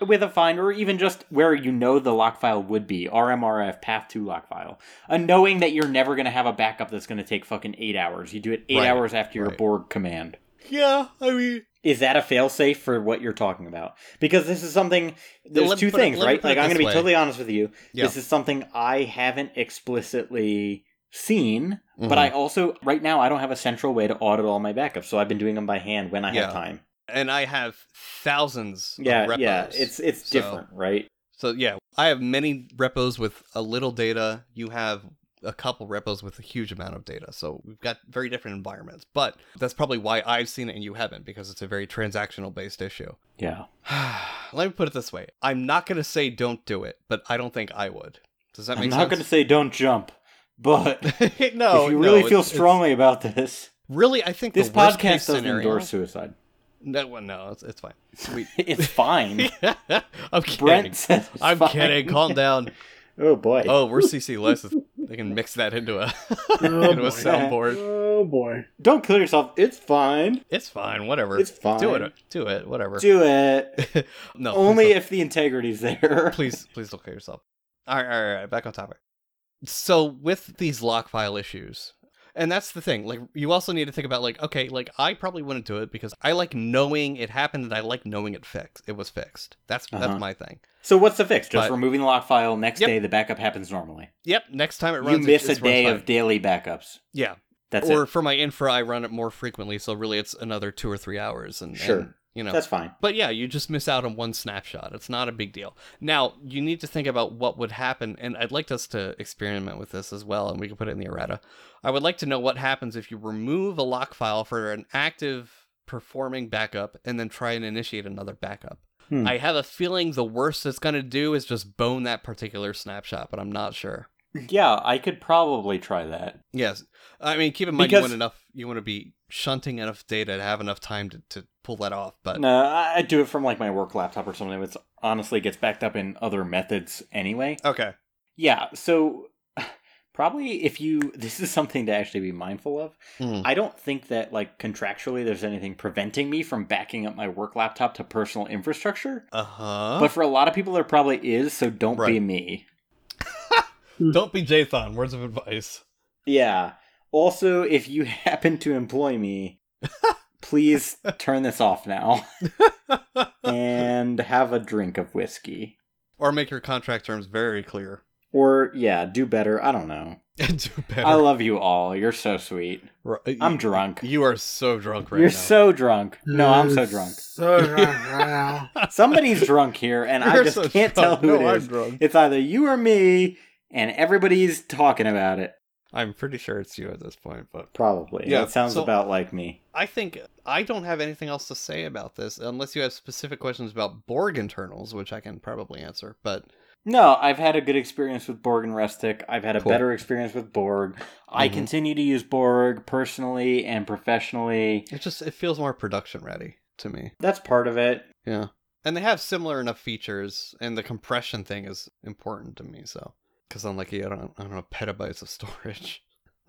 [SPEAKER 2] with a find, or even just where you know the lock file would be, RMRF path to lock file, a knowing that you're never going to have a backup that's going to take fucking eight hours. You do it eight
[SPEAKER 1] Right,
[SPEAKER 2] hours after your
[SPEAKER 1] right.
[SPEAKER 2] Borg command.
[SPEAKER 1] Yeah, I mean,
[SPEAKER 2] Is that a failsafe for what you're talking about? Because this is something. There's
[SPEAKER 1] me
[SPEAKER 2] two
[SPEAKER 1] put it-
[SPEAKER 2] things, right? Like I'm going to be
[SPEAKER 1] way.
[SPEAKER 2] totally honest with you.
[SPEAKER 1] Yeah.
[SPEAKER 2] This is something I haven't explicitly seen, but
[SPEAKER 1] Mhm.
[SPEAKER 2] I also right now I don't have a central way to audit all my backups, so I've been doing them by hand when I
[SPEAKER 1] Yeah.
[SPEAKER 2] have time.
[SPEAKER 1] and I have thousands.
[SPEAKER 2] Yeah,
[SPEAKER 1] of repos,
[SPEAKER 2] yeah, it's it's
[SPEAKER 1] so-
[SPEAKER 2] different, right?
[SPEAKER 1] So yeah, I have many repos with a little data. You have a couple repos with a huge amount of data. So we've got very different environments. But that's probably why I've seen it and you haven't, because it's a very transactional based issue.
[SPEAKER 2] Yeah.
[SPEAKER 1] Let me put it this way: I'm not going to say don't do it, but I don't think I would. Does that make sense?
[SPEAKER 2] I'm not going to say don't jump, but
[SPEAKER 1] no,
[SPEAKER 2] if you
[SPEAKER 1] no,
[SPEAKER 2] really feel
[SPEAKER 1] it's- it's-
[SPEAKER 2] strongly about this,
[SPEAKER 1] really, I think
[SPEAKER 2] this podcast doesn't
[SPEAKER 1] scenario.
[SPEAKER 2] endorse suicide.
[SPEAKER 1] No, well, no, it's, it's fine. We,
[SPEAKER 2] it's fine.
[SPEAKER 1] I'm kidding. I'm
[SPEAKER 2] fine.
[SPEAKER 1] kidding. Calm down.
[SPEAKER 2] Oh boy.
[SPEAKER 1] Oh, we're CC license. They can mix that into a
[SPEAKER 3] Oh,
[SPEAKER 1] into
[SPEAKER 3] boy.
[SPEAKER 1] a soundboard.
[SPEAKER 3] Oh boy.
[SPEAKER 2] Don't kill yourself. It's fine.
[SPEAKER 1] It's fine. Whatever.
[SPEAKER 2] It's fine.
[SPEAKER 1] Do it. Do it. Whatever.
[SPEAKER 2] Do it.
[SPEAKER 1] no.
[SPEAKER 2] Only if the integrity's there.
[SPEAKER 1] please, please don't kill yourself. All right, all right, all right. Back on topic. So with these lock file issues, and that's the thing. Like, you also need to think about like, okay, like I probably wouldn't do it because I like knowing it happened, and I like knowing it fixed. It was fixed. That's
[SPEAKER 2] Uh-huh.
[SPEAKER 1] that's my thing.
[SPEAKER 2] So what's the fix? Just
[SPEAKER 1] But-
[SPEAKER 2] removing the lock file. Next
[SPEAKER 1] Yep.
[SPEAKER 2] day, the backup happens normally.
[SPEAKER 1] Yep. Next time it runs, you
[SPEAKER 2] miss
[SPEAKER 1] it
[SPEAKER 2] a day of daily backups.
[SPEAKER 1] yeah.
[SPEAKER 2] That's
[SPEAKER 1] or
[SPEAKER 2] it.
[SPEAKER 1] for my infra, I run it more frequently, so really it's another two or three hours, and
[SPEAKER 2] Sure.
[SPEAKER 1] and, you know
[SPEAKER 2] That's fine.
[SPEAKER 1] But yeah, you just miss out on one snapshot. It's not a big deal. Now, you need to think about what would happen, and I'd like us to experiment with this as well, and we can put it in the errata. I would like to know what happens if you remove a lock file for an active performing backup and then try and initiate another backup.
[SPEAKER 2] Hmm.
[SPEAKER 1] I have a feeling the worst it's going to do is just bone that particular snapshot, but I'm not sure.
[SPEAKER 2] Yeah, I could probably try that.
[SPEAKER 1] Yes. I mean, keep in mind
[SPEAKER 2] Because-
[SPEAKER 1] you want enough you want to be shunting enough data to have enough time to, to pull that off, but
[SPEAKER 2] No, I do it from like my work laptop or something. It's honestly gets backed up in other methods anyway.
[SPEAKER 1] okay.
[SPEAKER 2] Yeah, so probably if you this is something to actually be mindful of.
[SPEAKER 1] Mhm.
[SPEAKER 2] I don't think that like contractually there's anything preventing me from backing up my work laptop to personal infrastructure.
[SPEAKER 1] Uh-huh.
[SPEAKER 2] But for a lot of people there probably is, so don't be me.
[SPEAKER 1] Don't be Jathan. Words of advice.
[SPEAKER 2] Yeah. Also, if you happen to employ me, please turn this off now and have a drink of whiskey.
[SPEAKER 1] or make your contract terms very clear.
[SPEAKER 2] Or yeah, do better. I don't know.
[SPEAKER 1] Do better.
[SPEAKER 2] I love you all. You're so sweet.
[SPEAKER 1] Ri-
[SPEAKER 2] I'm drunk.
[SPEAKER 1] You are so drunk right now.
[SPEAKER 2] You're
[SPEAKER 1] now.
[SPEAKER 2] so drunk. No, I'm so drunk.
[SPEAKER 3] So drunk right now.
[SPEAKER 2] Somebody's drunk here, and I
[SPEAKER 1] You're
[SPEAKER 2] just
[SPEAKER 1] so
[SPEAKER 2] can't
[SPEAKER 1] drunk.
[SPEAKER 2] tell who
[SPEAKER 1] no,
[SPEAKER 2] it is.
[SPEAKER 1] I'm drunk.
[SPEAKER 2] It's either you or me, and everybody's talking about it.
[SPEAKER 1] I'm pretty sure it's you at this point, but
[SPEAKER 2] Probably.
[SPEAKER 1] Yeah,
[SPEAKER 2] Yeah, it sounds
[SPEAKER 1] so-
[SPEAKER 2] about like me.
[SPEAKER 1] I think I don't have anything else to say about this unless you have specific questions about Borg internals, which I can probably answer. But
[SPEAKER 2] No, I've had a good experience with Borg and Restic. I've had a
[SPEAKER 1] Cool.
[SPEAKER 2] better experience with Borg. I
[SPEAKER 1] Mhm.
[SPEAKER 2] continue to use Borg personally and professionally.
[SPEAKER 1] it just it feels more production ready to me.
[SPEAKER 2] That's part of it.
[SPEAKER 1] Yeah. And they have similar enough features, and the compression thing is important to me. So, because unlike you, I don't, I don't have petabytes of storage.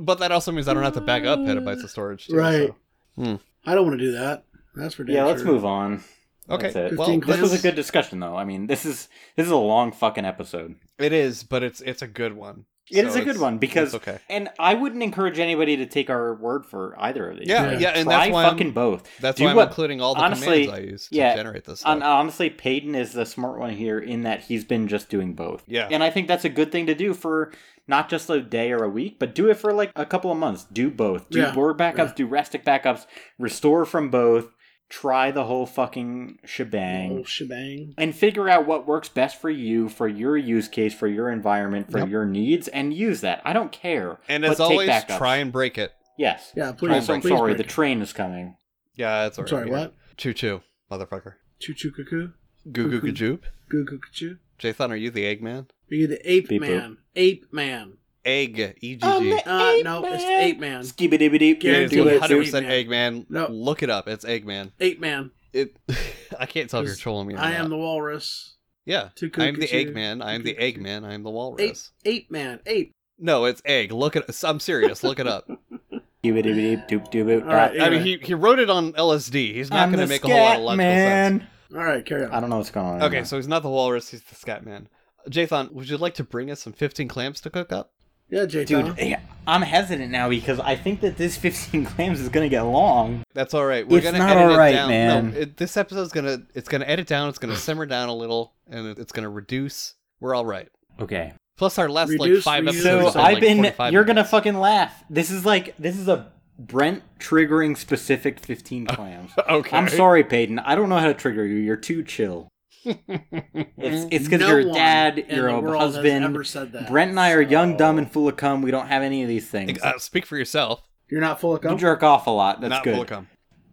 [SPEAKER 1] but that also means I don't have to back up petabytes of storage. Too,
[SPEAKER 3] Right.
[SPEAKER 1] so.
[SPEAKER 3] I don't want to do that. That's for damn
[SPEAKER 2] Yeah, let's move on.
[SPEAKER 1] Okay. Well,
[SPEAKER 3] 15
[SPEAKER 2] This was a good discussion, though. I mean, this is this is a long fucking episode.
[SPEAKER 1] it is, but it's it's a good one.
[SPEAKER 2] It
[SPEAKER 1] So
[SPEAKER 2] is a good one because,
[SPEAKER 1] okay.
[SPEAKER 2] and I wouldn't encourage anybody to take our word for either of these.
[SPEAKER 1] Yeah,
[SPEAKER 3] Yeah.
[SPEAKER 1] yeah, and
[SPEAKER 2] Try
[SPEAKER 1] that's why
[SPEAKER 2] fucking
[SPEAKER 1] I'm,
[SPEAKER 2] both.
[SPEAKER 1] that's
[SPEAKER 2] Do
[SPEAKER 1] why I'm
[SPEAKER 2] what-
[SPEAKER 1] including all the
[SPEAKER 2] honestly,
[SPEAKER 1] commands I use to
[SPEAKER 2] yeah,
[SPEAKER 1] generate this stuff.
[SPEAKER 2] Honestly, Peyton is the smart one here in that he's been just doing both.
[SPEAKER 1] yeah,
[SPEAKER 2] And I think that's a good thing to do for not just a day or a week, but do it for like a couple of months. Do both. Do
[SPEAKER 3] Yeah.
[SPEAKER 2] Borg backups,
[SPEAKER 3] Yeah.
[SPEAKER 2] do restic backups, restore from both, try the whole fucking shebang.
[SPEAKER 3] Oh, shebang.
[SPEAKER 2] and figure out what works best for you, for your use case, for your environment, for
[SPEAKER 1] Yep.
[SPEAKER 2] your needs, and use that. I don't care.
[SPEAKER 1] and as always,
[SPEAKER 2] backups.
[SPEAKER 1] try and break it.
[SPEAKER 2] Yes.
[SPEAKER 3] Yeah,
[SPEAKER 2] Also,
[SPEAKER 3] please.
[SPEAKER 2] I'm
[SPEAKER 3] please
[SPEAKER 2] sorry,
[SPEAKER 3] break
[SPEAKER 2] the train is coming.
[SPEAKER 1] Yeah, that's alright.
[SPEAKER 3] sorry,
[SPEAKER 1] yeah.
[SPEAKER 3] what?
[SPEAKER 1] Choo choo, motherfucker.
[SPEAKER 3] Choo choo cuckoo.
[SPEAKER 1] Goo goo gajoop.
[SPEAKER 3] Goo goo choo.
[SPEAKER 1] Jathan, are you the Eggman?
[SPEAKER 3] Are you the ape
[SPEAKER 2] Beep boop.
[SPEAKER 3] man? Ape man.
[SPEAKER 1] Egg. E G
[SPEAKER 2] I'm the-
[SPEAKER 3] Uh,
[SPEAKER 2] Ape
[SPEAKER 3] no, it's
[SPEAKER 2] man.
[SPEAKER 3] ape man.
[SPEAKER 2] Skibidi-bidi-bidi.
[SPEAKER 3] Guarantee
[SPEAKER 1] It's
[SPEAKER 3] it.
[SPEAKER 2] do it.
[SPEAKER 1] 100 percent
[SPEAKER 3] Ape
[SPEAKER 1] Eggman.
[SPEAKER 3] No.
[SPEAKER 1] Look it up. It's Eggman.
[SPEAKER 3] Ape man.
[SPEAKER 1] It. I can't tell if you're trolling me. Or not.
[SPEAKER 3] I am
[SPEAKER 1] not.
[SPEAKER 3] the walrus.
[SPEAKER 1] Yeah. I'm the
[SPEAKER 3] cuckoo.
[SPEAKER 1] Eggman. I'm the
[SPEAKER 3] Cuckoo.
[SPEAKER 1] Eggman. I'm the walrus.
[SPEAKER 3] Ape man. Ape.
[SPEAKER 1] No, it's egg. Look at. I'm serious. Look it up.
[SPEAKER 2] Skibidi-bidi-doop-doop.
[SPEAKER 3] All right,
[SPEAKER 1] I mean, he he wrote it on LSD. He's not going to make a whole lot of
[SPEAKER 2] scat
[SPEAKER 1] logical
[SPEAKER 2] man.
[SPEAKER 1] sense.
[SPEAKER 3] All right, carry on.
[SPEAKER 2] I don't know what's going on.
[SPEAKER 1] Okay, so he's not the walrus, he's the scat man. Jathan, would you like to bring us some 15 clams to cook up?
[SPEAKER 3] Yeah, J
[SPEAKER 2] dude, yeah, I'm hesitant now because I think that this 15 clams is gonna get long.
[SPEAKER 1] That's all right. We're
[SPEAKER 2] It's
[SPEAKER 1] gonna
[SPEAKER 2] not
[SPEAKER 1] edit
[SPEAKER 2] all right,
[SPEAKER 1] it down.
[SPEAKER 2] man.
[SPEAKER 1] No, it, this episode's gonna it's gonna edit down. It's gonna simmer down a little, and it's gonna reduce. We're all right.
[SPEAKER 2] Okay.
[SPEAKER 1] Plus, our last like five
[SPEAKER 3] reuse.
[SPEAKER 1] episodes.
[SPEAKER 2] So
[SPEAKER 1] have been,
[SPEAKER 2] I've
[SPEAKER 1] like,
[SPEAKER 2] been. You're gonna fucking laugh. This is like this is a Brent triggering specific 15 clams.
[SPEAKER 1] Okay.
[SPEAKER 2] I'm sorry, Peyton. I don't know how to trigger you. You're too chill. It's it's because
[SPEAKER 3] No
[SPEAKER 2] you're a dad.
[SPEAKER 3] in
[SPEAKER 2] You're a husband.
[SPEAKER 3] ever said that.
[SPEAKER 2] Brent and I are young, dumb, and full of cum. We don't have any of these things.
[SPEAKER 1] Uh, speak for yourself.
[SPEAKER 3] You're not full of cum.
[SPEAKER 2] You jerk off a lot. That's
[SPEAKER 1] Not
[SPEAKER 2] good.
[SPEAKER 1] full of cum.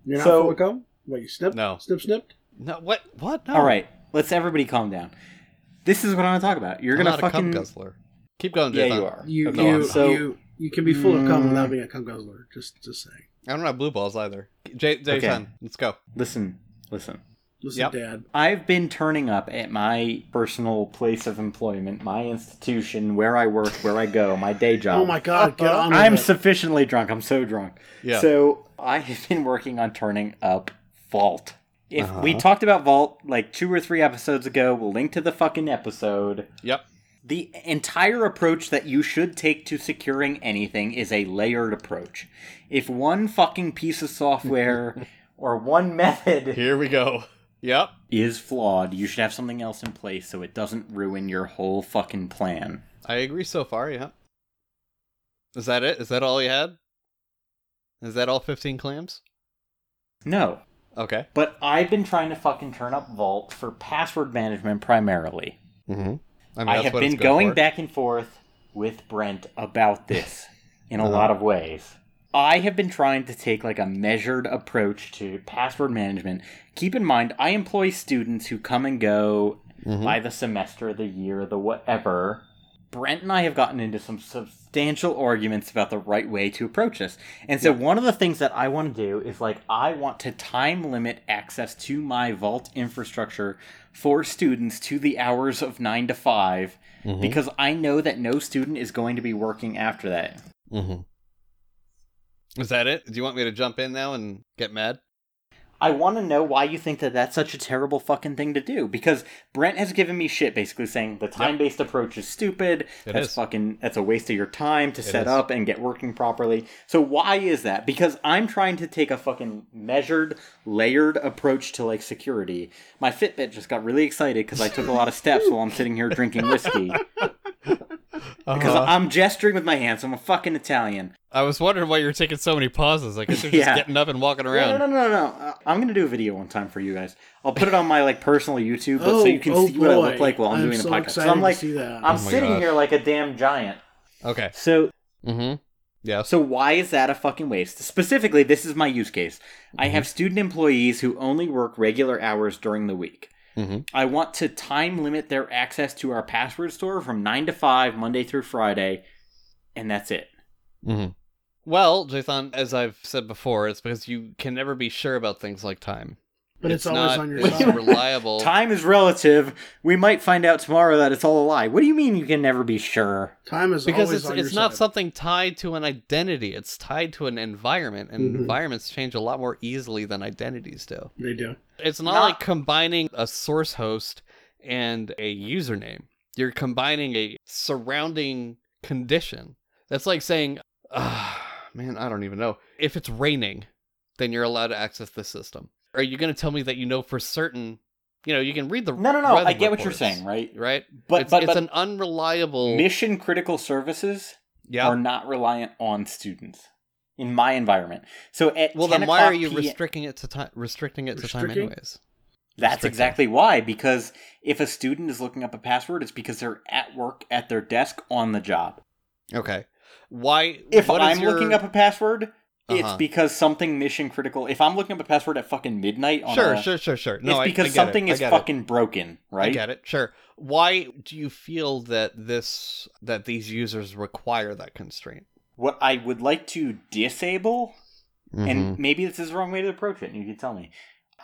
[SPEAKER 3] You're not
[SPEAKER 2] So-
[SPEAKER 3] full of cum. What you snipped?
[SPEAKER 1] No.
[SPEAKER 3] Snip snipped.
[SPEAKER 1] No. What? What? No.
[SPEAKER 2] All right, let's everybody calm down. This is what I'm gonna talk about. You're
[SPEAKER 1] I'm
[SPEAKER 2] gonna
[SPEAKER 1] not a cum
[SPEAKER 2] fucking
[SPEAKER 1] guzzler. Keep going,
[SPEAKER 2] yeah,
[SPEAKER 1] Jathan.
[SPEAKER 2] you are.
[SPEAKER 3] You
[SPEAKER 1] Okay,
[SPEAKER 3] you
[SPEAKER 2] so-
[SPEAKER 3] you you can be full of cum
[SPEAKER 2] Mm.
[SPEAKER 3] without being a cum guzzler. Just just saying.
[SPEAKER 1] I don't have blue balls either. J- Jathan,
[SPEAKER 2] Okay.
[SPEAKER 1] let's go.
[SPEAKER 2] Listen, listen.
[SPEAKER 3] Listen,
[SPEAKER 1] Yep.
[SPEAKER 3] Dad.
[SPEAKER 2] I've been turning up at my personal place of employment, my institution, where I work, where I go, my day job.
[SPEAKER 3] Oh my God! Get on.
[SPEAKER 2] I'm
[SPEAKER 3] it.
[SPEAKER 2] sufficiently drunk. I'm so drunk.
[SPEAKER 1] Yeah.
[SPEAKER 2] So I have been working on turning up Vault. If we
[SPEAKER 1] Uh-huh.
[SPEAKER 2] talked about Vault like two or three episodes ago, we'll link to the fucking episode.
[SPEAKER 1] Yep.
[SPEAKER 2] The entire approach that you should take to securing anything is a layered approach. If one fucking piece of software or one method
[SPEAKER 1] Here we go. Yep.
[SPEAKER 2] is flawed, you should have something else in place so it doesn't ruin your whole fucking plan.
[SPEAKER 1] I agree so far. Yeah. Is that it? Is that all you had? Is that all 15 clams?
[SPEAKER 2] No,
[SPEAKER 1] Okay.
[SPEAKER 2] but I've been trying to fucking turn up Vault for password management primarily.
[SPEAKER 1] Mm-hmm. I, mean,
[SPEAKER 2] I have been going
[SPEAKER 1] for.
[SPEAKER 2] back and forth with Brent about this in a lot of ways. I have been trying to take like a measured approach to password management. Keep in mind, I employ students who come and go
[SPEAKER 1] Mhm.
[SPEAKER 2] by the semester, the year, the whatever. Brent and I have gotten into some substantial arguments about the right way to approach this. And so, one of the things that I want to do is like, I want to time limit access to my Vault infrastructure for students to the hours of 9 to 5
[SPEAKER 1] Mhm.
[SPEAKER 2] because I know that no student is going to be working after that.
[SPEAKER 1] Mm-hmm. Is that it? Do you want me to jump in now and get mad?
[SPEAKER 2] I want to know why you think that that's such a terrible fucking thing to do because Brent has given me shit basically saying the time-based approach is stupid.
[SPEAKER 1] It
[SPEAKER 2] that's
[SPEAKER 1] is.
[SPEAKER 2] fucking that's a waste of your time to set
[SPEAKER 1] is.
[SPEAKER 2] up and get working properly. So why is that? Because I'm trying to take a fucking measured, layered approach to like security. My Fitbit just got really excited because I took a lot of steps while I'm sitting here drinking whiskey. Because
[SPEAKER 1] Uh-huh.
[SPEAKER 2] I'm gesturing with my hands. I'm a fucking Italian.
[SPEAKER 1] I was wondering why you were taking so many pauses. I guess you're just
[SPEAKER 2] Yeah.
[SPEAKER 1] getting up and walking around.
[SPEAKER 2] no, no, no, no. Uh, I'm gonna do a video one time for you guys. I'll put it on my like personal YouTube, but
[SPEAKER 3] oh,
[SPEAKER 2] so you can
[SPEAKER 3] oh
[SPEAKER 2] see what I look like while I'm, doing
[SPEAKER 3] so
[SPEAKER 2] the podcast. So I'm like,
[SPEAKER 3] to see that.
[SPEAKER 2] I'm
[SPEAKER 1] Oh
[SPEAKER 2] sitting
[SPEAKER 1] God.
[SPEAKER 2] here like a damn giant.
[SPEAKER 1] Okay.
[SPEAKER 2] So,
[SPEAKER 1] Mm-hmm. Yes.
[SPEAKER 2] so why is that a fucking waste? Specifically, this is my use case. I
[SPEAKER 1] Mm-hmm.
[SPEAKER 2] have student employees who only work regular hours during the week.
[SPEAKER 1] Mm-hmm.
[SPEAKER 2] I want to time limit their access to our password store from nine to five, Monday through Friday, and that's it.
[SPEAKER 1] Mm-hmm. Well, Jathan, as I've said before, it's because you can never be sure about things like time.
[SPEAKER 3] but it's, always
[SPEAKER 1] not,
[SPEAKER 3] on your
[SPEAKER 1] it's
[SPEAKER 3] side.
[SPEAKER 1] reliable.
[SPEAKER 2] Time is relative. We might find out tomorrow that it's all a lie. What do you mean you can never be sure?
[SPEAKER 3] Time is
[SPEAKER 1] because
[SPEAKER 3] always
[SPEAKER 1] it's
[SPEAKER 3] on
[SPEAKER 1] it's
[SPEAKER 3] your
[SPEAKER 1] not
[SPEAKER 3] side.
[SPEAKER 1] something tied to an identity. It's tied to an environment, and
[SPEAKER 3] Mhm.
[SPEAKER 1] environments change a lot more easily than identities do.
[SPEAKER 3] They do.
[SPEAKER 1] It's not,
[SPEAKER 2] Not-
[SPEAKER 1] like combining a source host and a username. You're combining a surrounding condition. That's like saying, ah, man, I don't even know. If it's raining, then you're allowed to access the system. Are you going to tell me that you know for certain? You know, you can read the
[SPEAKER 2] No, no, no.
[SPEAKER 1] weather
[SPEAKER 2] I get what you're saying, right?
[SPEAKER 1] Right?
[SPEAKER 2] But
[SPEAKER 1] it's,
[SPEAKER 2] but,
[SPEAKER 1] it's
[SPEAKER 2] but
[SPEAKER 1] an unreliable.
[SPEAKER 2] mission critical services
[SPEAKER 1] yeah.
[SPEAKER 2] are not reliant on students in my environment. So at
[SPEAKER 1] Well,
[SPEAKER 2] 10
[SPEAKER 1] then why are you
[SPEAKER 2] P-
[SPEAKER 1] restricting it to time? Restricting it to time, anyways.
[SPEAKER 2] That's exactly why. Because if a student is looking up a password, it's because they're at work at their desk on the job.
[SPEAKER 1] Okay. Why?
[SPEAKER 2] If I'm
[SPEAKER 1] your-
[SPEAKER 2] looking up a password, it's
[SPEAKER 1] Uh-huh.
[SPEAKER 2] because something mission critical. If I'm looking up a password at fucking midnight on
[SPEAKER 1] Sure,
[SPEAKER 2] a,
[SPEAKER 1] sure, sure, sure. No,
[SPEAKER 2] it's
[SPEAKER 1] I- I
[SPEAKER 2] because
[SPEAKER 1] get it.
[SPEAKER 2] something
[SPEAKER 1] I
[SPEAKER 2] is
[SPEAKER 1] get it.
[SPEAKER 2] fucking broken, right?
[SPEAKER 1] I get it. Sure. Why do you feel that this that these users require that constraint?
[SPEAKER 2] What I would like to disable
[SPEAKER 1] Mm-hmm.
[SPEAKER 2] and maybe this is the wrong way to approach it and you can tell me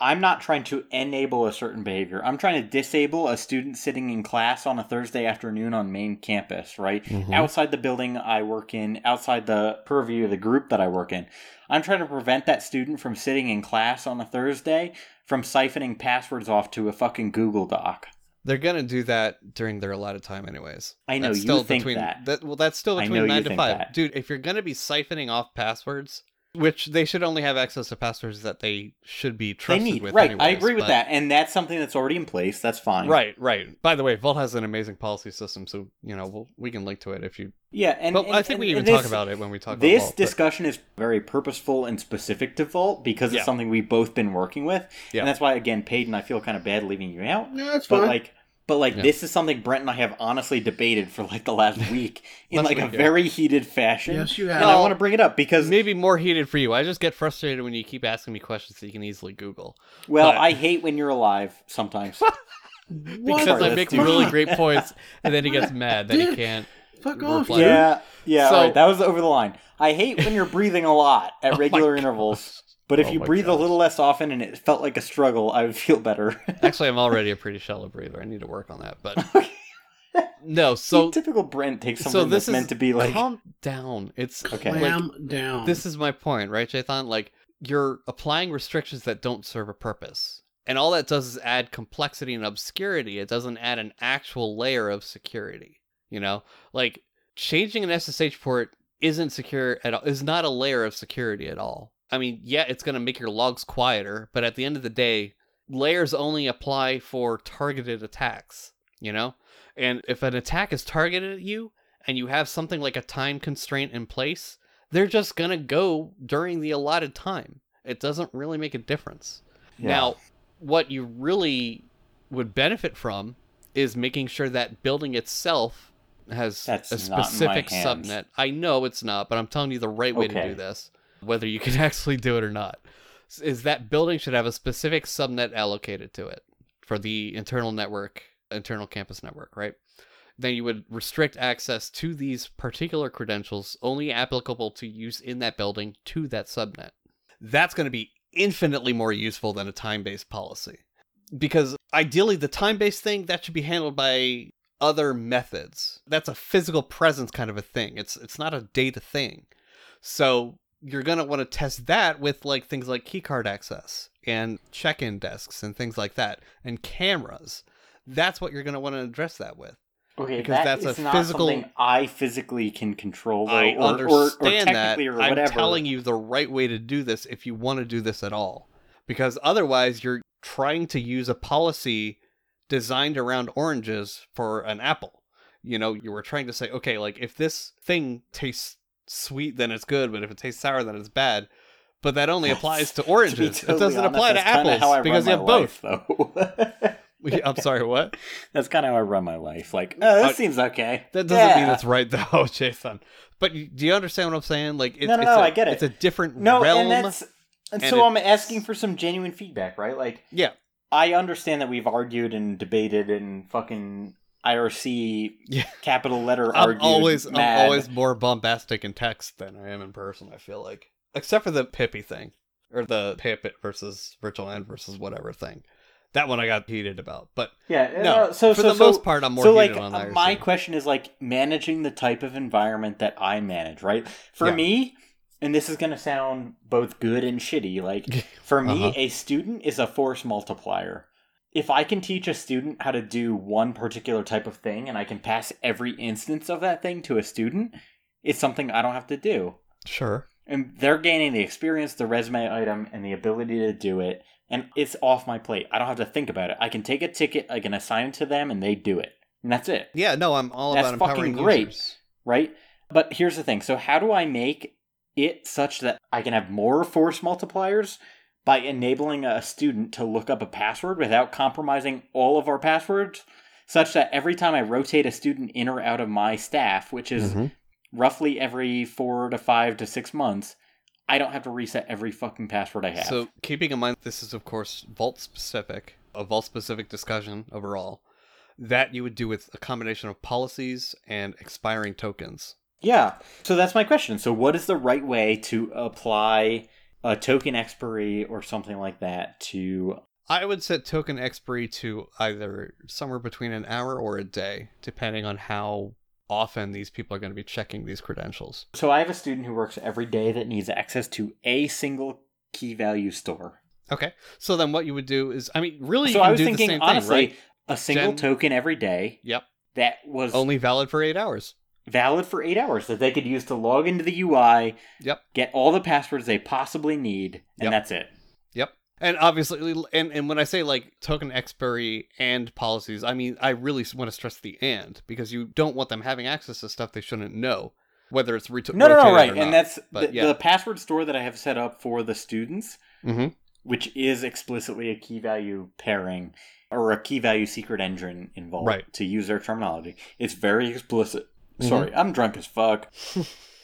[SPEAKER 2] I'm not trying to enable a certain behavior. I'm trying to disable a student sitting in class on a Thursday afternoon on main campus, right?
[SPEAKER 1] Mhm.
[SPEAKER 2] Outside the building I work in, outside the purview of the group that I work in. I'm trying to prevent that student from sitting in class on a Thursday from siphoning passwords off to a fucking Google Doc.
[SPEAKER 1] They're gonna do that during their allotted time, anyways.
[SPEAKER 2] I know,
[SPEAKER 1] That's
[SPEAKER 2] you
[SPEAKER 1] still
[SPEAKER 2] think
[SPEAKER 1] between,
[SPEAKER 2] that.
[SPEAKER 1] Well, that's still between nine to five,
[SPEAKER 2] that.
[SPEAKER 1] dude. If you're gonna be siphoning off passwords, which they should only have access to passwords that they should be
[SPEAKER 2] They
[SPEAKER 1] trusted
[SPEAKER 2] need
[SPEAKER 1] with.
[SPEAKER 2] right. I
[SPEAKER 1] anyways,
[SPEAKER 2] agree with that, and that's something that's already in place. That's fine.
[SPEAKER 1] Right, right. By the way, Vault has an amazing policy system, so you know we'll, we can link to it if you.
[SPEAKER 2] Yeah, and,
[SPEAKER 1] but
[SPEAKER 2] and-
[SPEAKER 1] I think we
[SPEAKER 2] and-
[SPEAKER 1] even
[SPEAKER 2] and
[SPEAKER 1] talk about it when we talk about
[SPEAKER 2] This
[SPEAKER 1] Vault. but-
[SPEAKER 2] discussion is very purposeful and specific to Vault because
[SPEAKER 1] Yeah.
[SPEAKER 2] it's something we've both been working with,
[SPEAKER 1] Yeah.
[SPEAKER 2] and that's why again, Peyton, I feel kind of bad leaving you out,
[SPEAKER 3] No, that's
[SPEAKER 2] but
[SPEAKER 3] fine.
[SPEAKER 2] like. But like
[SPEAKER 1] Yeah.
[SPEAKER 2] this is something Brent and I have honestly debated for like the last week in
[SPEAKER 1] Last
[SPEAKER 2] like a
[SPEAKER 1] yeah.
[SPEAKER 2] very heated fashion.
[SPEAKER 3] Yes, you have. And.
[SPEAKER 2] I want to bring it up because
[SPEAKER 1] maybe more heated for you. I just get frustrated when you keep asking me questions that you can easily Google
[SPEAKER 2] well,
[SPEAKER 1] but-
[SPEAKER 2] I hate when you're alive sometimes.
[SPEAKER 1] Because
[SPEAKER 2] Sorry,
[SPEAKER 1] I make really great points, and then he gets mad that he can't.
[SPEAKER 3] Fuck off,
[SPEAKER 1] reply.
[SPEAKER 2] yeah, yeah.
[SPEAKER 1] So-
[SPEAKER 2] all right, that was over the line. I hate when you're breathing a lot
[SPEAKER 1] Oh
[SPEAKER 2] at regular
[SPEAKER 1] gosh.
[SPEAKER 2] intervals. But if
[SPEAKER 1] Oh
[SPEAKER 2] you
[SPEAKER 1] my
[SPEAKER 2] breathe a little less often and it felt like a struggle, I would feel better.
[SPEAKER 1] Actually, I'm already a pretty shallow breather. I need to work on that, but no.
[SPEAKER 2] so
[SPEAKER 1] So
[SPEAKER 2] typical Brent takes
[SPEAKER 1] so
[SPEAKER 2] something
[SPEAKER 1] this
[SPEAKER 2] that's meant to be like
[SPEAKER 1] calm down. It's
[SPEAKER 2] Okay.
[SPEAKER 1] like,
[SPEAKER 3] down.
[SPEAKER 1] this is my point, right, Jathan? Like you're applying restrictions that don't serve a purpose. And all that does is add complexity and obscurity. It doesn't add an actual layer of security. You know? Like changing an SSH port isn't secure at all is not a layer of security at all. I mean, yeah, it's gonna make your logs quieter, but at the end of the day, layers only apply for targeted attacks, you know? And if an attack is targeted at you and you have something like a time constraint in place, they're just gonna go during the allotted time. It doesn't really make a difference.
[SPEAKER 2] Yeah.
[SPEAKER 1] Now, what you really would benefit from is making sure that building itself has
[SPEAKER 2] That's
[SPEAKER 1] a
[SPEAKER 2] not in my
[SPEAKER 1] specific subnet. I know it's not, but I'm telling you the right way to do this, whether you can actually do it or not. Is that building should have a specific subnet allocated to it for the internal network, internal campus network, right? Then you would restrict access to these particular credentials only applicable to use in that building to that subnet. That's going to be infinitely more useful than a time-based policy. Because ideally the time-based thing that should be handled by other methods. That's a physical presence kind of a thing. It's it's not a data thing. So you're going to want to test that with like things like keycard access and check-in desks and things like that and cameras. That's what you're going to want to address that with.
[SPEAKER 2] okay,
[SPEAKER 1] because
[SPEAKER 2] that
[SPEAKER 1] that's a physical-
[SPEAKER 2] something I physically can control. Though,
[SPEAKER 1] I
[SPEAKER 2] or, or- or,
[SPEAKER 1] understand that.
[SPEAKER 2] or
[SPEAKER 1] I'm telling you the right way to do this if you want to do this at all. Because otherwise, you're trying to use a policy designed around oranges for an apple. You know, you were trying to say, okay, like if this thing tastes sweet, then it's good, but if it tastes sour, then it's bad. But that only applies to
[SPEAKER 2] To
[SPEAKER 1] oranges.
[SPEAKER 2] totally
[SPEAKER 1] it doesn't
[SPEAKER 2] honest,
[SPEAKER 1] apply to apples because you have
[SPEAKER 2] my
[SPEAKER 1] both.
[SPEAKER 2] though.
[SPEAKER 1] I'm sorry, what?
[SPEAKER 2] That's kind of how I run my life. Like, oh, this
[SPEAKER 1] Uh,
[SPEAKER 2] seems okay.
[SPEAKER 1] That doesn't mean
[SPEAKER 2] Yeah.
[SPEAKER 1] that's right, though, Jathan. But do you understand what I'm saying? Like, it's,
[SPEAKER 2] No, no,
[SPEAKER 1] it's
[SPEAKER 2] no,
[SPEAKER 1] a-
[SPEAKER 2] I get it.
[SPEAKER 1] It's a different
[SPEAKER 2] no,
[SPEAKER 1] realm.
[SPEAKER 2] and that's and,
[SPEAKER 1] and
[SPEAKER 2] so I'm asking for some genuine feedback, right? Like,
[SPEAKER 1] Yeah.
[SPEAKER 2] I understand that we've argued and debated and fucking IRC
[SPEAKER 1] Yeah.
[SPEAKER 2] capital letter
[SPEAKER 1] I'm
[SPEAKER 2] argued.
[SPEAKER 1] always
[SPEAKER 2] mad.
[SPEAKER 1] I'm always more bombastic in text than I am in person. I feel like, except for the Pippi thing, or the Pip versus virtualenv versus whatever thing. That one I got heated about, but
[SPEAKER 2] yeah.
[SPEAKER 1] no.
[SPEAKER 2] uh, so
[SPEAKER 1] for
[SPEAKER 2] so,
[SPEAKER 1] the
[SPEAKER 2] so,
[SPEAKER 1] most part, I'm more
[SPEAKER 2] so
[SPEAKER 1] heated
[SPEAKER 2] like
[SPEAKER 1] on
[SPEAKER 2] uh,
[SPEAKER 1] IRC.
[SPEAKER 2] my question is like managing the type of environment that I manage, right? For
[SPEAKER 1] Yeah.
[SPEAKER 2] me, and this is going to sound both good and shitty. Like for me,
[SPEAKER 1] Uh-huh.
[SPEAKER 2] a student is a force multiplier. If I can teach a student how to do one particular type of thing and I can pass every instance of that thing to a student, it's something I don't have to do.
[SPEAKER 1] Sure.
[SPEAKER 2] And they're gaining the experience, the resume item, and the ability to do it. And it's off my plate. I don't have to think about it. I can take a ticket, I can assign it to them, and they do it. And that's it,
[SPEAKER 1] Yeah, no, I'm all
[SPEAKER 2] That's
[SPEAKER 1] about empowering
[SPEAKER 2] fucking great.
[SPEAKER 1] users.
[SPEAKER 2] right? But here's the thing. So, how do I make it such that I can have more force multipliers by enabling a student to look up a password without compromising all of our passwords? Such that every time I rotate a student in or out of my staff, which is
[SPEAKER 1] Mhm.
[SPEAKER 2] roughly every four to five to six months, I don't have to reset every fucking password I have.
[SPEAKER 1] So, keeping in mind this is of course Vault specific, a Vault specific discussion overall. That you would do with a combination of policies and expiring tokens.
[SPEAKER 2] yeah. So that's my question. So what is the right way to apply a token expiry or something like that to
[SPEAKER 1] I would set token expiry to either somewhere between an hour or a day, depending on how often these people are going to be checking these credentials.
[SPEAKER 2] So I have a student who works every day that needs access to a single key value store.
[SPEAKER 1] Okay. So then what you would do is, I mean, really,
[SPEAKER 2] so I was thinking honestly,
[SPEAKER 1] thing, right?
[SPEAKER 2] a single
[SPEAKER 1] Gen-
[SPEAKER 2] token every day
[SPEAKER 1] Yep.
[SPEAKER 2] that was
[SPEAKER 1] Only valid for eight hours.
[SPEAKER 2] Valid for eight hours that they could use to log into the UI,
[SPEAKER 1] Yep.
[SPEAKER 2] get all the passwords they possibly need, and
[SPEAKER 1] Yep.
[SPEAKER 2] that's it.
[SPEAKER 1] Yep. And obviously, and, and when I say like token expiry and policies, I mean, I really want to stress the and because you don't want them having access to stuff they shouldn't know, whether it's ret-
[SPEAKER 2] No, no, no, right. And that's
[SPEAKER 1] But
[SPEAKER 2] the,
[SPEAKER 1] yeah.
[SPEAKER 2] the password store that I have set up for the students,
[SPEAKER 1] Mhm.
[SPEAKER 2] which is explicitly a key value pairing or a key value secret engine involved
[SPEAKER 1] Right.
[SPEAKER 2] to use their terminology. It's very explicit.
[SPEAKER 1] Mhm.
[SPEAKER 2] Sorry, I'm drunk as fuck.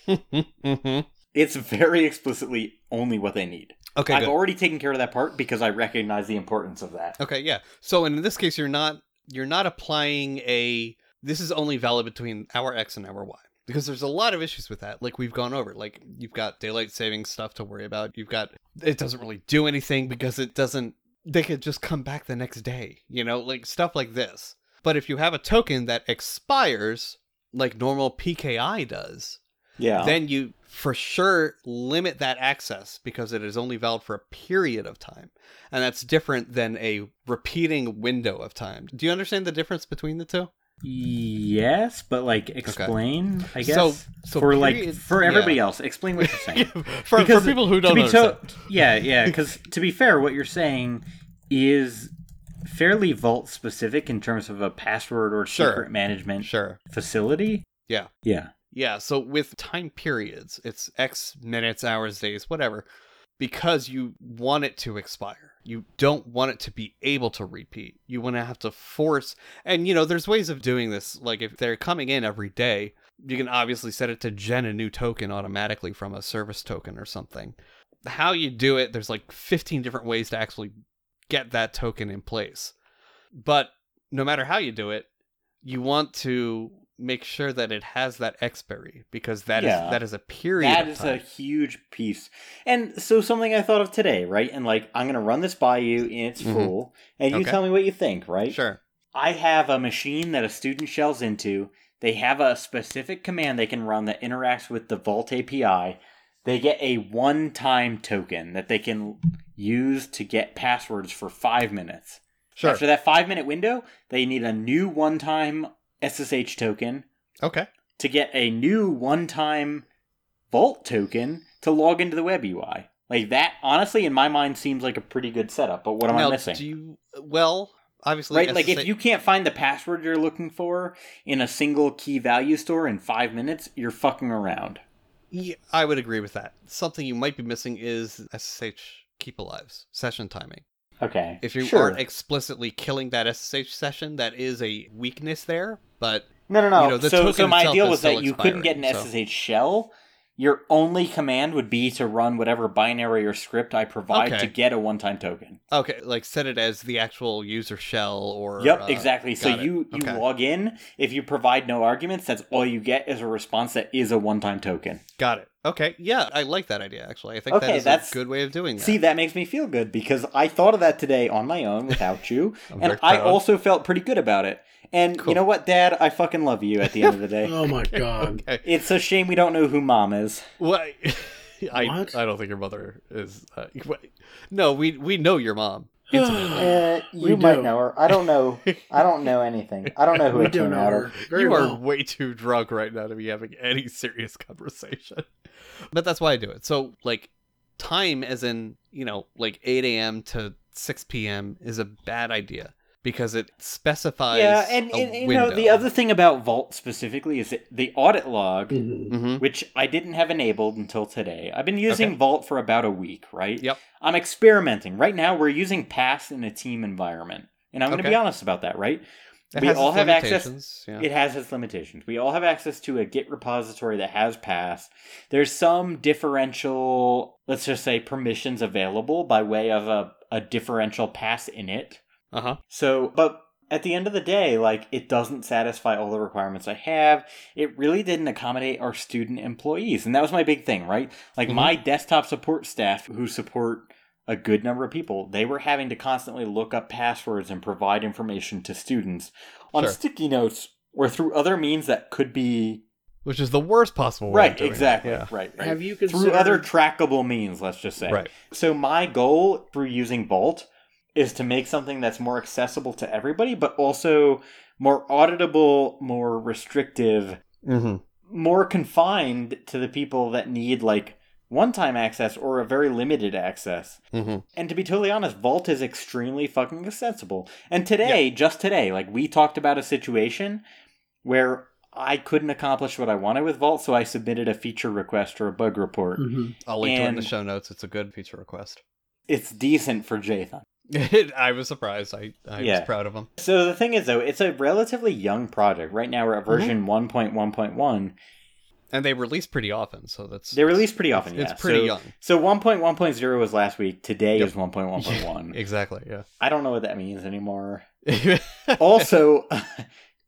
[SPEAKER 2] It's very explicitly only what they need.
[SPEAKER 1] Okay,
[SPEAKER 2] I've
[SPEAKER 1] good.
[SPEAKER 2] already taken care of that part because I recognize the importance of that.
[SPEAKER 1] Okay, yeah. So in this case, you're not you're not applying a this is only valid between hour X and hour Y because there's a lot of issues with that. Like we've gone over, like you've got daylight saving stuff to worry about. You've got it doesn't really do anything because it doesn't. They could just come back the next day, you know, like stuff like this. But if you have a token that expires, like normal PKI does,
[SPEAKER 2] Yeah.
[SPEAKER 1] then you for sure limit that access because it is only valid for a period of time. And that's different than a repeating window of time. Do you understand the difference between the two?
[SPEAKER 2] yes, but like explain, I guess.
[SPEAKER 1] So- so
[SPEAKER 2] for like for everybody
[SPEAKER 1] yeah.
[SPEAKER 2] else, explain what you're saying.
[SPEAKER 1] for,
[SPEAKER 2] Because
[SPEAKER 1] for people who don't
[SPEAKER 2] be
[SPEAKER 1] understand.
[SPEAKER 2] to- yeah, yeah. Because to be fair, what you're saying is fairly Vault specific in terms of a password or
[SPEAKER 1] Sure.
[SPEAKER 2] secret management
[SPEAKER 1] Sure.
[SPEAKER 2] facility.
[SPEAKER 1] Yeah.
[SPEAKER 2] Yeah.
[SPEAKER 1] Yeah, so with time periods, it's X minutes, hours, days, whatever, because you want it to expire. You don't want it to be able to repeat. You want to have to force, and you know, there's ways of doing this. Like if they're coming in every day, you can obviously set it to gen a new token automatically from a service token or something. How you do it, there's like 15 different ways to actually get that token in place. But no matter how you do it, you want to make sure that it has that expiry because that is
[SPEAKER 2] Yeah.
[SPEAKER 1] that is a period.
[SPEAKER 2] That is a huge piece. And so something I thought of today, right? And like I'm gonna run this by you in its
[SPEAKER 1] Mhm.
[SPEAKER 2] full, and you
[SPEAKER 1] Okay.
[SPEAKER 2] tell me what you think, right?
[SPEAKER 1] sure.
[SPEAKER 2] I have a machine that a student shells into. They have a specific command they can run that interacts with the Vault API. They get a one time token that they can use to get passwords for five minutes.
[SPEAKER 1] Sure.
[SPEAKER 2] After that five minute window, they need a new one time SSH token
[SPEAKER 1] Okay.
[SPEAKER 2] to get a new one time Vault token to log into the web UI. Like that, honestly, in my mind, seems like a pretty good setup. But what am
[SPEAKER 1] now,
[SPEAKER 2] I missing?
[SPEAKER 1] do you well, obviously
[SPEAKER 2] right like if you can't find the password you're looking for in a single key value store in five minutes you're fucking around
[SPEAKER 1] Yeah, I would agree with that. Something you might be missing is SSH keep alives session timing.
[SPEAKER 2] okay
[SPEAKER 1] If you
[SPEAKER 2] sure.
[SPEAKER 1] aren't explicitly killing that SSH session, that is a weakness there. But
[SPEAKER 2] no no no
[SPEAKER 1] you know, the
[SPEAKER 2] so so my deal was that you couldn't get an
[SPEAKER 1] expiring,
[SPEAKER 2] ssh shell your only command would be to run whatever binary or script i provide
[SPEAKER 1] Okay.
[SPEAKER 2] to get a one-time token
[SPEAKER 1] okay, like set it as the actual user shell or
[SPEAKER 2] yep
[SPEAKER 1] uh,
[SPEAKER 2] exactly so
[SPEAKER 1] it.
[SPEAKER 2] you you
[SPEAKER 1] Okay.
[SPEAKER 2] log in if you provide no arguments that's all you get is a response that is a one-time token
[SPEAKER 1] got it. Okay, yeah, I like that idea actually. I think
[SPEAKER 2] Okay,
[SPEAKER 1] that is
[SPEAKER 2] that's-
[SPEAKER 1] a good way of doing that.
[SPEAKER 2] See, that makes me feel good because I thought of that today on my own without you, and I also felt pretty good about it. And
[SPEAKER 1] Cool.
[SPEAKER 2] you know what, Dad? I fucking love you at the end of the day.
[SPEAKER 3] Oh my god.
[SPEAKER 1] Okay.
[SPEAKER 2] It's a shame we don't know who Mom is.
[SPEAKER 1] What? I
[SPEAKER 3] What?
[SPEAKER 1] I don't think your mother is. Uh, no, we we know your mom. intimately.
[SPEAKER 2] Uh,
[SPEAKER 3] We you might do.
[SPEAKER 2] know her. I don't know. I don't know anything. I don't know who
[SPEAKER 3] we do know her very
[SPEAKER 1] you
[SPEAKER 3] well.
[SPEAKER 1] are way too drunk right now to be having any serious conversation. But that's why I do it. So like time as in, you know, like eight AM to six PM is a bad idea because it specifies
[SPEAKER 2] Yeah, and,
[SPEAKER 1] a
[SPEAKER 2] and you know the other thing about Vault specifically is that the audit log,
[SPEAKER 3] Mhm.
[SPEAKER 1] Mhm.
[SPEAKER 2] which I didn't have enabled until today. I've been using
[SPEAKER 1] Okay.
[SPEAKER 2] Vault for about a week, right?
[SPEAKER 1] Yep.
[SPEAKER 2] I'm experimenting. Right now, we're using Pass in a team environment. And I'm going to
[SPEAKER 1] Okay.
[SPEAKER 2] be honest about that, right?
[SPEAKER 1] It
[SPEAKER 2] we
[SPEAKER 1] has
[SPEAKER 2] all
[SPEAKER 1] its
[SPEAKER 2] have access.
[SPEAKER 1] limitations, Yeah.
[SPEAKER 2] It has its limitations. We all have access to a Git repository that has Pass. There's some differential, let's just say, permissions available by way of a, a differential pass in it.
[SPEAKER 1] Uh huh.
[SPEAKER 2] So, but at the end of the day, like it doesn't satisfy all the requirements I have. It really didn't accommodate our student employees, and that was my big thing, right? Like
[SPEAKER 1] Mhm.
[SPEAKER 2] my desktop support staff, who support a good number of people, they were having to constantly look up passwords and provide information to students on
[SPEAKER 1] Sure.
[SPEAKER 2] sticky notes or through other means that could be
[SPEAKER 1] Which is the worst possible way. of
[SPEAKER 2] right,
[SPEAKER 1] doing it.
[SPEAKER 2] exactly,
[SPEAKER 1] Yeah.
[SPEAKER 2] right, right.
[SPEAKER 3] Have you
[SPEAKER 2] through
[SPEAKER 3] considered
[SPEAKER 2] other trackable means, let's just say.
[SPEAKER 1] Right.
[SPEAKER 2] So my goal through using Vault is to make something that's more accessible to everybody, but also more auditable, more restrictive,
[SPEAKER 1] Mm-hmm.
[SPEAKER 2] more confined to the people that need like one-time access or a very limited access.
[SPEAKER 1] Mm-hmm.
[SPEAKER 2] And to be totally honest, Vault is extremely fucking accessible. And today, just today, like we talked about a situation where I couldn't accomplish what I wanted with Vault, so I submitted a feature request or a bug report.
[SPEAKER 3] Mhm.
[SPEAKER 1] I'll link to it in the show notes. It's a good feature request.
[SPEAKER 2] It's decent for Jathan.
[SPEAKER 1] I was surprised. I, I
[SPEAKER 2] Yeah.
[SPEAKER 1] was proud of him.
[SPEAKER 2] So the thing is, though, it's a relatively young project. Right now, we're at mhm. version 1.1.1.
[SPEAKER 1] And they release pretty often, so that's
[SPEAKER 2] They release pretty often.
[SPEAKER 1] It's,
[SPEAKER 2] yeah.
[SPEAKER 1] it's pretty
[SPEAKER 2] so,
[SPEAKER 1] young.
[SPEAKER 2] So 1.1.0 was last week. Today
[SPEAKER 1] Yep.
[SPEAKER 2] is 1.1.1.
[SPEAKER 1] Exactly. Yeah.
[SPEAKER 2] I don't know what that means anymore. Also,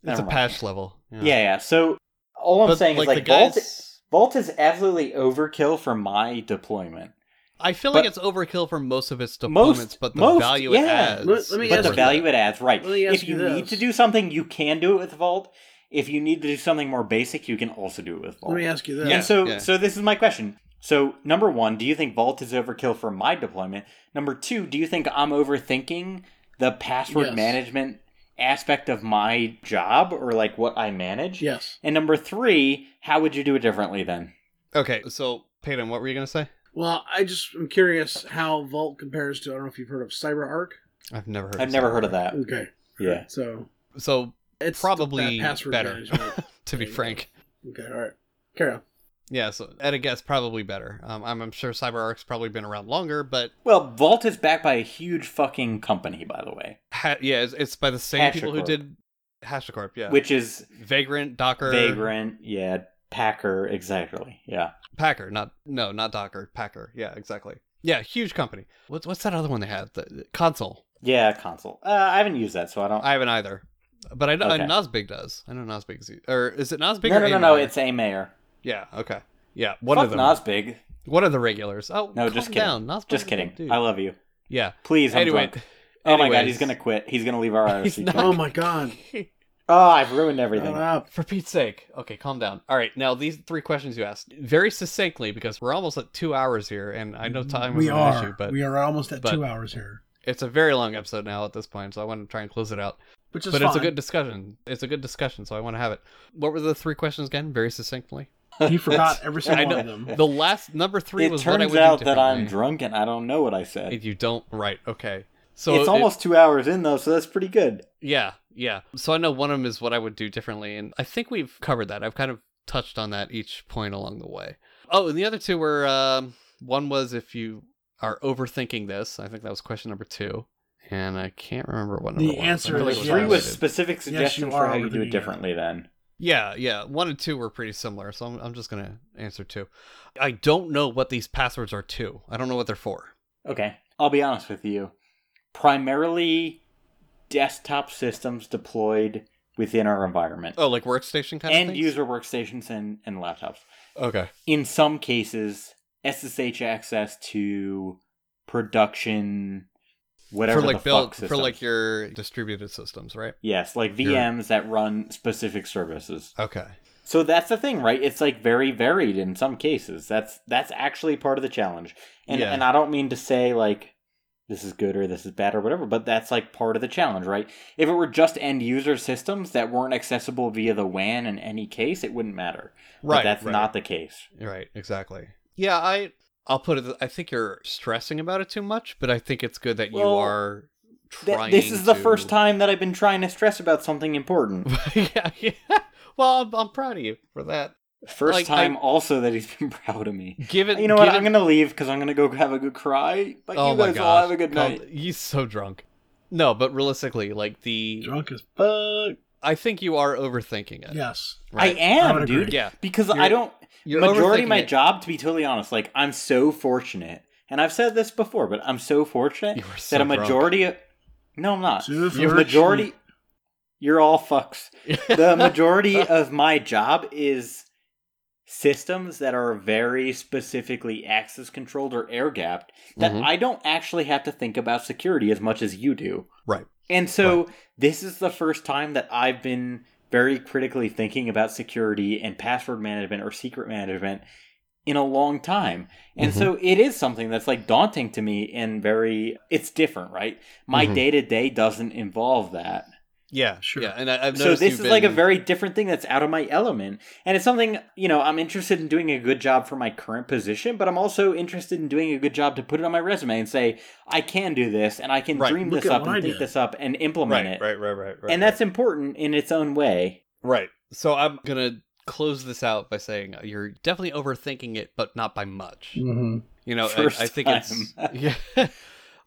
[SPEAKER 2] it's a
[SPEAKER 1] patch level.
[SPEAKER 2] Yeah, yeah. So all I'm
[SPEAKER 1] But,
[SPEAKER 2] saying
[SPEAKER 1] like,
[SPEAKER 2] is like Vault,
[SPEAKER 1] guys,
[SPEAKER 2] Vault is absolutely overkill for my deployment.
[SPEAKER 1] I feel
[SPEAKER 2] but-
[SPEAKER 1] like it's overkill for most of its deployments,
[SPEAKER 2] Most-
[SPEAKER 1] but the
[SPEAKER 2] most,
[SPEAKER 1] value
[SPEAKER 2] yeah.
[SPEAKER 1] it adds.
[SPEAKER 3] Let- let me
[SPEAKER 2] But
[SPEAKER 3] ask
[SPEAKER 2] the value
[SPEAKER 3] that.
[SPEAKER 2] it adds, right?
[SPEAKER 3] Let me ask
[SPEAKER 2] If you
[SPEAKER 3] you
[SPEAKER 2] need to do something, you can do it with Vault. If you need to do something more basic, you can also do it with Vault.
[SPEAKER 3] Let me ask you this.
[SPEAKER 1] Yeah.
[SPEAKER 2] And so,
[SPEAKER 1] yeah.
[SPEAKER 2] so this is my question. So, number one, do you think Vault is overkill for my deployment? Number two, do you think I'm overthinking the password
[SPEAKER 3] Yes.
[SPEAKER 2] management aspect of my job or like what I manage?
[SPEAKER 3] Yes.
[SPEAKER 2] And number three, how would you do it differently then?
[SPEAKER 1] Okay, so Peyton, what were you gonna say?
[SPEAKER 3] Well, I just am curious how Vault compares to. I don't know if you've heard of CyberArk.
[SPEAKER 1] I've never heard.
[SPEAKER 2] I've never heard of that.
[SPEAKER 3] Okay.
[SPEAKER 2] Yeah.
[SPEAKER 3] So
[SPEAKER 1] So
[SPEAKER 3] it's
[SPEAKER 1] probably better, to be
[SPEAKER 3] thing.
[SPEAKER 1] frank.
[SPEAKER 3] Okay. All right. Carry on.
[SPEAKER 1] Yeah, so at a guess, probably better. Um, I'm, I'm sure CyberArk's probably been around longer, but
[SPEAKER 2] Well, Vault is backed by a huge fucking company, by the way,
[SPEAKER 1] ha- yeah, it's, it's by the same people who did HashiCorp. Yeah,
[SPEAKER 2] which is
[SPEAKER 1] Vagrant, Docker,
[SPEAKER 2] Vagrant, yeah, Packer, exactly, yeah.
[SPEAKER 1] Packer, not no, not Docker, Packer. Yeah, exactly. Yeah, huge company. What's what's that other one they had? The, the Consul.
[SPEAKER 2] Yeah, Consul. Uh, I haven't used that, so I don't.
[SPEAKER 1] I haven't either, but I know
[SPEAKER 2] Okay.
[SPEAKER 1] Nosbig does. I know Nosbig is, or is it Nosbig?
[SPEAKER 2] no,
[SPEAKER 1] or
[SPEAKER 2] no, no, no. It's a mayor.
[SPEAKER 1] yeah. Okay. Yeah, one
[SPEAKER 2] Fuck
[SPEAKER 1] of them.
[SPEAKER 2] Nosbig.
[SPEAKER 1] One of the regulars. Oh,
[SPEAKER 2] No,
[SPEAKER 1] calm
[SPEAKER 2] just kidding.
[SPEAKER 1] down. Nosbig's
[SPEAKER 2] Just kidding.
[SPEAKER 1] dude.
[SPEAKER 2] I love you.
[SPEAKER 1] Yeah.
[SPEAKER 2] Please, I'm
[SPEAKER 1] Anyway.
[SPEAKER 2] drunk. Oh my god, he's gonna quit. He's gonna leave our
[SPEAKER 1] He's
[SPEAKER 2] IRC.
[SPEAKER 1] not-
[SPEAKER 3] Oh my god.
[SPEAKER 2] Oh, I've ruined everything.
[SPEAKER 3] Up.
[SPEAKER 1] For Pete's sake. Okay, calm down. All right, now these three questions you asked very succinctly because we're almost at two hours here, and I know time was
[SPEAKER 4] we
[SPEAKER 1] an
[SPEAKER 4] are.
[SPEAKER 1] issue, but
[SPEAKER 4] we are almost at
[SPEAKER 1] but-
[SPEAKER 4] two hours here,
[SPEAKER 1] it's a very long episode now at this point, so I want to try and close it out.
[SPEAKER 4] which is
[SPEAKER 1] But
[SPEAKER 4] fine.
[SPEAKER 1] it's a good discussion. It's a good discussion, so I want to have it. What were the three questions again? Very succinctly.
[SPEAKER 4] He forgot every
[SPEAKER 1] I
[SPEAKER 4] single
[SPEAKER 1] know.
[SPEAKER 4] one of them.
[SPEAKER 1] The last number three
[SPEAKER 2] it
[SPEAKER 1] was what I
[SPEAKER 2] turns
[SPEAKER 1] would
[SPEAKER 2] out
[SPEAKER 1] do
[SPEAKER 2] that I'm
[SPEAKER 1] differently.
[SPEAKER 2] drunk and I don't know what I said.
[SPEAKER 1] You don't right? Okay. So
[SPEAKER 2] it's
[SPEAKER 1] it-
[SPEAKER 2] almost two hours in though, so that's pretty good.
[SPEAKER 1] Yeah, yeah. So I know one of them is what I would do differently, and I think we've covered that. I've kind of touched on that each point along the way. Oh, and the other two were um, one was if you are overthinking this. I think that was question number two, and I can't remember what number
[SPEAKER 4] The
[SPEAKER 1] one was.
[SPEAKER 4] Answer
[SPEAKER 1] feel like
[SPEAKER 4] is
[SPEAKER 2] Three was
[SPEAKER 1] related.
[SPEAKER 2] specific suggestions
[SPEAKER 4] are
[SPEAKER 2] for how you do
[SPEAKER 4] overthinking
[SPEAKER 2] it
[SPEAKER 4] it.
[SPEAKER 2] differently. Then
[SPEAKER 1] Yeah, yeah. One and two were pretty similar, so I'm, I'm just gonna answer two. I don't know what these passwords are to. I don't know what they're for.
[SPEAKER 2] okay, I'll be honest with you. Primarily, desktop systems deployed within our environment,
[SPEAKER 1] Oh, like workstation kind of
[SPEAKER 2] and
[SPEAKER 1] things?
[SPEAKER 2] user workstations and and laptops.
[SPEAKER 1] Okay.
[SPEAKER 2] in some cases SSH access to production whatever
[SPEAKER 1] for like
[SPEAKER 2] fuck
[SPEAKER 1] for like your distributed systems, right?
[SPEAKER 2] yes like
[SPEAKER 1] your-
[SPEAKER 2] VMs that run specific services
[SPEAKER 1] Okay.
[SPEAKER 2] so that's the thing right it's like very varied in some cases that's that's actually part of the challenge and
[SPEAKER 1] Yeah.
[SPEAKER 2] and I don't mean to say like this is good or this is bad or whatever but that's like part of the challenge right if it were just end user systems that weren't accessible via the WAN in any case it wouldn't matter but
[SPEAKER 1] Right.
[SPEAKER 2] that's
[SPEAKER 1] right.
[SPEAKER 2] not the case
[SPEAKER 1] Right, exactly. Yeah, I I'll put it I think you're stressing about it too much, but I think it's good that you
[SPEAKER 2] Well,
[SPEAKER 1] are
[SPEAKER 2] Th-
[SPEAKER 1] trying
[SPEAKER 2] this is the first time that I've been trying to stress about something important.
[SPEAKER 1] yeah, yeah. Well, I'm, I'm proud of you for that.
[SPEAKER 2] First
[SPEAKER 1] Like,
[SPEAKER 2] time
[SPEAKER 1] I-
[SPEAKER 2] also that he's been proud of me.
[SPEAKER 1] Given
[SPEAKER 2] You know what?
[SPEAKER 1] given-
[SPEAKER 2] I'm gonna leave because I'm gonna go have a good cry. But
[SPEAKER 1] oh
[SPEAKER 2] you guys
[SPEAKER 1] gosh,
[SPEAKER 2] all have a good
[SPEAKER 1] calm-
[SPEAKER 2] night.
[SPEAKER 1] He's so drunk. No, but realistically, like the
[SPEAKER 4] Drunk as fuck.
[SPEAKER 1] I think you are overthinking it.
[SPEAKER 4] Yes.
[SPEAKER 1] right?
[SPEAKER 2] I am,
[SPEAKER 4] I
[SPEAKER 2] dude.
[SPEAKER 1] Yeah,
[SPEAKER 2] Because
[SPEAKER 1] You're-
[SPEAKER 2] I don't.
[SPEAKER 1] You're
[SPEAKER 2] majority of my
[SPEAKER 1] it.
[SPEAKER 2] job, to be totally honest, like I'm so fortunate, and I've said this before, but I'm so fortunate
[SPEAKER 1] You so
[SPEAKER 2] that a
[SPEAKER 1] drunk.
[SPEAKER 2] majority of. No, I'm not.
[SPEAKER 4] Too
[SPEAKER 2] The majority. You're all fucks. The majority of my job is systems that are very specifically access controlled or air gapped that
[SPEAKER 1] Mhm.
[SPEAKER 2] I don't actually have to think about security as much as you do.
[SPEAKER 1] Right.
[SPEAKER 2] And so this is the first time that I've been very critically thinking about security and password management or secret management in a long time. And
[SPEAKER 1] Mm-hmm.
[SPEAKER 2] so it is something that's like daunting to me and very it's different, right? My day to day doesn't involve that.
[SPEAKER 1] Yeah,
[SPEAKER 3] Sure.
[SPEAKER 1] Yeah, and I, I've
[SPEAKER 2] So this is
[SPEAKER 1] you've
[SPEAKER 2] like a very different thing that's out of my element. And it's something, you know, I'm interested in doing a good job for my current position, but I'm also interested in doing a good job to put it on my resume and say, I can do this and I can
[SPEAKER 1] Right.
[SPEAKER 2] dream
[SPEAKER 3] Look
[SPEAKER 2] this up and think
[SPEAKER 3] did.
[SPEAKER 2] this up and implement
[SPEAKER 1] right,
[SPEAKER 2] it.
[SPEAKER 1] right, right, right, right.
[SPEAKER 2] and that's important in its own way.
[SPEAKER 1] right. So I'm gonna close this out by saying uh, you're definitely overthinking it, but not by much.
[SPEAKER 3] Mm-hmm.
[SPEAKER 1] You know, I,
[SPEAKER 2] First
[SPEAKER 1] I think it's
[SPEAKER 2] time.
[SPEAKER 1] yeah.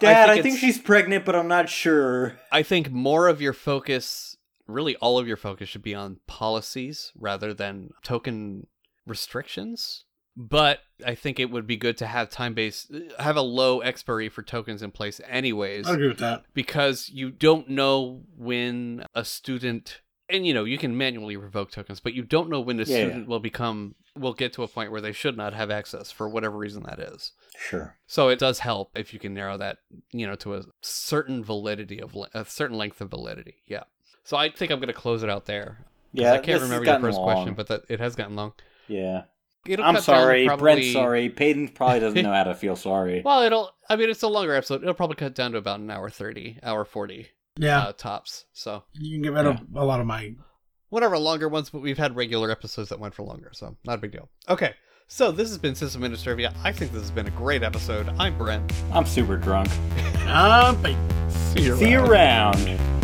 [SPEAKER 2] Dad, I
[SPEAKER 1] think
[SPEAKER 2] think, she's pregnant, but I'm not sure.
[SPEAKER 1] I think more of your focus, really all of your focus, should be on policies rather than token restrictions. But I think it would be good to have time based, have a low expiry for tokens in place, anyways,
[SPEAKER 3] I agree with that.
[SPEAKER 1] because you don't know when a student, and you know, you can manually revoke tokens, but you don't know when a
[SPEAKER 2] Yeah, yeah.
[SPEAKER 1] student will become, will get to a point where they should not have access for whatever reason that is.
[SPEAKER 2] Sure.
[SPEAKER 1] So it does help if you can narrow that, you know, to a certain validity of a certain length of validity. Yeah. So I think I'm going to close it out there
[SPEAKER 2] Yeah,
[SPEAKER 1] I can't remember your first
[SPEAKER 2] long.
[SPEAKER 1] question, but that, it has gotten long.
[SPEAKER 2] Yeah.
[SPEAKER 1] It'll
[SPEAKER 2] I'm sorry.
[SPEAKER 1] probably-
[SPEAKER 2] Brent's sorry. Peyton probably doesn't know how to feel sorry.
[SPEAKER 1] Well, it'll. I mean, it's a longer episode. It'll probably cut down to about an hour thirty, hour forty
[SPEAKER 3] Yeah,
[SPEAKER 1] uh, tops. So
[SPEAKER 3] you can get rid of a lot of my.
[SPEAKER 1] whatever longer ones, but we've had regular episodes that went for longer, so not a big deal. Okay. So this has been Sysadministrivia. I think this has been a great episode. I'm Brent.
[SPEAKER 2] I'm super drunk.
[SPEAKER 3] Uh, bye.
[SPEAKER 1] See you
[SPEAKER 2] See you
[SPEAKER 1] around.
[SPEAKER 2] around.